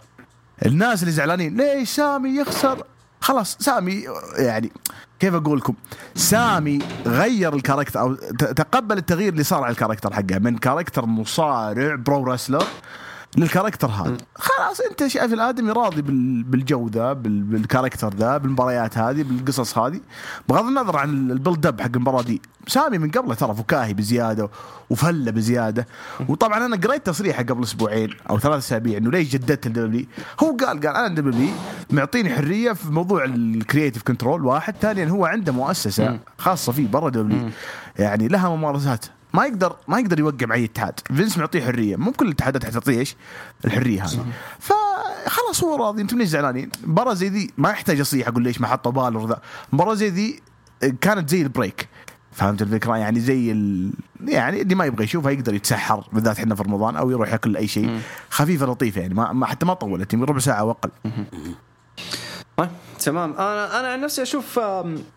C: الناس اللي زعلانين ليش سامي يخسر؟ خلاص سامي يعني كيف أقول لكم؟ سامي غير ال character أو تقبل التغيير اللي صار على ال character حقه. من character مصارع pro wrestler لل character هذا. خلاص أنت شايف الآدمي راضي بالجو ذا بال character ذا بالمباريات هذه بالقصص هذه. بغض النظر عن ال build up حق المباراة دي سامي من قبله ترى فكاهي بزيادة وفلة بزيادة. وطبعا أنا قريت تصريحه قبل أسبوعين أو ثلاث أسابيع إنه ليش جددت الدبليو هو قال قال أنا دبليو معطيني حرية في موضوع ال creative control واحد ثانيا هو عنده مؤسسة خاصة فيه برا دبليو يعني لها ممارسات. ما يقدر ما يقدر يوقع مع أي اتحاد. فينس معطيه حرية. مو كل الاتحادات حتعطيه إيش؟ الحرية هذه. فخلاص هو راضي. أنتم ليش زعلانين؟ مباراة زي ذي ما يحتاج أصيح أقول ليش ما حطوا بالور ذا مباراة زي ذي كانت زي ال break. فهمت الفكرة؟ يعني زي ال... يعني اللي ما يبغى يشوفها يقدر يتسحر بالذات إحنا في رمضان أو يروح يأكل أي شيء. خفيفة لطيفة يعني. ما حتى ما طولت. يمكن ربع ساعة واقل
A: طيب تمام. أنا أنا عن نفسي أشوف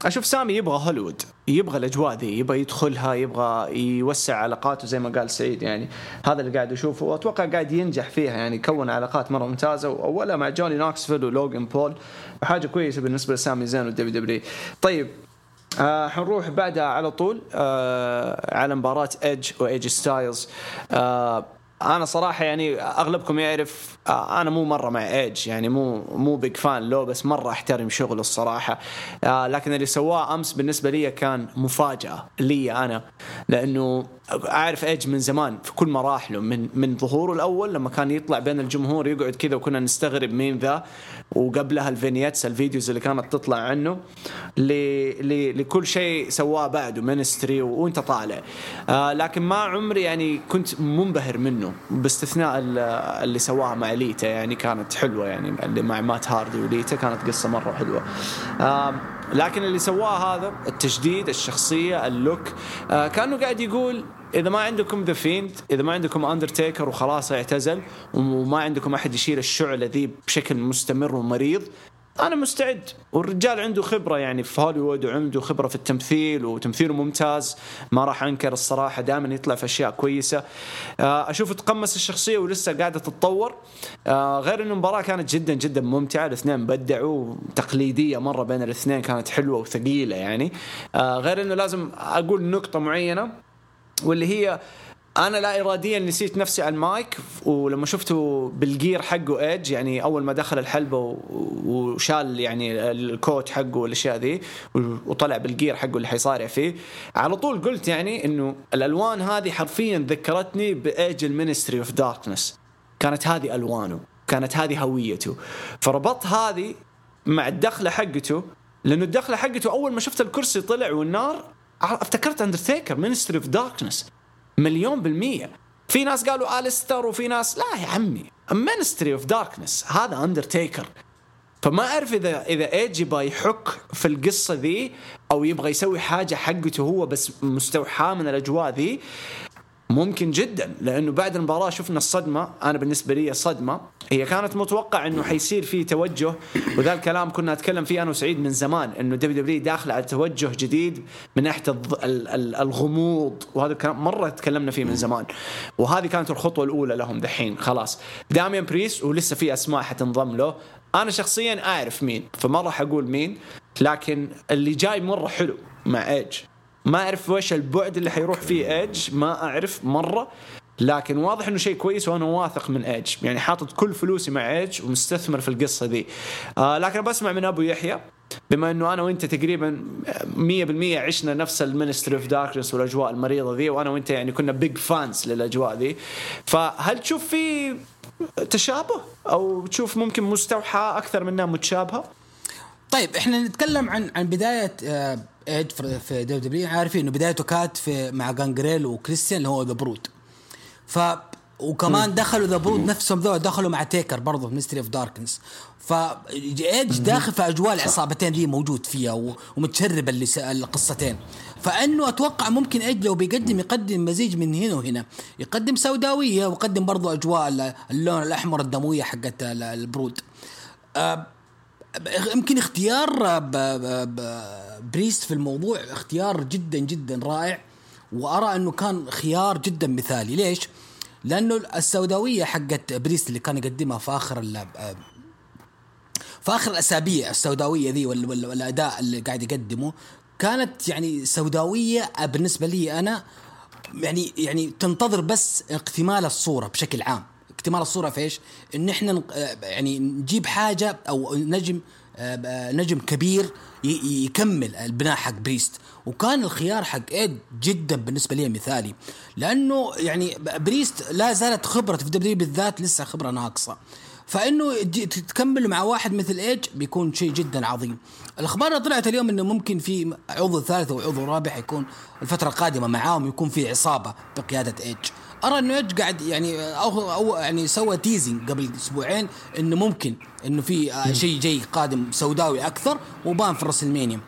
A: أشوف سامي يبغى هوليوود يبغى الأجواء ذي يبغى يدخلها يبغى يوسع علاقاته زي ما قال سعيد. يعني هذا اللي قاعد أشوفه وأتوقع قاعد ينجح فيها. يعني كون علاقات مرة ممتازة واولها مع جوني نوكسفيل ولوجان بول. وحاجه كويسة بالنسبة لسامي زين والدبليو دبليو طيب آه حنروح بعدها على طول آه على مباراة ايدج واي جي ستايلز آه أنا صراحة يعني أغلبكم يعرف آه، أنا مو مرة مع ايج يعني مو مو big fan لو بس مرة أحترم شغله الصراحة. آه، لكن اللي سواه أمس بالنسبة لي كان مفاجأة لي أنا لأنه أعرف ايج من زمان في كل مراحله من من ظهوره الأول لما كان يطلع بين الجمهور يقعد كذا وكنا نستغرب مين ذا وقبلها ال vignettes ال videos اللي كانت تطلع عنه لكل شيء سواه بعده ministry وانت طالع. آه لكن ما عمري يعني كنت منبهر منه باستثناء اللي سواها مع ليتا يعني كانت حلوة يعني اللي مع مات هاردي وليتا كانت قصة مرة حلوة. آه لكن اللي سواه هذا التجديد الشخصية ال look آه كأنه قاعد يقول إذا ما عندكم The Fiend إذا ما عندكم اندرتيكر وخلاص اعتزل وما عندكم أحد يشيل الشعله ذي بشكل مستمر ومريض أنا مستعد. والرجال عنده خبرة يعني في هوليوود وعنده خبرة في التمثيل وتمثيله ممتاز. ما راح أنكر الصراحة دائما يطلع في أشياء كويسة. آه، أشوف تقمص الشخصية ولسه قاعدة تتطور. آه، غير إنه المباراة كانت جدا جدا ممتعة الاثنين بدعوا تقليدية مرة بين الاثنين كانت حلوة وثقيلة يعني. آه، غير إنه لازم أقول نقطة معينة. واللي هي أنا لا اراديا نسيت نفسي على المايك ولما شفته بال gear حقه إيدج يعني أول ما دخل الحلبة وشال يعني ال coat حقه والأشياء ذي وطلع بال gear حقه اللي حيصارع فيه على طول قلت يعني إنه الألوان هذه حرفيا ذكرتني بايج ال Ministry of Darkness. كانت هذه ألوانه كانت هذه هويته. فربطت هذه مع الدخلة حقته لأنه الدخلة حقته أول ما شفت الكرسي طلع والنار افتكرت Undertaker Ministry of Darkness مليون بالمية. في ناس قالوا الستر وفي ناس لا يا عمي. Ministry of Darkness هذا اندرتيكر فما أعرف اذا إذا ايج يبغى يحك في القصة ذي أو يبغى يسوي حاجة حقته هو بس مستوحاة من الأجواء ذي. ممكن جدا لأنه بعد المباراة شفنا الصدمة أنا بالنسبة لي صدمه هي كانت متوقع إنه حيصير في توجه وذا الكلام كنا نتكلم فيه أنا وسعيد من زمان إنه دبليو دبليو داخله على توجه جديد من ناحية الغموض وهذا الكلام مرة تكلمنا فيه من زمان. وهذه كانت الخطوة الأولى لهم دحين خلاص. داميان بريست ولسه في أسماء حتنضم له. أنا شخصيا أعرف مين فما راح أقول مين لكن اللي جاي مرة حلو مع ايدج ما أعرف وش البعد اللي حيروح فيه ايدج ما أعرف مرة. لكن واضح إنه شيء كويس وأنا واثق من ايدج يعني حاطط كل فلوسي مع ايدج ومستثمر في القصة ذي. آه لكن بسمع من أبو يحيى. بما إنه أنا وأنت تقريبا 100% عشنا نفس ال Ministry of Darkness والأجواء المريضة ذي وأنا وأنت يعني كنا big fans للأجواء ذي. فهل تشوف في تشابه؟ أو تشوف ممكن مستوحى أكثر منها متشابهة؟
D: طيب إحنا نتكلم عن عن بداية آه إيدج في WW عارفين إنه بدايته كانت في مع جانجريل وكريستيان اللي هو The Brood ف وكمان دخلوا The Brood نفسهم ذول دخلوا مع تيكر برضه Ministry of Darkness ف ايدج داخل في أجواء العصابتين دي موجود فيها ومتشرب اللي القصتين. فإنه أتوقع ممكن ايدج لو بيقدم يقدم مزيج من هنا وهنا. يقدم سوداوية ويقدم برضه أجواء اللون الأحمر الدموية حقت ال Brood أه يمكن اختيار بريست في الموضوع اختيار جدا جدا رائع. وأرى أنه كان خيار جدا مثالي. ليش؟ لأنه السوداوية حقت بريست اللي كان يقدمها في آخر فاخر الأسابيع السوداوية ذي والأداء اللي قاعد يقدمه كانت يعني سوداوية بالنسبة لي أنا يعني يعني تنتظر بس اكتمال الصورة بشكل عام. اكتمال الصورة في إيش؟ إن إحنا يعني نجيب حاجة أو نجم نجم كبير يكمل البناء حق بريست. وكان الخيار حق إيدج جدا بالنسبة لي مثالي. لأنه يعني بريست لا زالت خبرة في W بالذات لسه خبرة ناقصة. فإنه تكمل مع واحد مثل إيدج بيكون شيء جدا عظيم. الأخبار اللي طلعت اليوم إنه ممكن في عضو ثالث أو عضو رابع يكون الفترة القادمة معاهم يكون في عصابة بقيادة إيدج. أرى إنه ايدج قاعد يعني أو أو يعني سوى teasing قبل أسبوعين إنه ممكن إنه في شيء جاي قادم سوداوي أكثر وبان في راسلمانيا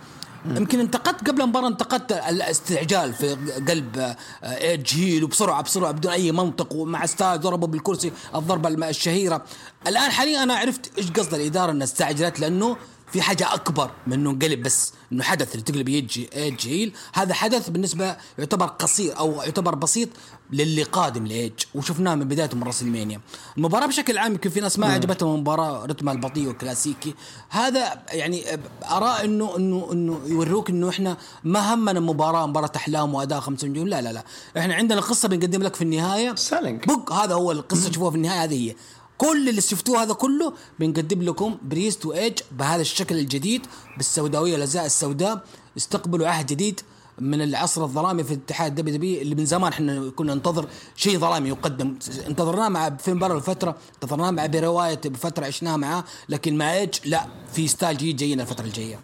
D: يمكن انتقدت قبل المباراه انتقدت الاستعجال في قلب ايدج heel وبسرعة بسرعة بدون أي منطق ومع style ضربة بالكرسي الضربة الشهيرة. الآن حاليا أنا عرفت إيش قصد الإدارة إنها استعجلت لأنه في حاجة أكبر من إنه انقلب بس إنه حدث اللي تقلب يجي ايدج heel هذا حدث بالنسبة يعتبر قصير أو يعتبر بسيط للي قادم لإيج. وشفناه من بدايته من راس المانيا المباراة بشكل عام يمكن في ناس ما عجبتهم المباراة رتمها البطيء والكلاسيكي هذا يعني ارى انه انه إنه يوروك إنه إحنا ما همنا مباراة مباراة أحلام وأداء خمسة نجوم. لا لا لا. إحنا عندنا قصه بنقدم لك في النهاية.
A: سالنج
D: بق هذا هو القصة تشوفوها في النهاية هذه هي. كل اللي شفتوه هذا كله بنقدم لكم بريست وايج بهذا الشكل الجديد بالسوداوية الازياء السوداء. استقبلوا عهد جديد من العصر الظلامي في الاتحاد WW اللي من زمان إحنا كنا ننتظر شيء ظلامي يقدم. انتظرناه مع فيند براي الفترة انتظرناه مع براي وايت بفترة عشناها معاه لكن مع إيدج لا في style جديد جاينا الفترة الجاية.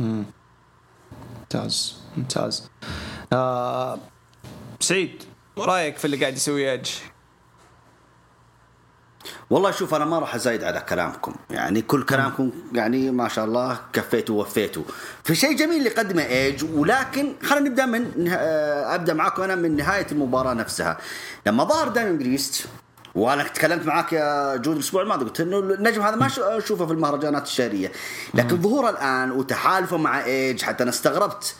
A: ممتاز ممتاز. آه سعيد رأيك في اللي قاعد يسويه إيدج؟
B: والله شوف أنا ما راح أزايد على كلامكم. يعني كل كلامكم يعني ما شاء الله كفيتوا ووفيتوا. في شيء جميل اللي قدمه إيدج ولكن خلينا نبدأ من أبدأ معاكم أنا من نهاية المباراة نفسها. لما ظهر داميان بريست وأنا تكلمت معاك يا جود الأسبوع الماضي قلت إنه النجم هذا ما أشوفه في المهرجانات الشهرية. لكن ظهوره الآن وتحالفه مع إيدج حتى أنا استغربت.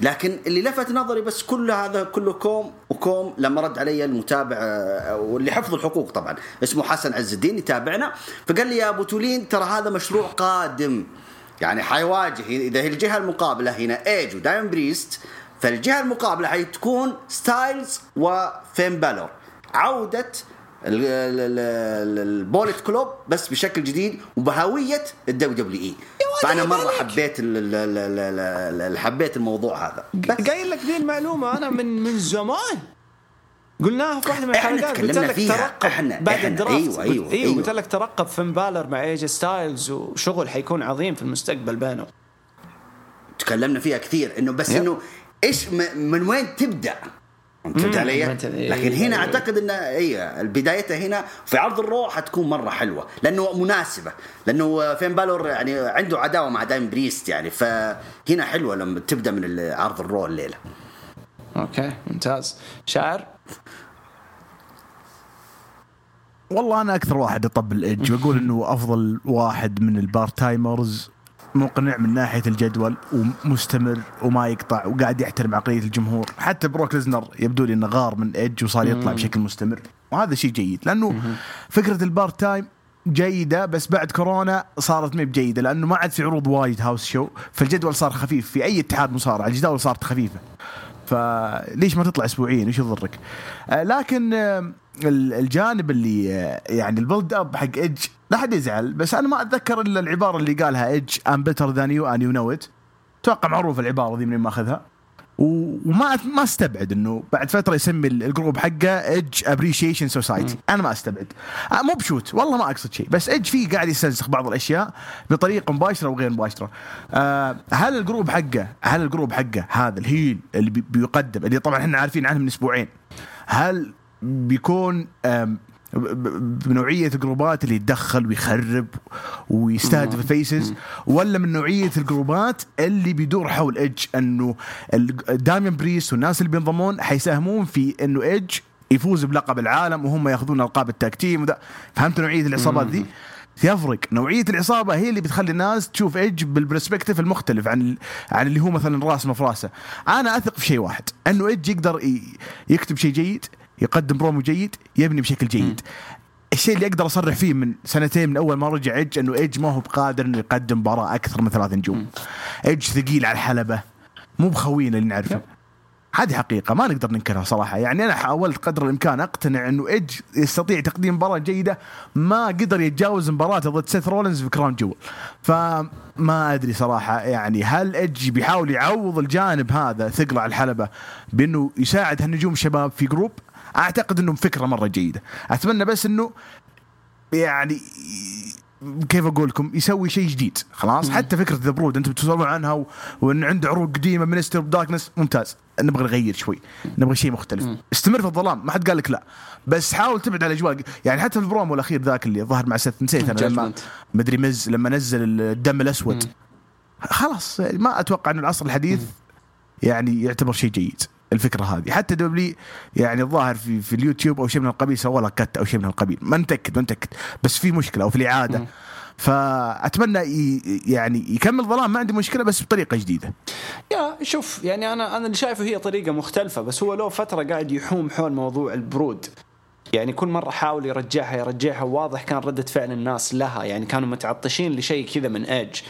B: لكن اللي لفت نظري بس كل هذا كله كوم وكوم لما رد علي المتابع واللي حفظ الحقوق طبعا اسمه حسن عز الدين يتابعنا فقال لي يا أبو تولين ترى هذا مشروع قادم. يعني حيواجه إذا هي الجهة المقابلة هنا ايدج وداميان بريست فالجهة المقابلة حتكون ستايلز وفين بالور. عودة ال Bullet Club بس بشكل جديد وبهوية ال WWE. فأنا مرة حبيت حبيت الموضوع هذا.
A: قايل لك ذي المعلومة أنا من من زمان قلناها في واحدة من
B: الحلقات قلت لك ترقب
A: إحنا بعد إحنا ال draft أيوه أيوه, أيوة قلت لك ترقب فين بالور مع ايه جي ستايلز وشغل حيكون عظيم في المستقبل بينهم.
B: تكلمنا فيها كثير إنه بس إنه إيش من وين تبدأ؟ فهمت علي؟ لكن هنا أعتقد إن اي بدايتها هنا في عرض ال Raw حتكون مرة حلوة لأنه مناسبة لأنه فين بالور يعني عنده عداوة مع داميان بريست يعني فهنا حلوة لما تبدأ من عرض ال Raw
A: الليلة. أوكي ممتاز. شاعر؟
C: والله أنا أكثر واحد أطبل الايدج وأقول إنه أفضل واحد من ال part-timers مقنع من ناحية الجدول ومستمر وما يقطع وقاعد يحترم عقلية الجمهور. حتى بروك ليزنر يبدو لي إنه غار من ايدج وصار يطلع بشكل مستمر. وهذا شيء جيد لأنه فكرة ال part-time جيدة بس بعد كورونا صارت ما بجيده لأنه ما عاد في عروض وايد house show. فالجدول صار خفيف في أي اتحاد مصارعه الجداول صارت خفيفة. فليش ما تطلع اسبوعيا؟ إيش يضرك؟ آه لكن آه الجانب اللي يعني ال build up حق ايدج لا حد يزعل بس أنا ما أتذكر إلا العبارة اللي قالها ايدج I'm better than you and you know it أتوقع معروف العبارة ذي من ما اخذها وما ما أستبعد إنه بعد فترة يسمي ال group حقه Edge Appreciation Society أنا ما أستبعد. مو ب shoot والله ما أقصد شيء. بس ايدج فيه قاعد يستنسخ بعض الأشياء بطريقة مباشرة وغير مباشرة. أه هل ال group حقه هل ال group حقه هذا ال heel اللي بيقدم اللي طبعا إحنا عارفين عنه من أسبوعين هل بيكون بنوعية الجروبات اللي يتدخل ويخرب ويستهدف ال faces ولا من نوعية الجروبات اللي بيدور حول ايدج إنه داميان بريست والناس اللي بينضمون حيساهمون في إنه ايدج يفوز بلقب العالم وهم ياخذون ألقاب ال tag team وده فهمت نوعية العصابات ذي؟ يفرق. نوعية العصابة هي اللي بتخلي الناس تشوف ايدج بال perspective المختلف عن عن اللي هو مثلا راس مفراسه أنا أثق في شيء واحد إنه ايدج يقدر يكتب شيء جيد يقدم برومو جيد يبني بشكل جيد. الشيء اللي أقدر أصرح فيه من سنتين من أول ما رجع ايج إنه ايج ما هو بقادر إنه يقدم مباراة أكثر من ثلاث نجوم. ايج ثقيل على الحلبة مو بخوينا اللي نعرفه. هذه حقيقة ما نقدر ننكرها صراحة. يعني أنا حاولت قدر الإمكان أقتنع أنه إيج يستطيع تقديم مباراة جيدة ما قدر يتجاوز مباراته ضد سيث رولينز في كراون جول فما أدري صراحة يعني هل إيج بيحاول يعوض الجانب هذا ثقله على الحلبة بأنه يساعد هالنجوم الشباب في group؟ أعتقد أنه فكرة مرة جيدة. أتمنى بس أنه يعني كيف أقول لكم؟ يسوي شيء جديد. خلاص؟ مم. حتى فكرة ذا brood أنتم تسولون عنها و... وإن عنده عروض قديمة ministry of darkness ممتاز. نبغى نغير شوي. نبغى شيء مختلف. مم. استمر في الظلام. ما حد قال لك لا. بس حاول تبعد على الأجواء. يعني حتى في البرومو الأخير ذاك اللي ظهر مع سيث نسيت أنا لما مدري مز لما نزل الدم الأسود. مم. خلاص ما أتوقع إنه العصر الحديث مم. يعني يعتبر شيء جيد. الفكرة هذه. حتى دبلي يعني الظاهر في, في اليوتيوب أو شيء من القبيل سوى لها cut أو شيء من القبيل. ما نتاكد ما نتاكد بس في مشكلة أو في الاعاده فأتمنى يعني يكمل ظلام ما عندي مشكلة بس بطريقة جديدة.
A: يا شوف يعني أنا أنا اللي شايفه هي طريقة مختلفة بس هو له فترة قاعد يحوم حول موضوع ال brood. يعني كل مرة حاول يرجعها يرجعها واضح كان ردة فعل الناس لها يعني كانوا متعطشين لشيء كذا من ايج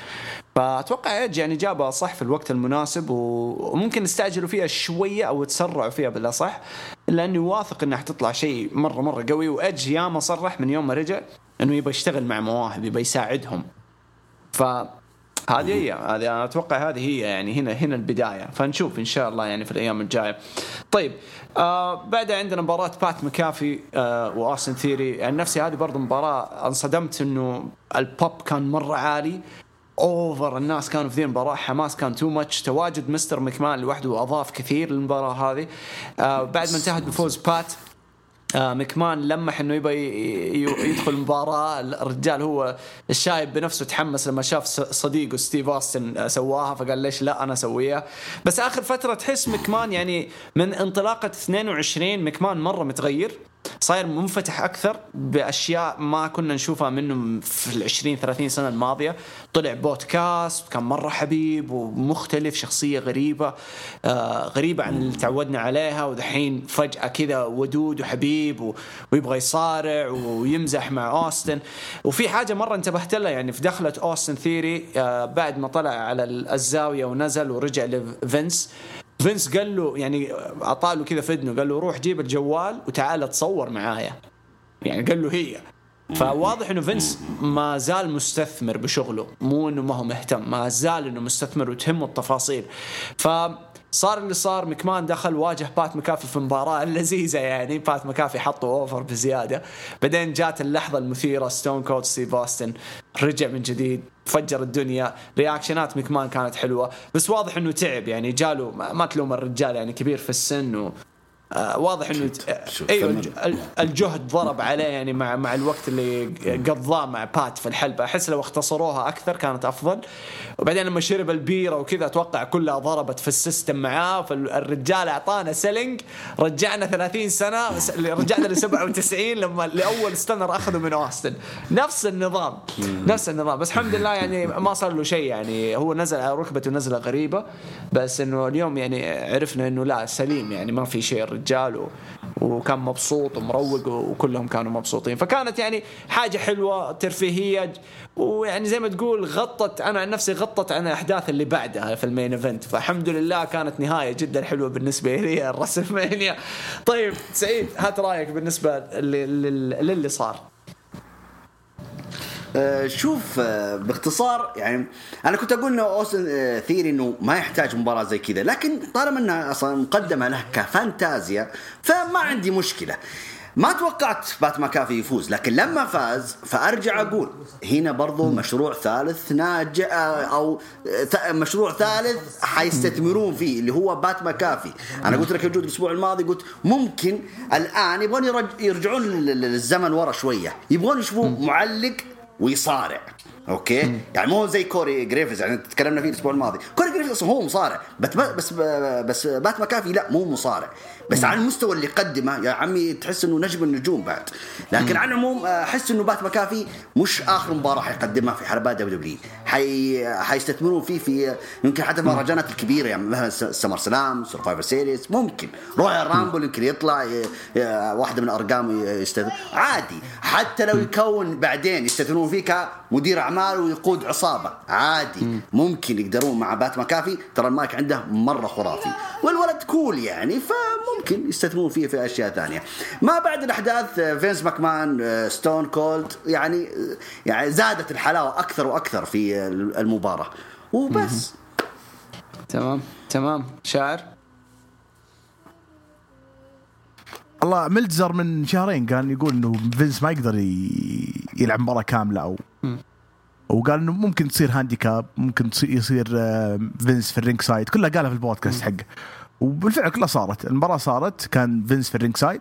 A: فأتوقع ايج يعني جابها صح في الوقت المناسب وممكن استعجلوا فيها شوية أو تسرعوا فيها بالأصح الا اني واثق إنها حتطلع شيء مرة مرة قوي وايج ياما صرح من يوم ما رجع إنه يبغى يشتغل مع مواهب يبغى يساعدهم. ف هذه هي هذه أنا أتوقع هذه هي يعني هنا هنا البداية. فنشوف إن شاء الله يعني في الأيام الجاية. طيب آه بعدها عندنا مباراة بات مكافي آه واوستن ثيري. يعني نفسي هذه برضو مباراة انصدمت إنه البوب كان مرة عالي. over الناس كانوا في ذي المباراة. حماس كان too much تواجد مستر مكمان لوحده أضاف كثير للمباراة هذه. آه بعد ما انتهت بفوز بات آه مكمان لمح إنه يبغى يدخل المباراة. الرجال هو الشايب بنفسه تحمس لما شاف صديقه ستيف أوستن آه، سواها. فقال ليش لا أنا أسويها؟ بس آخر فترة تحس مكمان يعني من انطلاقة 22 مكمان مرة متغير. صاير منفتح أكثر بأشياء ما كنا نشوفها منه في ال 20 30 سنة الماضية. طلع بودكاست كان مرة حبيب ومختلف شخصية غريبة آه غريبة عن اللي تعودنا عليها ودحين فجأة كذا ودود وحبيب ويبغى يصارع ويمزح مع أوستن. وفي حاجة مرة انتبهت لها يعني في دخله أوستن ثيري آه بعد ما طلع على الزاوية ونزل ورجع لفينس. فينس قال له يعني أعطاه له كذا في اذنه قال له روح جيب الجوال وتعال تصور معايا. يعني قال له هي. فواضح إنه فينس ما زال مستثمر بشغله مو إنه ما هو مهتم ما زال إنه مستثمر وتهمه التفاصيل. ف صار اللي صار مكمان دخل واجه بات مكافي في مباراة لذيذة يعني بات مكافي حطوا over بزيادة. بعدين جات اللحظة المثيرة ستون كولد ستيف أوستن رجع من جديد. فجر الدنيا. reactionات مكمان كانت حلوة. بس واضح إنه تعب يعني. جاله ما تلوم الرجال يعني كبير في السن و آه واضح إنه أيوه الجهد ضرب عليه يعني مع مع الوقت اللي قضاه مع بات في الحلبة. أحس لو اختصروها أكثر كانت أفضل. وبعدين لما شرب البيرة وكذا أتوقع كلها ضربت في ال system معاه. فالرجال أعطانا selling. رجعنا 30 سنة رجعنا ل 97 لما لأول stunner اخذوا من أوستن. نفس النظام نفس النظام. بس الحمد لله يعني ما صار له شيء يعني. هو نزل على ركبته نزلة غريبة. بس إنه اليوم يعني عرفنا إنه لا سليم يعني ما في شيء. الرجال وكان مبسوط ومروق وكلهم كانوا مبسوطين. فكانت يعني حاجة حلوة ترفيهية ويعني زي ما تقول غطت أنا عن نفسي غطت عن الأحداث اللي بعدها في ال main event. فالحمد لله كانت نهاية جدا حلوة بالنسبة لي الرسلمانيا طيب سعيد هات رأيك بالنسبة للي صار.
B: شوف آه، باختصار يعني أنا كنت أقول إنه اوستن آه، ثيري إنه ما يحتاج مباراة زي كذا لكن طالما إنها أصلا مقدمة له كفانتازيا فما عندي مشكلة. ما توقعت بات ماكافي يفوز لكن لما فاز فأرجع أقول هنا برضو مشروع ثالث ناجح أو مشروع ثالث حيستثمرون فيه اللي هو بات ماكافي. أنا قلت لك وجود الأسبوع الماضي قلت ممكن الآن يبغون يرجعون للزمن ورا شوية. يبغون يشوفون معلق ويصارع. أوكي؟ يعني مو زي كوري جريفز يعني تكلمنا فيه الأسبوع الماضي. كوري جريفز أصلا هو مصارع بس بس بس بات مكافي لا مو مصارع. بس على المستوى اللي قدمه يا عمي تحس إنه نجم النجوم بعد. لكن على العموم أحس إنه بات مكافي مش آخر مباراة حيقدمها في حلبات دبليو دبليو حي حيستثمرون فيه في يمكن حتى المهرجانات الكبيرة يعني مثلا سمر سلام سرفايفر سيريز ممكن. رويال رامبل يمكن يطلع واحدة من ارقام يستثمر. عادي. حتى لو يكون بعدين يستثمرون فيه كمدير اعمال ويقود عصابة. عادي. ممكن يقدرون مع بات مكافي ترى المايك عنده مرة خرافي. والولد cool يعني فممكن يستثمرون فيه في أشياء ثانية. ما بعد الأحداث فينس ماكمان ستون كولد يعني يعني زادت الحلاوة أكثر وأكثر في المباراة. وبس.
A: تمام. تمام. شاعر؟
C: الله ملتزر من شهرين كان يقول إنه فينس ما يقدر يلعب مباراة كاملة أو وقال إنه ممكن تصير handicap ممكن يصير فينس في ال ringside كلها قالها في البودكاست حقه. وبالفعل كلها صارت. المباراة صارت كان فينس في ال ringside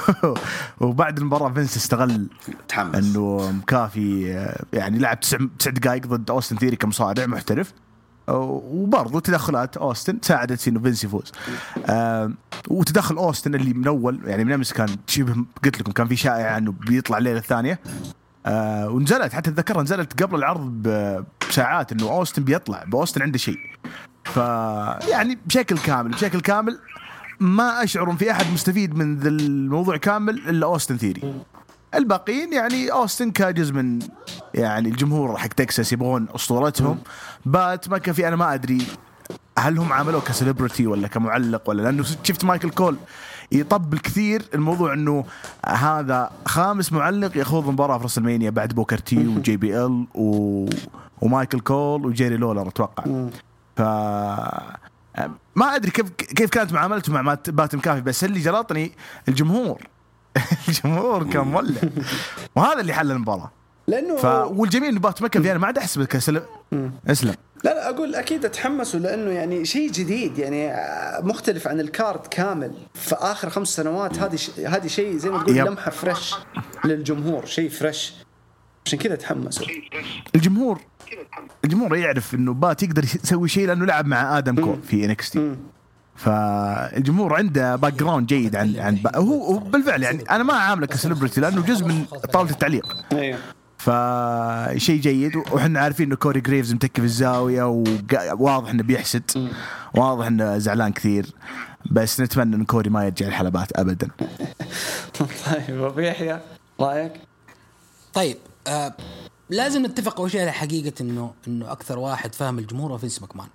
C: وبعد المباراة فينس استغل
B: تحمس.
C: إنه مكافي يعني لعب تسع تسع دقائق ضد اوستن ثيوري كمصارع محترف. وبرضه تدخلات اوستن ساعدت في إنه فينس يفوز. آه وتدخل اوستن اللي من أول يعني من أمس كان شبه قلت لكم كان في شائعه إنه بيطلع الليلة الثانية. آه ونزلت حتى أتذكرها نزلت قبل العرض بساعات إنه أوستن بيطلع بأوستن عنده شيء. ف يعني بشكل كامل بشكل كامل ما أشعر في أحد مستفيد من ذا الموضوع كامل إلا أوستن ثيوري. الباقيين يعني أوستن كجزء من يعني الجمهور حق تكساس يبغون أسطورتهم. بات مكافي أنا ما أدري هل هم عملوه ك celebrity ولا كمعلق ولا لأنه شفت مايكل كول يطبل كثير الموضوع إنه هذا خامس معلق يخوض مباراة في راسلمانيا بعد بوكر تي وجي بي إل و... ومايكل كول وجيري لولر أتوقع. ف ما أدري كيف كيف كانت معاملته مع بات مكافي بس اللي جلطني الجمهور. الجمهور كان مولع. وهذا اللي حلى المباراة.
A: لأنه
C: ف... والجميل انه بات مكافي أنا ما عاد أحسب ك cele... إسلم.
A: لا لا أقول أكيد أتحمسوا لأنه يعني شيء جديد يعني مختلف عن ال card كامل. في آخر خمس سنوات هذه ش... هذه شيء زي ما تقول لمحة fresh للجمهور شيء fresh عشان كذا تحمسوا.
C: الجمهور الجمهور يعرف إنه بات يقدر يسوي شيء لأنه لعب مع آدم كول في NXT فالجمهور عنده background جيد عن عن هو بالفعل يعني أنا ما عامله ك celebrity لأنه جزء من طاولة التعليق.
A: أيوه.
C: فشيء جيد. وحنا عارفين انه كوري جريفز متكي في الزاوية وواضح إنه بيحسد. واضح إنه زعلان كثير. بس نتمنى إن كوري ما يرجع الحلبات ابدا.
A: طيب أبو يحيى رأيك؟
D: طيب آه لازم نتفق أول شيء على حقيقة إنه إنه أكثر واحد فاهم الجمهور هو فينس ماكمان.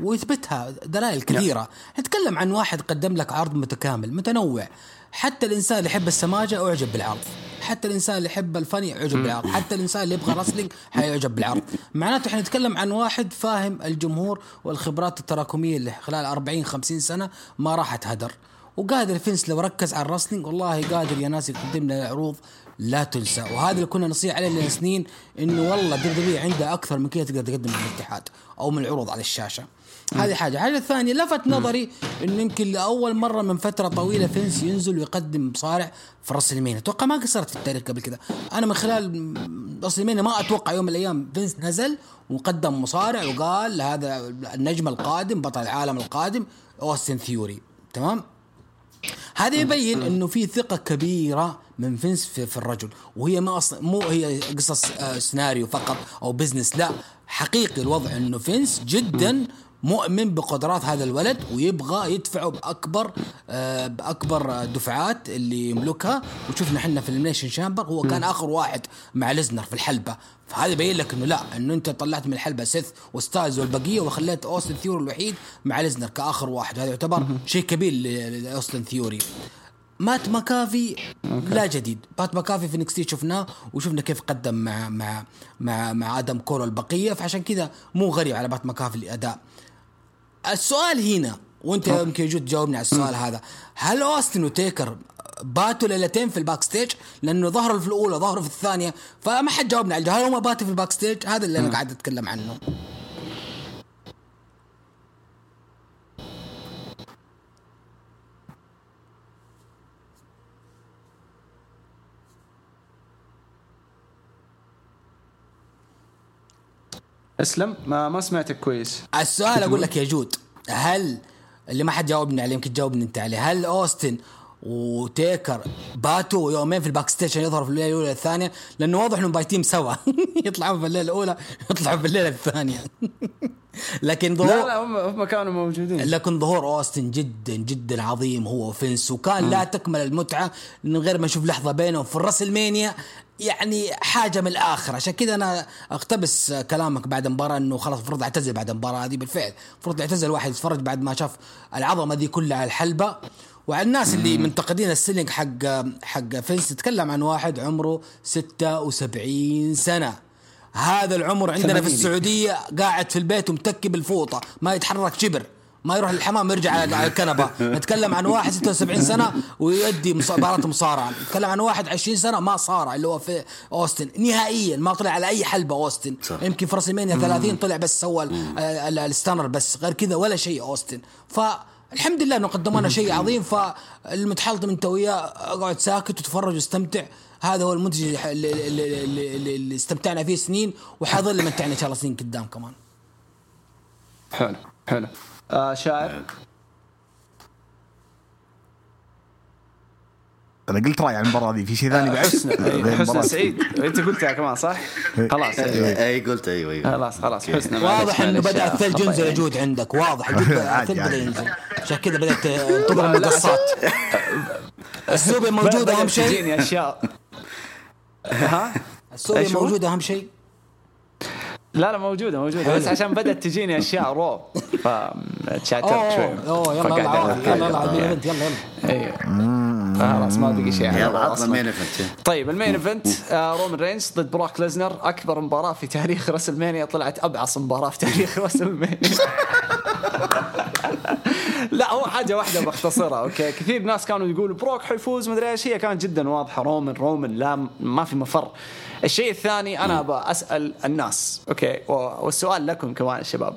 D: ويثبتها دلائل كثيرة. نتكلم عن واحد قدم لك عرض متكامل متنوع. حتى الإنسان اللي يحب السماجة اعجب بالعرض. حتى الإنسان اللي يحب الفن يعجب بالعرض. حتى الإنسان اللي يبغى رسلينج حيعجب بالعرض. معناته إحنا نتكلم عن واحد فاهم الجمهور والخبرات التراكمية اللي خلال 40 50 سنة ما راحت هدر وقادر فينس لو ركز على ال wrestling والله قادر يا ناس يقدم لنا عروض لا تنسى. وهذا اللي كنا نصيح عليه لنا سنين إنه والله دبليو عندها أكثر من كذا تقدر تقدم من الاتحاد أو من العروض على الشاشة. هذه حاجة. الحاجة الثانية لفت نظري انه يمكن لأول مرة من فترة طويلة فينس ينزل ويقدم مصارع في راسلمانيا أتوقع ما قصرت في التاريخ قبل كذا أنا من خلال راسلمانيا ما أتوقع يوم من الأيام فينس نزل وقدم مصارع وقال هذا النجم القادم بطل العالم القادم أوستن ثيوري. تمام؟ هذا يبين إنه في ثقة كبيرة من فينس في, في الرجل. وهي ما أصلا مو هي قصص آه سيناريو فقط أو business لا حقيقي الوضع إنه فينس جدا مؤمن بقدرات هذا الولد ويبغى يدفعه بأكبر آه بأكبر دفعات اللي يملكها. وشفنا إحنا في Elimination Chamber هو كان آخر واحد مع ليزنر في الحلبة. فهذا يبين لك إنه لا إنه أنت طلعت من الحلبة سيث وستايلز والبقية وخليت أوستن ثيوري الوحيد مع ليزنر كآخر واحد. هذا يعتبر شيء كبير لأوستن ثيوري. بات ماكافي okay. لا جديد. بات ماكافي في NXT شفناه وشفنا كيف قدم مع مع مع مع آدم كول البقية. فعشان كذا مو غريب على بات ماكافي الأداء. السؤال هنا وانت يمكن يجوز تجاوبني على السؤال هذا هل أوستن وتيكر باتوا ليلتين في ال backstage لأنه ظهروا في الأولى ظهروا في الثانية فما حد جاوبني على هل هم باتوا في ال backstage هذا اللي أنا قاعد أتكلم عنه.
A: أسلم ما ما سمعتك كويس.
D: السؤال أقول لك يا جود هل اللي ما حد جاوبني عليه يمكن تجاوبني أنت عليه هل أوستن وتيكر باتوا يومين في ال backstage يظهروا في الليلة الأولى الثانية لأنه واضح إنهم بايتين سوا. يطلعون في الليلة الأولى يطلعوا في الليلة الثانية. لكن ظهور
A: لا لا هم هم كانوا موجودين.
D: لكن ظهور أوستن جدا جدا عظيم هو وفينس وكان لا تكمل المتعة من غير ما نشوف لحظة بينهم. في الرسلمانيا يعني حاجة من الآخر. عشان كذا أنا أقتبس كلامك بعد المباراه إنه خلاص المفروض اعتزل بعد المباراه هذه بالفعل المفروض يعتزل الواحد يتفرج بعد ما شاف العظمة دي كلها على الحلبة. وعلى الناس اللي منتقدين ال selling حق حق فينس تتكلم عن واحد عمره 76 سنة. هذا العمر عندنا في
A: 80.
D: السعودية قاعد في البيت ومتكي بالفوطة ما يتحرك شبر. ما يروح للحمام يرجع على الكنبة. نتكلم عن واحد 76 سنة ويؤدي مباراه مصارعة. نتكلم عن واحد 20 سنة ما صارع اللي هو في أوستن. نهائيا ما طلع على أي حلبة أوستن.
B: صح.
D: يمكن في راسلمانيا 30 طلع بس سوى ال- ال stunner بس. غير كذا ولا شيء أوستن. فالحمد لله إنه قدموا لنا شيء عظيم. فالمتحلطم انت وياه أقعد ساكت وتفرج واستمتع. هذا هو المنتج اللي, اللي, اللي, اللي, استمتعنا فيه سنين وحيظل يمتعنا إن شاء الله سنين قدام كمان.
A: حلو حلو. آه شاعر.
C: أنا قلت رايي عن المباراة ذي في شيء ثاني بعد؟
A: حسن حسن. سعيد. أنت قلتها كمان صح؟ خلاص. أيوة.
B: اي قلت أيوه أيوه
A: خلاص خلاص. حسن
D: واضح
A: إنه.
D: بدا الثلج ينزل. يجود عندك. واضح. الثلج
C: بدأ.
D: ينزل. عشان كذا بدأت تضرب مقصات السوبي موجود
A: بدأت
D: أهم شيء؟
A: تجيني أشياء. ها؟
D: السوبي
A: إيش هو؟
D: موجود أهم شيء؟
A: لا لا موجودة موجودة. بس عشان بدأت تجيني أشياء رو فتشاترت شوي
D: أوه أوه يلا عوض. يلا المين إيفنت، يلا يلا.
A: أيوه خلاص ما بقي شيء.
B: يلا عطنا
A: أصلاً.
B: المين إيفنت
A: طيب المين إيفنت آه رومان رينز ضد بروك ليزنر. أكبر مباراة في تاريخ راسل مانيا طلعت أبعص مباراة في تاريخ راسل مانيا لا هو حاجة واحدة بختصرها okay. كثير ناس كانوا يقولوا بروك حيفوز مدري إيش. هي كانت جدا واضحة. رومان رومان لا ما في مفر. الشيء الثاني أنا أبغى أسأل الناس. okay و- والسؤال لكم كمان شباب.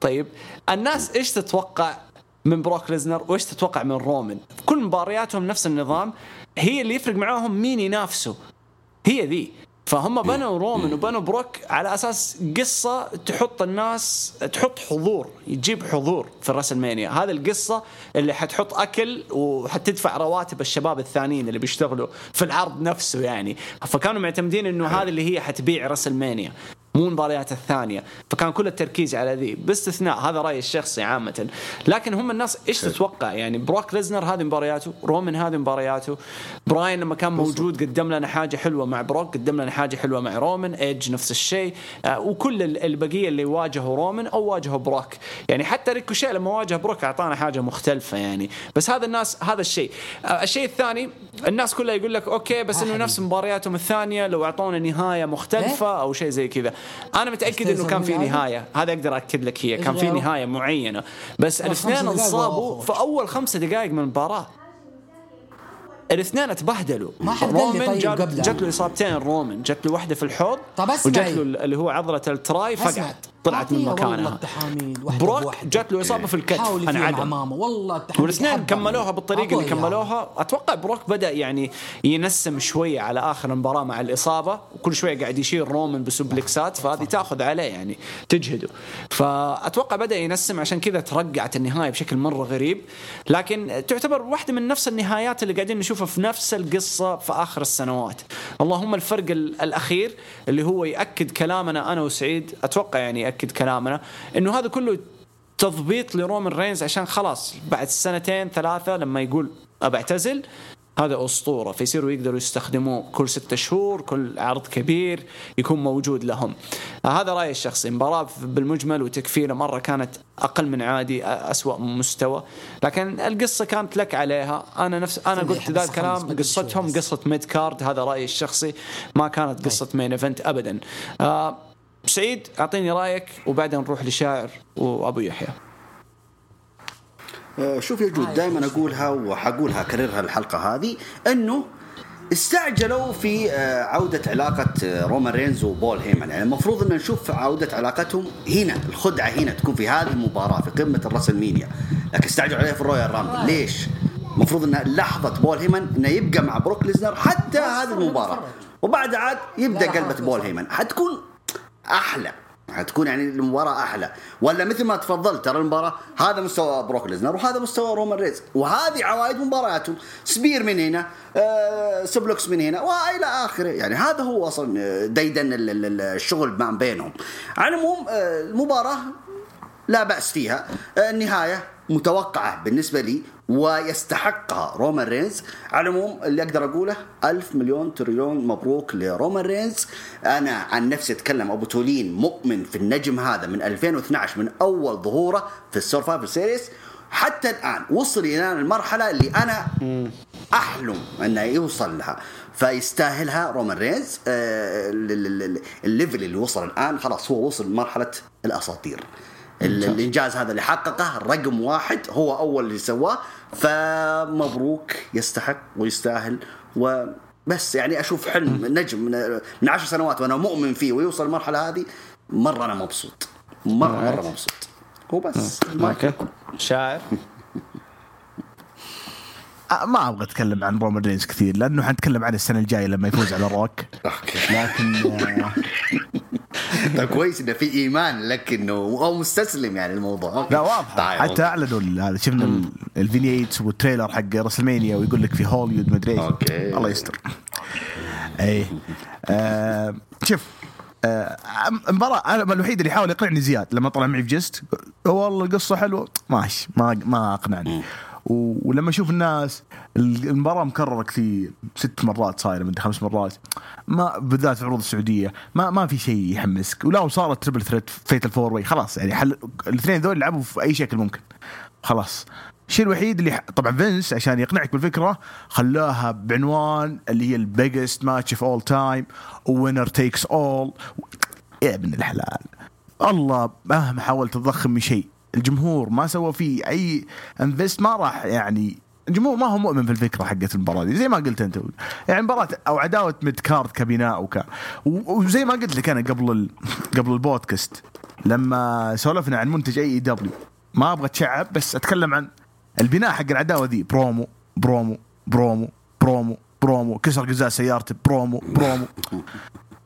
A: طيب الناس إيش تتوقع من بروك ليزنر وإيش تتوقع من رومان كل مبارياتهم نفس النظام هي اللي يفرق معاهم مين ينافسه هي ذي. فهم بنوا رومان وبنوا بروك على أساس قصة تحط الناس تحط حضور تجيب حضور في الرسلمانيا هذه القصة اللي حتحط أكل وحتدفع رواتب الشباب الثانيين اللي بيشتغلوا في العرض نفسه يعني. فكانوا معتمدين إنه هذه اللي هي حتبيع رسلمانيا مو المباريات الثانية. فكان كل التركيز على ذي. باستثناء هذا رأيي الشخصي عامة. لكن هم الناس إيش تتوقع؟ يعني بروك ليزنر هذه مبارياته رومان هذه مبارياته. براين لما كان موجود قدم لنا حاجة حلوة مع بروك قدم لنا حاجة حلوة مع رومان إيدج نفس الشيء. آه وكل ال- البقية اللي واجهوا رومان أو واجهوا بروك. يعني حتى ريكوشي لما واجه بروك أعطانا حاجة مختلفة يعني. بس هذا الناس هذا الشيء. آه الشيء الثاني الناس كلها يقول لك okay بس إنه نفس مبارياتهم الثانية لو أعطونا نهاية مختلفة أو شيء زي كذا. أنا متأكد إنه كان في نهاية. هذا أقدر اكد لك هي كان في؟ نهاية معينة. بس الاثنين
D: خمس دقايق
A: انصابوا. في أول خمسة دقائق من المباراة. الاثنين اتبهدلوا.
D: ما حد
A: رومان
D: طيب
A: جات- له إصابتين رومان جات له واحدة في الحوض
D: طب اسمعي.
A: وجات له اللي هو عضله ال
D: tri.
A: فقعت. طلعت من مكانها. بروك. جات له إصابة في الكتف انعدم
D: والله والإثنين.
A: كملوها بالطريقة اللي. كملوها. أتوقع بروك بدأ يعني ينسم شوية على آخر المباراة مع الإصابة وكل شوية قاعد يشيل رومان بسوبلكسات فهذه تأخذ عليه يعني تجهده. فأتوقع بدأ ينسم عشان كذا ترقعت النهاية بشكل مرة غريب. لكن تعتبر واحدة من نفس النهايات اللي قاعدين نشوفها في نفس القصة في آخر السنوات. اللهم الفرق ال- الأخير اللي هو يأكد كلامنا أنا وسعيد أتوقع يعني يأكد كلامنا إنه هذا كله تضبيط لرومان رينز عشان خلاص بعد سنتين ثلاثة لما يقول أبى أعتزل هذا أسطورة. فيصيروا يقدروا يستخدموه كل ستة شهور كل عرض كبير يكون موجود لهم. هذا رأيي الشخصي. مباراة بالمجمل و technically مرة كانت أقل من عادي من مستوى. لكن القصة كانت لك عليها. أنا نفس أنا
D: خلي
A: قلت ذا الكلام قصتهم. قصة mid card. هذا رأيي الشخصي. ما كانت قصة main event أبدا. آه سعيد أعطيني رأيك وبعدين نروح لشاعر وأبو يحيى.
B: آه، شوف يا جود دائما أقولها وحقولها اكررها الحلقة هذه إنه استعجلوا في آه، عودة علاقة آه، رومان رينز وبول هيمن. يعني المفروض إن نشوف عودة علاقتهم هنا الخدعة هنا تكون في هذه المباراة في قمة الرسلمينيا لكن استعجلوا عليها في الرويال رامبل. ليش؟ المفروض إن لحظة بول هيمن إنه يبقى مع بروك ليزنر حتى هذه المباراة. وبعد عاد يبدأ قلبة بول هيمن. حتكون أحلى. حتكون يعني المباراة أحلى. ولا مثل ما تفضلت ترى المباراة هذا مستوى بروك ليزنر وهذا مستوى رومان ريز. وهذه عوائد مبارياتهم spear من هنا آه suplex من هنا وإلى آخره. يعني هذا هو أصلا ديدن ال- ال- ال- الشغل ما بينهم. على العموم آه، المباراة لا بأس فيها آه، النهاية متوقعة بالنسبة لي ويستحقها رومان رينز على العموم اللي أقدر أقوله ألف مليون تريليون مبروك لرومان رينز أنا عن نفسي أتكلم أبو تولين مؤمن في النجم هذا من 2012 من أول ظهوره في السورفايفر سيريس حتى الآن وصل إلى المرحلة اللي أنا أحلم أنه يوصل لها فيستاهلها رومان رينز آه، ال- ال- ال- ال level اللي وصل الآن خلاص هو وصل مرحلة الأساطير ال- الإنجاز هذا اللي حققه رقم واحد هو أول اللي سواه فمبروك يستحق ويستاهل. وبس يعني أشوف حلم نجم من, من عشر سنوات وأنا مؤمن فيه ويوصل المرحله هذه مرة أنا مبسوط. مرة مرة مبسوط. وبس ما
A: okay. شاعر.
C: ما أبغى أتكلم عن رومان رينز كثير لأنه حنتكلم عن السنة الجاية لما يفوز على روك
B: okay.
C: لكن آه،
B: طيب كويس إنه في إيمان لك إنه أو مستسلم يعني الموضوع.
C: لا واضح.
B: طيب،
C: حتى. أعلنوا هذا شفنا ال- ال vignettes وال trailer حق رسلمانيا ويقول لك في هوليوود مدري إيش.
B: okay.
C: الله يستر. اي آه شوف آه المباراة أنا الوحيد اللي حاول يقنعني زياد لما طلع معي في جست والله القصة حلوة. ماشي ما ما أقنعني. ولما أشوف الناس المباراة مكررة كثير ست مرات صايرة من خمس مرات ما بالذات في عروض السعودية ما ما في شيء يحمسك. ولا صارت triple threat fatal four way خلاص يعني حل الاثنين ذول لعبوا في أي شكل ممكن. خلاص. الشيء الوحيد اللي طبعا فينس عشان يقنعك بالفكرة خلاها بعنوان اللي هي ال biggest match of all time winner takes all يا ابن الحلال. الله مهما حاولت تضخم من شيء. الجمهور ما سوى فيه أي invest ما راح يعني الجمهور ما هو مؤمن في الفكرة حقت المباراة دي زي ما قلت أنت. يعني مباراة أو عداوة mid card كبناء وك وزي ما قلت لك أنا قبل ال... قبل البودكاست لما سولفنا عن منتج AEW ما أبغى أتشعب بس أتكلم عن البناء حق العداوة ذي promo promo promo promo promo. كسر قزاز سيارته promo promo.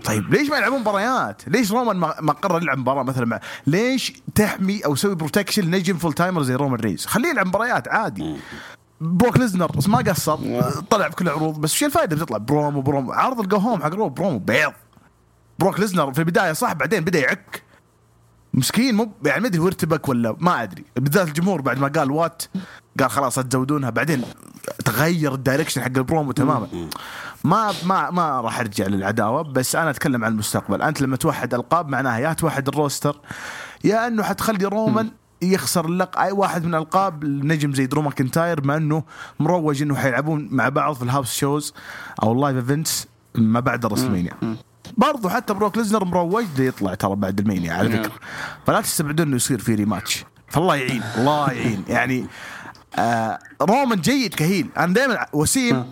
C: طيب ليش ما يلعبون مباريات؟ ليش رومان ما قرر يلعب مباراة مثلا مع ليش تحمي أو تسوي protection نجم full timer زي رومان ريز؟ خليه يلعب مباريات عادي. بروك ليزنر بس ما قصر طلع بكل العروض بس وش الفائده بتطلع promo promo. عرض ال go home حق Raw promo بيض. بروك ليزنر في البداية صح بعدين بدأ يعك. مسكين مو يعني ما أدري هو ارتبك ولا ما أدري. بالذات الجمهور بعد ما قال what قال خلاص لا تزودونها. بعدين تغير ال direction حق البرومو تماما. ما ما ما راح ارجع للعداوة بس أنا أتكلم عن المستقبل. أنت لما توحد ألقاب معناها يا توحد ال roster يا أنه حتخلي رومان يخسر اللق أي واحد من الالقاب النجم زي درو ماكنتاير مع أنه مروج إنه حيلعبون مع بعض في ال house shows أو ال live events ما بعد الرسلمانيا برضو حتى بروك ليزنر مروج يطلع ترى بعد الرسلمانيا على فكرة. فلا تستبعدون إنه يصير في rematch فالله يعين الله يعين. يعني آه رومان جيد ك heel. أنا دائما وسيم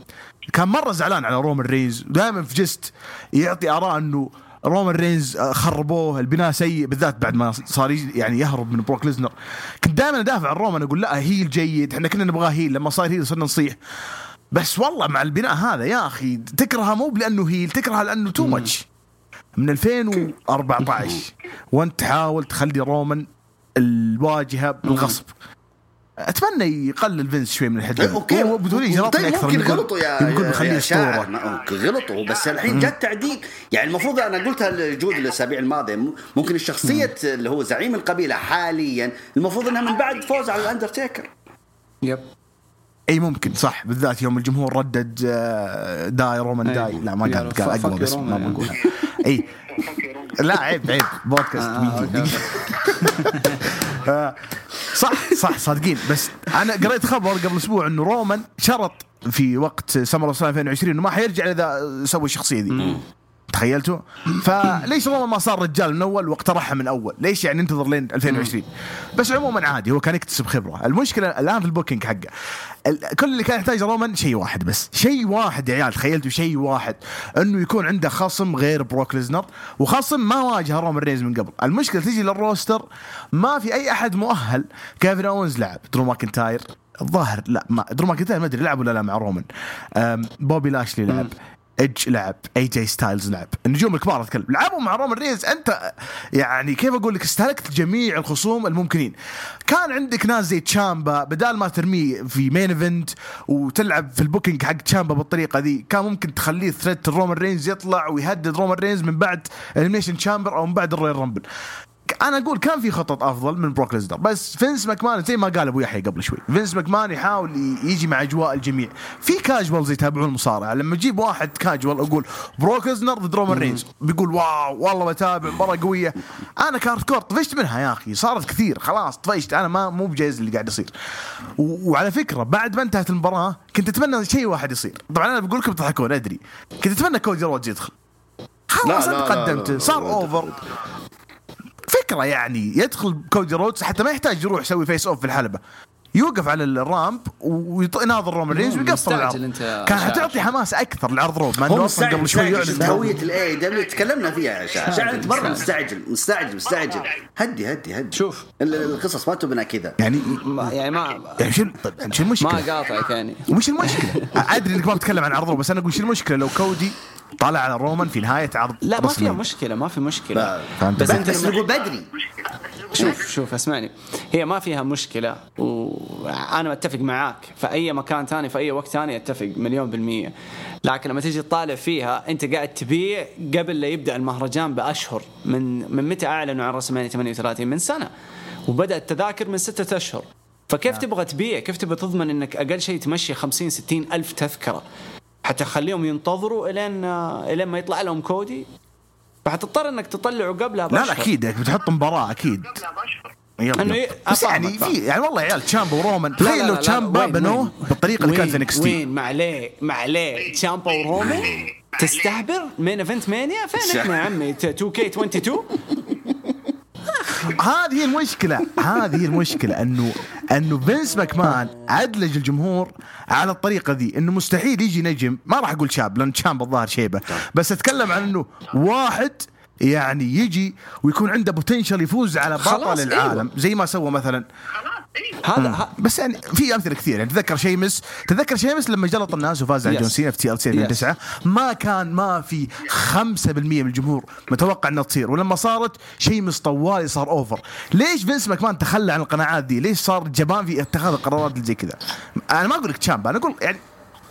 C: كان مرة زعلان على رومان رينز دائما في جست يعطي آراء إنه رومان رينز خربوه البناء سيء بالذات بعد ما صار يعني يهرب من بروك ليزنر. كنت دائما أدافع عن رومان أقول لا heel جيد إحنا كنا نبغاه heel لما صار heel صرنا نصيح. بس والله مع البناء هذا يا أخي تكرهه مو لأنه heel تكرهه لأنه too much من 2014 وانت تحاول تخلي رومان الواجهة بالغصب. أتمنى يقلل فينس شوي من الحجم.
B: أوكي
C: هو بدون اجراءاتني
B: طيب
C: أكثر
B: ممكن غلطوا يا
C: يقول
B: يا-
C: بخليه اسطوره
B: غلطوا بس الحين جاء تعديل. يعني المفروض أنا قلتها لجود الأسابيع الماضية ممكن الشخصية اللي هو زعيم القبيلة حاليا المفروض إنها من بعد فوز على الأندرتيكر.
A: yep.
C: أي ممكن صح بالذات يوم الجمهور ردد آه، die رومان. die. لا ما قال قال
A: أقوى
C: بس ما. بقولها أي. لا عيب عيب. بودكاست صح صح صادقين. بس أنا قريت خبر قبل أسبوع إنه رومان شرط في وقت summer of 2020 إنه ما حيرجع إذا سوى الشخصية دي. تخيلتوا؟ فليش رومان ما صار رجال من أول واقترحها من أول؟ ليش يعني انتظر لين 2020؟ بس عموما عادي هو كان يكتسب خبرة، المشكلة الآن في ال booking حقه. كل اللي كان يحتاجه رومان شيء واحد بس، شيء واحد يا عيال تخيلتوا شيء واحد إنه يكون عنده خصم غير بروك ليزنر وخصم ما واجه رومان رينز من قبل، المشكلة تجي لل roster ما في أي أحد مؤهل، كيفن اونز لعب، درو ماكنتاير الظاهر لا ما درو ماكنتاير ما أدري لعب ولا لا مع رومان، بوبي لاشلي لعب ايدج لعب اي جي ستايلز لعب. النجوم الكبار أتكلم. لعبوا مع رومان رينز أنت يعني كيف أقول لك؟ استهلكت جميع الخصوم الممكنين. كان عندك ناس زي تشامبا بدال ما ترميه في main event وتلعب في ال booking حق تشامبا بالطريقة ذي كان ممكن تخليه threat رومان رينز يطلع ويهدد رومان رينز من بعد Elimination Chamber أو من بعد ال Royal Rumble أنا أقول كان في خطط أفضل من بروك ليزنر بس فينس ماكمان زي ما قال أبو يحيى قبل شوي فينس ماكمان يحاول يجي مع أجواء الجميع. في casuals يتابعون المصارعة لما تجيب واحد كاجوال أقول بروك ليزنر ضد رومان رينز بيقول wow والله بتابع مباراة قوية. أنا hardcore طفشت منها يا أخي صارت كثير خلاص طفشت أنا ما مو بجايز اللي قاعد يصير. وعلى فكرة بعد ما انتهت المباراة كنت أتمنى شيء واحد يصير. طبعا أنا بقول لكم تضحكون أدري. كنت أتمنى كودي رودز يدخل. خلاص أنت قدمت صار over فكرة يعني يدخل كودي رودز حتى ما يحتاج يروح يسوي face off في الحلبة. يوقف على ال ramp ويناظر رومان رينز ويقفل العرض.
A: أنت.
C: كان حتعطي حماس أكثر لعرض رو مع انه أصلا قبل شوي يعلن
B: هوية الاي دبليو تكلمنا فيها يا شاعر أنت مرة مستعجل مستعجل مستعجل. هدي هدي هدي.
A: شوف.
B: القصص ما تبنى كذا.
C: يعني
A: ما يعني ما
C: يعني شو طيب يعني شو المشكلة؟
A: ما قاطعك يعني.
C: وش المشكلة؟ أدري إنك ما بتتكلم عن عرض رو بس أنا أقول شو المشكلة لو كودي طالع على رومان في نهاية عرض
A: لا ما؟ فيها مشكلة ما في مشكلة.
C: فهمت
A: بس
C: بس
A: أنت
B: بس نقول بدري.
A: شوف شوف اسمعني. هي ما فيها مشكلة وأنا أتفق معاك. في أي مكان ثاني في أي وقت ثاني أتفق مليون بالمية. لكن لما تيجي تطالع فيها أنت قاعد تبيع قبل لا يبدأ المهرجان بأشهر. من من متى أعلنوا عن رسمانية 38 من سنة. وبدأ التذاكر من ستة أشهر. فكيف تبغى تبيع؟ كيف تبغى تضمن إنك أقل شيء تمشي 50 60 ألف تذكرة؟ حتى تخليهم ينتظروا إلين إلين ما يطلع لهم كودي. فحتضطر إنك تطلعه قبلها
C: لا لا
A: بأشهر.
C: أكيد بتحط مباراة أكيد. yep
A: إنه
C: yep.
A: ي-
C: بس يعني. في يعني والله يا عيال تشامبا ورومان.
A: لا،
C: تخيل
A: لا،
C: لو
A: لا،
C: تشامبا بنوه؟ بالطريقة اللي كانت في
A: وين؟
C: انكس
A: وين معليه معليه تشامبا ورومان؟ تستهبل؟ main event مانيا؟ فين إحنا يا عمي؟ 2 كي 22
C: هذه هي المشكلة هذه هي المشكلة إنه إنه فينس ماكمان ادلج الجمهور على الطريقة ذي إنه مستحيل يجي نجم ما راح أقول شاب لأن شاب الظاهر شيبة بس أتكلم عن إنه واحد يعني يجي ويكون عنده potential يفوز على بطل العالم زي ما سوى مثلا
A: هذا ه-
C: بس يعني في أمثلة كثير يعني تذكر شيمس تذكر شيمس لما جلط الناس وفاز على. جون سينا في TLC 2009 ما كان ما في 5% من الجمهور متوقع إنها تصير. ولما صارت شيمس طوالي صار over ليش فينس ماكمان تخلى عن القناعات دي؟ ليش صار جبان في اتخاذ القرارات اللي زي كذا؟ أنا ما أقول لك تشامبا أنا أقول يعني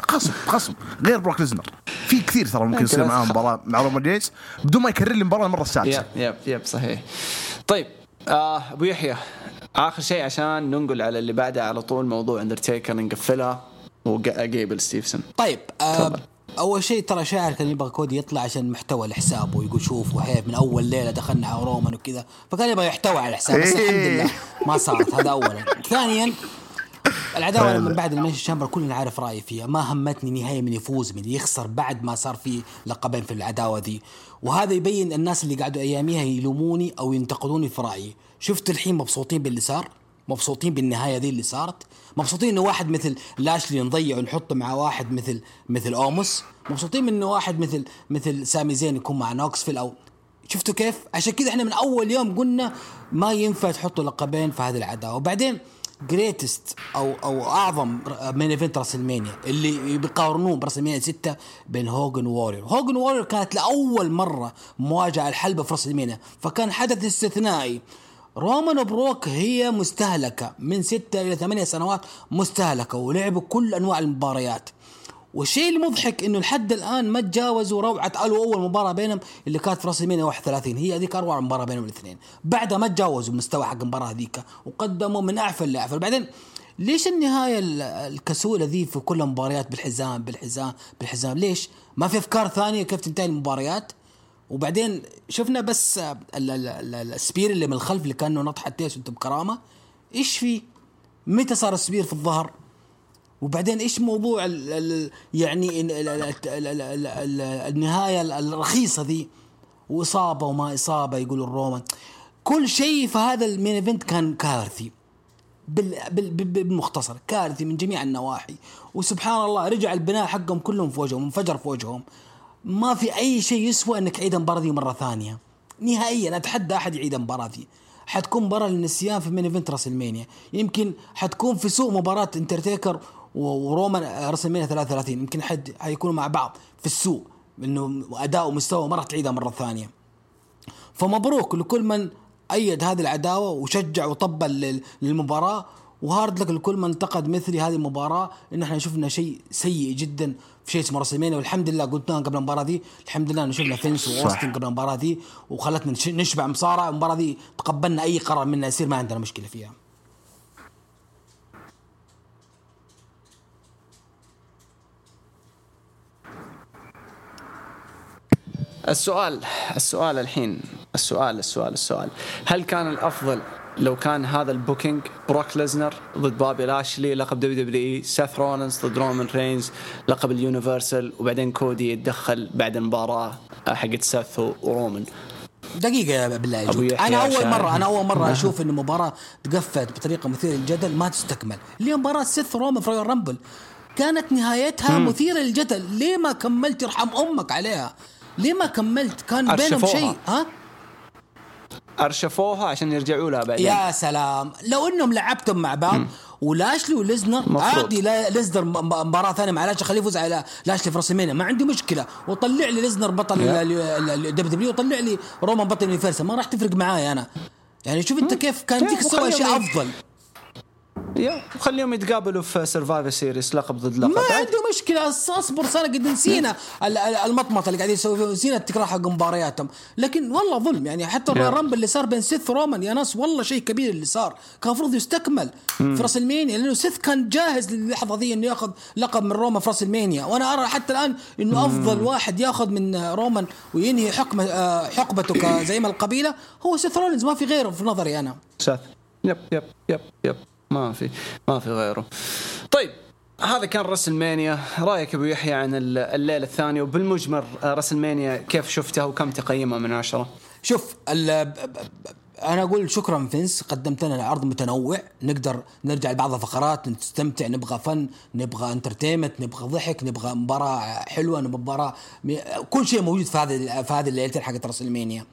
C: خصم خصم غير بروك ليزنر. في كثير ترى ممكن يصير معاهم مباراة مع رومان رينز بدون ما يكرر لي المباراة المرة السادسه
A: yep yep yep صحيح. طيب آه أبو يحيى آخر شيء عشان ننقل على اللي بعدها على طول موضوع اندرتيكر نقفلها وجيبل ستيفسون.
D: طيب آه أول شيء ترى شاعر كان يبغى كودي يطلع عشان محتوى لحسابه ويقول شوف وحيف من أول ليلة دخلنا على رومان وكذا فكان يبغى يحتوي على الحساب بس
C: إيه.
D: الحمد لله ما صارت هذا اولا. ثانيا العداوة من بعد Elimination Chamber كلنا عارف رأيي فيها. ما همتني نهايه من يفوز من يخسر بعد ما صار في لقبين في العداوة دي. وهذا يبين الناس اللي قعدوا أياميها يلوموني أو ينتقدوني في رأيي. شفت الحين مبسوطين باللي صار؟ مبسوطين بالنهاية دي اللي صارت؟ مبسوطين إنه واحد مثل لاشلي نضيعه ونحطه مع واحد مثل مثل اوموس مبسوطين من إنه واحد مثل مثل سامي زين يكون مع نوكسفيل أو شفتوا كيف؟ عشان كذا إحنا من أول يوم قلنا ما ينفع تحطوا لقبين في هذه العداوة. وبعدين greatest أو أو أعظم main event راسلمانيا اللي بيقارنوه براسلمانيا 6 بين هوجن وورير، هوجن وورير كانت لأول مرة مواجهة الحلبه في راسلمانيا فكان حدث استثنائي. رومان وبروك هي مستهلكة من ستة إلى ثمانية سنوات مستهلكة ولعبوا كل أنواع المباريات. والشيء المضحك إنه لحد الآن ما تجاوزوا روعة ألو اول مباراة بينهم اللي كانت في راسلمانيا 31 هي هذيك أروع مباراة بينهم الاثنين. بعدها ما تجاوزوا المستوى حق المباراة هذيك. وقدموا من أعفل لأعفل. بعدين ليش النهاية ال- الكسولة ذي في كل المباريات بالحزام بالحزام بالحزام؟ ليش؟ ما في أفكار ثانية كيف تنتهي المباريات؟ وبعدين شفنا بس ال- ال- ال- ال spear اللي من الخلف اللي كأنه نط حتى وانت بكرامة. إيش في؟ متى صار ال spear في الظهر؟ وبعدين إيش موضوع الـ الـ يعني الـ الـ الـ الـ الـ الـ النهاية الرخيصة ذي؟ وإصابة وما إصابة يقول الرومان كل شيء في هذا ال main event كان كارثي. بالمختصر. كارثي من جميع النواحي. وسبحان الله رجع البناء حقهم كلهم في وجههم انفجر في وجههم ما في أي شيء يسوى إنك عيد المباراه ذي مرة ثانية. نهائيا أتحدى أحد يعيد المباراه ذي حتكون مباراه للنسيان في مين إيفنت راسلمانيا. يمكن حتكون في سوء مباراة اندرتيكر ورومان راسلمانيا 33 يمكن حد حيكونوا مع بعض في السوق إنه أداء ومستوى ما راح تعيدها مرة ثانية. فمبروك لكل من أيد هذه العداوة وشجع وطبل للمباراة. و hard luck لكل من انتقد مثلي هذه المباراة إن إحنا شفنا شيء سيء جدا في شيء اسمه راسلمانيا والحمد لله قلنا قبل المباراة دي الحمد لله إنه شفنا فينس وأوستن قبل المباراة دي وخلتنا نشبع مصارعة. المباراة دي تقبلنا أي قرار منا يصير ما عندنا مشكلة فيها.
A: السؤال السؤال الحين السؤال السؤال السؤال. هل كان الأفضل لو كان هذا ال booking بروك ليزنر ضد بابي لاشلي لقب WWE سيث رولنز ضد رومان رينز لقب اليونيفرسال وبعدين كودي يتدخل بعد المباراة حقت سيث ورومان؟
D: دقيقة يا بالله أنا أول مرة أنا أول مرة أشوف إن مباراة تقفت بطريقة مثيرة للجدل ما تستكمل، اللي مباراة سيث رومان في رويال رامبل كانت نهايتها. مثيرة للجدل، ليه ما كملت يرحم أمك عليها؟ ليه ما كملت؟ كان بينهم شيء ها؟
A: أرشفوها عشان يرجعوا لها بعدين.
D: يا سلام. لو إنهم لعبتم مع بعض ولاشلي وليزنر عادي ليزنر مباراة ثانية مع لاشلي. خليه يفوز على لاشلي في راسمينيا ما عندي مشكلة. وطلع لي ليزنر بطل ال WWE وطلع لي رومان بطل اليونيفرسال ما راح تفرق معايا أنا. يعني شوف أنت كيف كان تسوي اشياء اشياء أفضل.
A: يا خليهم يتقابلوا في سرفايفر سيريس لقب ضد لقب.
D: ما عندي مشكلة اصبر سنة قد نسينا المطمطة اللي قاعدين يسوي نسينا التكرار حق مبارياتهم. لكن والله ظلم يعني حتى الرامبل اللي صار بين سيث ورومان يا ناس والله شيء كبير اللي صار. كان المفروض يستكمل في راسلمانيا لأنه سيث كان جاهز للحظة ذي إنه ياخذ لقب من رومان في راسلمانيا وأنا أرى حتى الآن إنه أفضل واحد ياخذ من رومان وينهي حكمه آه، حقبته كزعيم القبيلة هو سيث رولينز ما في غيره في نظري أنا.
A: سيث. yep yep yep yep. ما في ما في غيره. طيب هذا كان رسلمانيا رأيك أبو يحيى عن الليلة الثانية؟ وبالمجمل رسلمانيا كيف شفته وكم تقيمه من عشرة؟
D: شوف أنا أقول شكرا فينس قدمت لنا عرض متنوع. نقدر نرجع لبعض الفقرات نستمتع نبغى فن نبغى entertainment نبغى ضحك نبغى مباراة حلوة نبغى مباراة كل شيء موجود في هذه في هذه الليلتين حقت راسلمانيا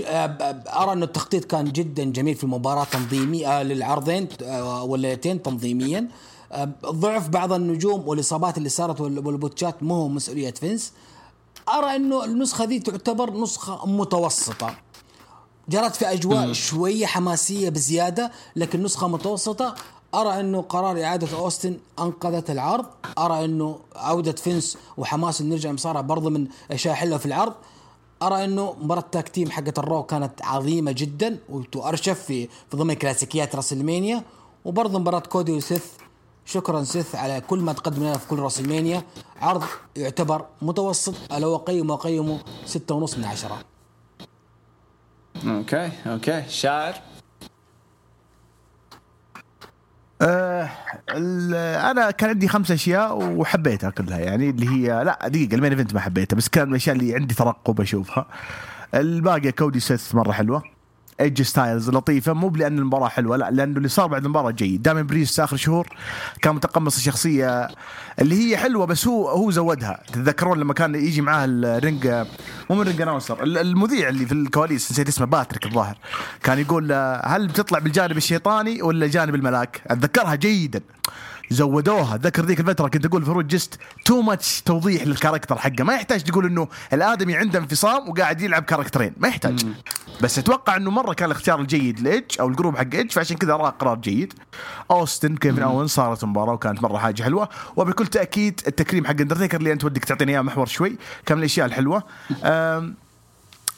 D: أرى انه التخطيط كان جدا جميل في المباراة تنظيمي آه للعرضين آه والليلتين تنظيميا. آه ضعف بعض النجوم والإصابات اللي صارت والبوتشات مو مسؤولية فينس. أرى أنه النسخة ذي تعتبر نسخة متوسطة. جرت في أجواء شوية حماسية بزيادة لكن نسخة متوسطة. أرى أنه قرار إعادة أوستن أنقذت العرض. أرى أنه عودة فينس وحماس نرجع مصارعة برضه من أشياء حلوة في العرض. أرى إنه مباراة tag team حقت الرو كانت عظيمة جدا وارشف في في ضمن كلاسيكيات راسلمانيا. وبرضه مباراة كودي وسيث شكرا سيث على كل ما تقدم لنا في كل راسلمانيا. عرض يعتبر متوسط لو اقيمه اقيمه ستة ونص من عشرة.
A: okay okay. شاعر.
C: آه أنا كان عندي خمس أشياء وحبيتها كلها يعني اللي هي لا دقيقة ال main event ما حبيتها بس كان من الأشياء اللي عندي ترقب أشوفها. الباقي كودي سيث مرة حلوة. ايدج ستايلز لطيفة. مو لأن المباراة حلوة لا لأنه اللي صار بعد المباراة جيد. دائما بريس آخر شهور كان متقمص الشخصية اللي هي حلوة بس هو هو زودها. تتذكرون لما كان يجي معاه ال ring مو من ring announcer المذيع اللي في الكواليس نسيت اسمه باتريك الظاهر كان يقول هل بتطلع بالجانب الشيطاني ولا جانب الملاك؟ أتذكرها جيدا. زودوها. ذكر ذيك الفترة كنت أقول فروج just too much توضيح لل character حقه. ما يحتاج تقول إنه الآدمي عنده انفصام وقاعد يلعب كاركترين. ما يحتاج. مم. بس أتوقع إنه مرة كان الاختيار الجيد لإيدج أو ال group حق إيدج فعشان كذا راه قرار جيد. أوستن كيفن اونز صارت مباراة وكانت مرة حاجة حلوة. وبكل تأكيد التكريم حق اندرتيكر اللي أنت ودك تعطيني إياه محور شوي. كان من الأشياء الحلوة.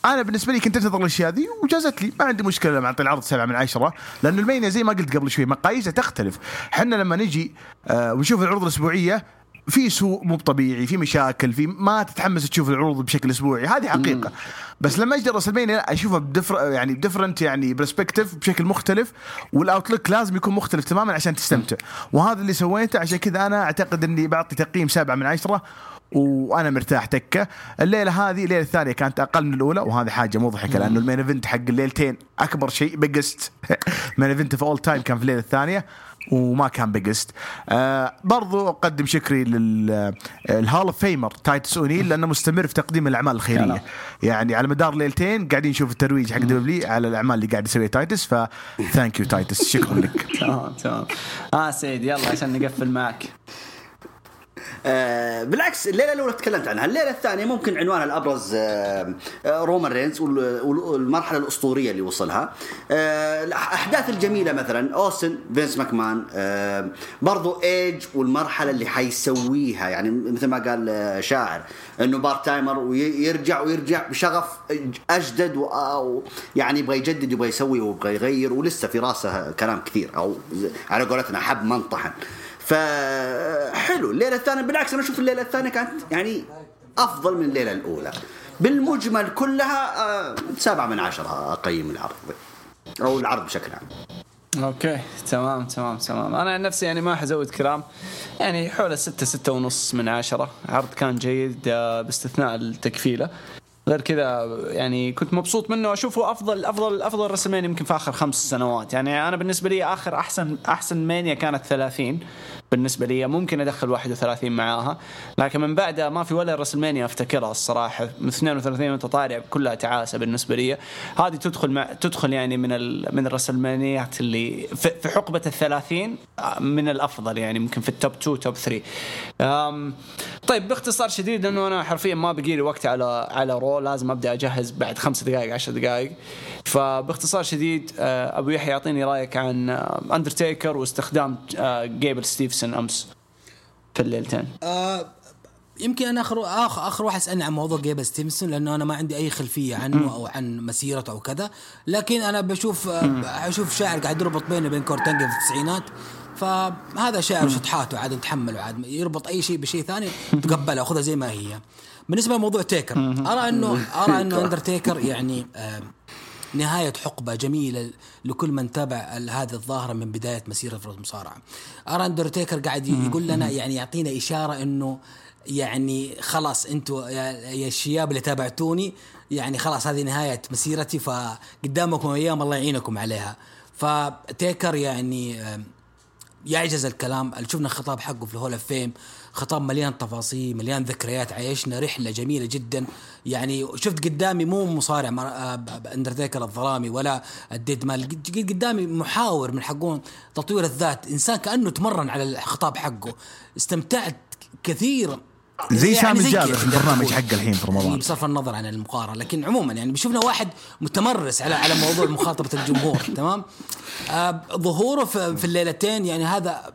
C: أنا بالنسبة لي كنت أنتظر الأشياء ذي وجازت لي. ما عندي مشكلة لما أعطي العرض سبعه من عشرة لأنه المينيا زي ما قلت قبل شوي مقاييسه تختلف. إحنا لما نجي آه ونشوف العروض الأسبوعية في سوء مو طبيعي في مشاكل في ما تتحمس تشوف العروض بشكل أسبوعي. هذه حقيقة. مم. بس لما أجي راسلمانيا أشوفها ب differ يعني ب different يعني perspective بشكل مختلف وال outlook لازم يكون مختلف تماما عشان تستمتع. وهذا اللي سويته عشان كذا أنا أعتقد إني بعطي تقييم سبعه من عشرة وأنا مرتاح تكه الليلة هذه الليلة الثانية كانت أقل من الأولى وهذه حاجة مضحكة لأنه ال main event حق الليلتين أكبر شيء biggest main event of all time كان في الليلة الثانية وما كان biggest آه برضو أقدم شكري لل Hall of Famer تايتس اونيل لأنه مستمر في تقديم الأعمال الخيرية. يعني على مدار ليلتين قاعدين نشوف الترويج حق WWE على الأعمال اللي قاعد يسويها تايتس ف thank you تايتس شكرا لك.
A: تمام تمام. آه سيد يلا عشان نقفل معك.
B: آه بالعكس الليلة الأولى تكلمت عنها. الليلة الثانية ممكن عنوانها الأبرز آه آه رومان رينز والمرحلة الأسطورية اللي وصلها. آه الأحداث الجميلة مثلا أوستن فينس ماكمان آه برضو إيدج والمرحلة اللي حيسويها. يعني مثل ما قال آه، شاعر إنه part-timer ويرجع ويرجع بشغف أجدد ويعني يبغى يجدد يبغى يسوي ويبغى يغير ولسه في راسه كلام كثير أو على قولتنا حب منطحن. فحلو الليلة الثانية بالعكس أنا أشوف الليلة الثانية كانت يعني أفضل من الليلة الأولى. بالمجمل كلها آه، سبعة من عشرة أقيم العرض. أو العرض بشكل عام.
A: أوكي تمام تمام تمام. أنا عن نفسي يعني ما حزود كلام. يعني حول ستة ستة ونص من عشرة. عرض كان جيد آه، باستثناء التكفيلة. غير كذا يعني كنت مبسوط منه. واشوفه أفضل أفضل أفضل رسلمانيا يمكن في آخر خمس سنوات. يعني أنا بالنسبة لي آخر أحسن أحسن مانيا كانت 30 بالنسبة لي ممكن أدخل 31 معاها لكن من بعدها ما في ولا WrestleMania أفتكرها الصراحة. من 32 وانت طالع كلها تعاسة بالنسبة لي. هذه تدخل مع تدخل يعني من ال... من الرسلمانيات اللي في, حقبة ال 30 من الأفضل يعني ممكن في ال top 2 top 3 أم... طيب باختصار شديد لأنه أنا حرفيا ما بقي لي وقت على على Raw لازم أبدأ أجهز بعد خمس دقائق عشر دقائق. فباختصار شديد آه، أبو يحيى يعطيني رأيك عن اندرتيكر واستخدام جيبل ستيفسون أمس في الليلتين.
D: آه يمكن أنا آخر اخر, آخر واحد سالني عن موضوع جيبل ستيفنسون لأنه أنا ما عندي أي خلفية عنه أو عن مسيرته أو كذا. لكن أنا بشوف آه، أشوف شاعر قاعد يربط بينه وبين كورت أنجل في التسعينات. فهذا شاعر شطحاته عاد نتحمله عاد يربط أي شيء بشيء ثاني تقبله خذها زي ما هي. بالنسبة لموضوع تيكر أرى إنه أرى إنه اندرتيكر يعني آه نهاية حقبة جميلة لكل من تابع هذه الظاهرة من بداية مسيرة في المصارعة أرى أندرتيكر قاعد يقول لنا يعني يعطينا إشارة أنه يعني خلاص أنتم يا الشياب اللي تابعتوني يعني خلاص هذه نهاية مسيرتي فقدامكم أيام الله يعينكم عليها. فتيكر يعني يعجز الكلام. شفنا الخطاب حقه في الهول أوف فيم. خطاب مليان تفاصيل مليان ذكريات عايشنا رحلة جميلة جدا. يعني شفت قدامي مو مصارع اندرتيكر الظلامي ولا ال dead man قدامي محاور من حقون تطوير الذات. إنسان كأنه تمرن على الخطاب حقه. استمتعت كثير.
C: زي يعني سامي جابر في البرنامج حق الحين في رمضان.
D: بصرف النظر عن المقارنة. لكن عموما يعني بشوفنا واحد متمرس على على موضوع مخاطبة الجمهور تمام؟ آه ظهوره في, في الليلتين يعني هذا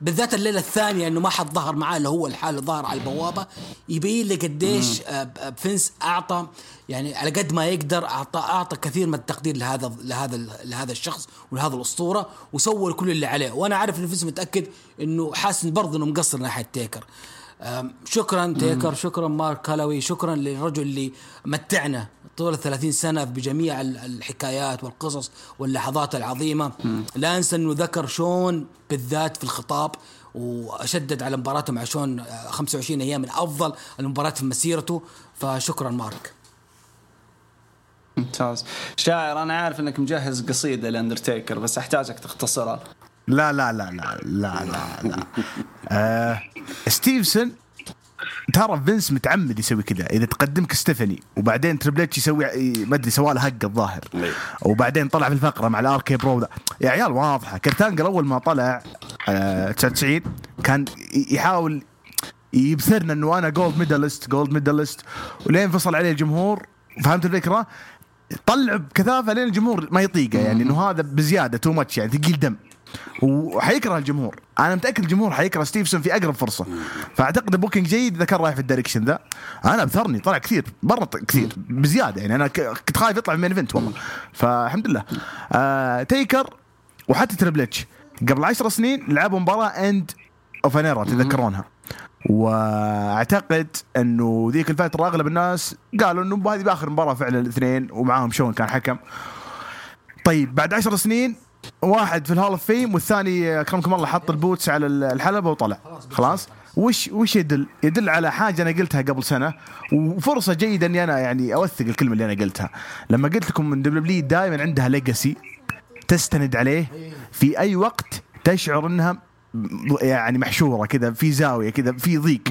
D: بالذات الليلة الثانية إنه ما حد ظهر معاه اللي هو لحاله اللي ظهر على البوابة. يبين لي قديش آه فينس أعطى يعني على قد ما يقدر أعطى أعطى كثير من التقدير لهذا لهذا لهذا الشخص ولهذا الأسطورة وسوى كل اللي عليه. وأنا عارف إن فينس متأكد إنه حاسس برضه إنه مقصر ناحية تيكر. شكرا تيكر شكرا مارك كالوي شكرا للرجل اللي متعنا طول 30 سنة بجميع الحكايات والقصص واللحظات العظيمة. لا أنسى أنه ذكر شون بالذات في الخطاب وشدد على مباراته مع شون 25 أيام من أفضل المباريات في مسيرته. فشكرا مارك.
A: ممتاز. شاعر أنا عارف أنك مجهز قصيدة لأندرتيكر بس أحتاجك تختصرها.
C: لا لا لا لا لا لا, لا. آه ستيفسون ترى فينس متعمد يسوي كذا. إذا تقدمك ستيفاني وبعدين تريبل إتش يسوي ما أدري سوى له hug الظاهر. وبعدين طلع في الفقرة مع ال RK-Bro ذا يا عيال واضحة. كورت أنجل اول ما طلع آه 99 كان يحاول يبثرنا إنه أنا gold medalist gold medalist ولين فصل عليه الجمهور فهمت الفكرة؟ طلع بكثافة لين الجمهور ما يطيقه يعني إنه هذا بزيادة too much يعني ثقيل دم. وحيكره الجمهور. أنا متأكد الجمهور حيكره ستيفسون في أقرب فرصة. فأعتقد ال booking جيد إذا كان رايح في ال direction ذا. أنا بثرني طلع كثير مره كثير بزيادة يعني. أنا كنت خايف يطلع main event والله. فالحمد لله. آه تيكر وحتى تريبل اتش قبل عشر سنين لعبوا مباراة end of an era تذكرونها. وأعتقد إنه ذيك الفترة أغلب الناس قالوا إنه هذه بآخر مباراة فعلا الاثنين ومعاهم شون كان حكم. طيب بعد عشر سنين واحد في ال Hall of Fame والثاني اكرمكم الله حط ال boots على الحلبة وطلع. خلاص وش وش يدل؟ يدل على حاجة أنا قلتها قبل سنة وفرصة جيدة إني أنا يعني أوثق الكلمة اللي أنا قلتها. لما قلت لكم من دبليو دائما عندها legacy تستند عليه في أي وقت تشعر إنها يعني محشورة كذا في زاوية كذا في ضيق.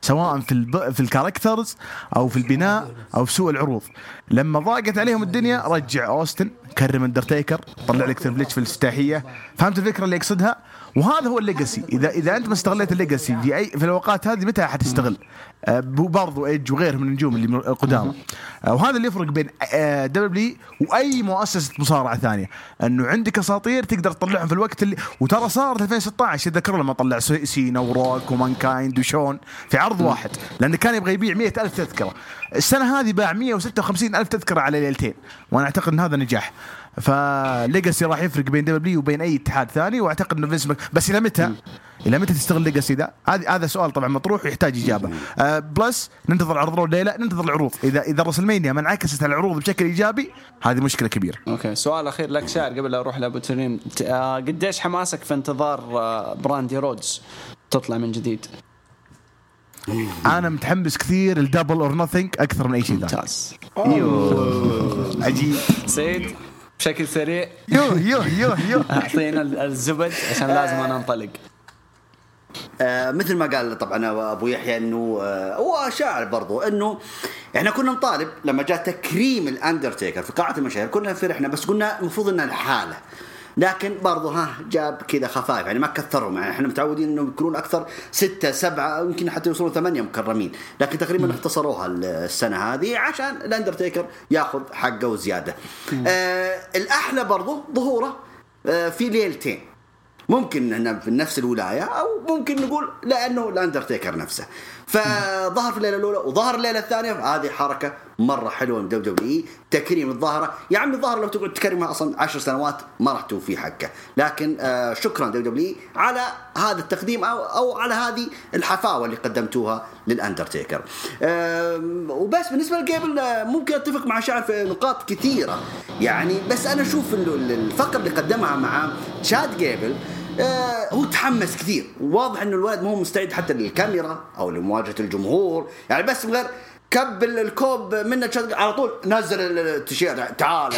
C: سواء في الب... في ال characters أو في البناء أو في سوق العروض. لما ضاقت عليهم الدنيا رجع أوستن كرم اندرتيكر طلع لك تربل في الافتتاحية. فهمت الفكرة اللي يقصدها؟ وهذا هو ال legacy. إذا إذا أنت ما استغليت ال legacy في أي في الأوقات هذه متى حتستغل؟ آه، برضو ايدج وغيره من النجوم اللي قدامه. آه، وهذا اللي يفرق بين W وأي مؤسسة مصارعة ثانية. أنه عندك أساطير تقدر تطلعهم في الوقت اللي وترى صارت 2016 تذكروا لما طلع سينا وروك ومانكايند وشون في عرض واحد. لأنه كان يبغى يبيع 100 ألف تذكرة. السنة هذه باع 156 ألف تذكرة على ليلتين وأنا أعتقد إن هذا نجاح ف legacy راح يفرق بين W وبين أي اتحاد ثاني وأعتقد إنه فينس بس إلى متى؟ إلى متى تستغل legacy ذا؟ هذا هذا سؤال طبعا مطروح ويحتاج إجابة. آه بس ننتظر عرض Raw الليلة ننتظر العروض، اذا إذا WrestleMania ما انعكست على العروض بشكل إيجابي هذه مشكلة كبيرة.
A: أوكي سؤال أخير لك شاعر قبل لا أروح لأبو تريم آه قديش حماسك في انتظار آه براندي رودز تطلع من جديد؟
C: أنا متحمس كثير ال Double or Nothing أكثر من أي شيء ثاني.
A: ممتاز.
C: أيوه عجيب.
A: سيد بشكل سريع
C: يو يو يو يو
A: أعطينا الزبد عشان لازم أنا أنطلق
B: آه مثل ما قال طبعا أبو يحيى إنه آه هو شاعر برضو إنه إحنا كنا نطالب لما جاء تكريم الأندرتيكر في قاعة المشاهير كنا فرحنا بس قلنا المفروض إنها الحالة لكن برضه ها جاب كذا خفايف يعني ما كثرهم يعني إحنا متعودين إنهم يكونون أكثر ستة سبعة يمكن حتى يوصلون ثمانية مكرمين. لكن تقريبا اختصروها السنة هذه عشان الأندرتيكر ياخذ حقه وزيادة. آه الأحلى برضه ظهوره آه في ليلتين. ممكن انه في نفس الولاية أو ممكن نقول لأنه الأندرتيكر نفسه. فظهر في الليلة الأولى وظهر الليلة الثانية هذه حركة مرة حلوة من WW تكريم الظاهرة. يا عمي الظاهرة لو تقعد تكرمها أصلا عشر سنوات ما راح توفي حقه. لكن آه شكرا WW على هذا التقديم أو أو على هذه الحفاوة اللي قدمتوها للأندرتيكر. وبس بالنسبة لجيبل آه ممكن أتفق مع شاعر في نقاط كثيرة. يعني بس أنا أشوف الفقره اللي قدمها مع شاد جيبل هو تحمس كثير. واضح إنه الولد مو مستعد حتى للكاميرا أو لمواجهة الجمهور. يعني بس من غير كب الكوب منه على طول نزل التيشيرت. تعال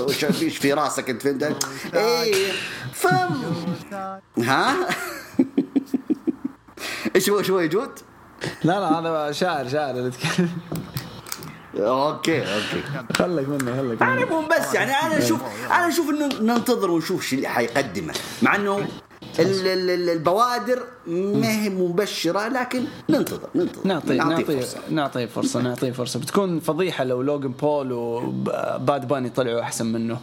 B: وش فيش في راسك أنت؟ فهمت؟ إيه. ف ها؟ إيش هو إيش هو يجود؟
A: لا لا هذا شاعر شاعر اللي يتكلم.
B: أوكي أوكي.
A: خليك منه خليك
B: أنا مو بس يعني أنا أشوف أنا أشوف إنه ننتظر ونشوف شو اللي حيقدمه. مع إنه البوادر ما هي مبشرة لكن ننتظر ننتظر.
A: نعطيه نعطيه نعطيه فرصة نعطيه فرصة. بتكون فضيحة لو لوجن بول وباد باني طلعوا أحسن منه.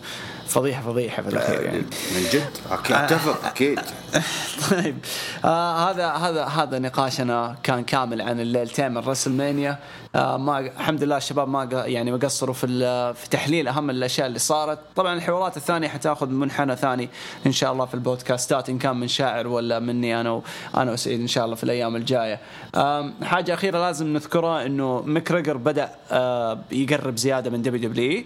A: فضيحة فضيحة في الأخير يعني.
B: من جد؟ أكيد أتفق أكيد.
A: طيب. آه هذا هذا هذا نقاشنا كان كامل عن الليلتين من WrestleMania. آه ما الحمد لله الشباب ما يعني ما قصروا في في تحليل أهم الأشياء اللي صارت. طبعا الحوارات الثانية حتأخذ منحنى ثاني إن شاء الله في البودكاستات إن كان من شاعر ولا مني أنا أنا وسعيد إن شاء الله في الأيام الجاية. حاجة أخيرة لازم نذكرها إنه مكريجر بدأ آه يقرب زيادة من WW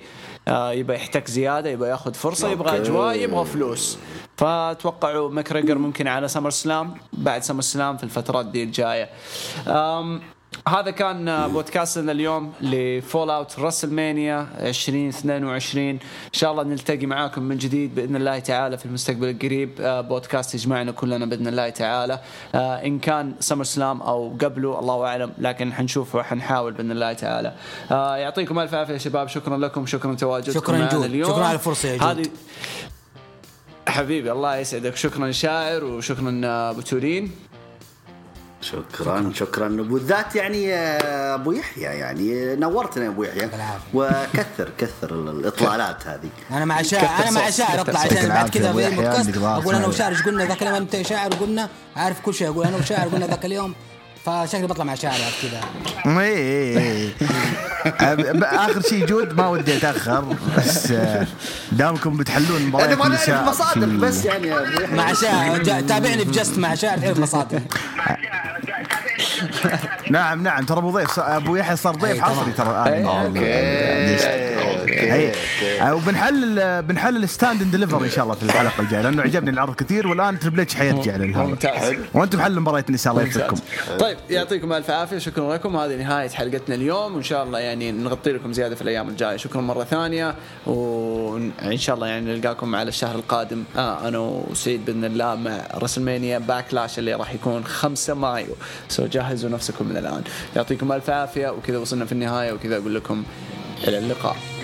A: آه يبغى يحتك زيادة يبغى يأخذ فرصة يبغى أجواء يبغى فلوس. فتوقعوا مكريجر ممكن على SummerSlam بعد SummerSlam في الفترات دي الجاية. هذا كان بودكاستنا اليوم ل Fallout WrestleMania 2022 إن شاء الله نلتقي معاكم من جديد بإذن الله تعالى في المستقبل القريب. بودكاست يجمعنا كلنا بإذن الله تعالى. إن كان SummerSlam أو قبله الله أعلم لكن حنشوف وحنحاول بإذن الله تعالى. يعطيكم ألف عافية يا شباب. شكرا لكم شكرا تواجدكم
D: شكرا جود. اليوم. شكرا على الفرصة يا جود. هذه
A: حبيبي الله يسعدك. شكرا شاعر وشكرا ابو تورين
B: شكرا شكرا. وبالذات يعني أبو يحيى يعني نورتنا يا أبو يحيى. وكثر كثر الإطلالات هذه.
D: أنا مع شاعر أنا مع شاعر اطلع عشان بعد كذا في البودكاست أقول أنا وشاعر إيش قلنا ذاك اليوم أنت شاعر قلنا عارف كل شيء أقول أنا وشاعر قلنا ذاك اليوم فشكلي بطلع مع شاعر بعد كذا.
C: إيه آخر شيء جود ما ودي أتأخر بس دامكم بتحلون
B: مباريات أنا ما نعرف مصادر بس يعني
D: مع شاعر تابعني في just مع شاعر تعرف مصادر.
C: نعم نعم ترى أبو ضيف أبو يحيى صار ضيف حصري ترى
B: أوكي.
C: إيه. آه، وبنحلل بنحلل Stand and Deliver إن شاء الله في الحلقة الجاية لأنه عجبني العرض كثير والآن Triple H حيرجع للهذا
A: ممتاز.
C: وأنتم حلوا مباراه النساء الله يوفقكم
A: طيب يعطيكم ألف عافية شكرا لكم. هذه نهاية حلقتنا اليوم وإن شاء الله يعني نغطي لكم زيادة في الأيام الجاية. شكرا مرة ثانية وإن شاء الله يعني نلقاكم على الشهر القادم. آه أنا وسعيد بإذن الله مع رسلمانيا باكلاش اللي راح يكون 5 مايو. سو جهزوا نفسكم من الآن. يعطيكم ألف عافية وكذا وصلنا في النهاية وكذا أقول لكم إلى اللقاء.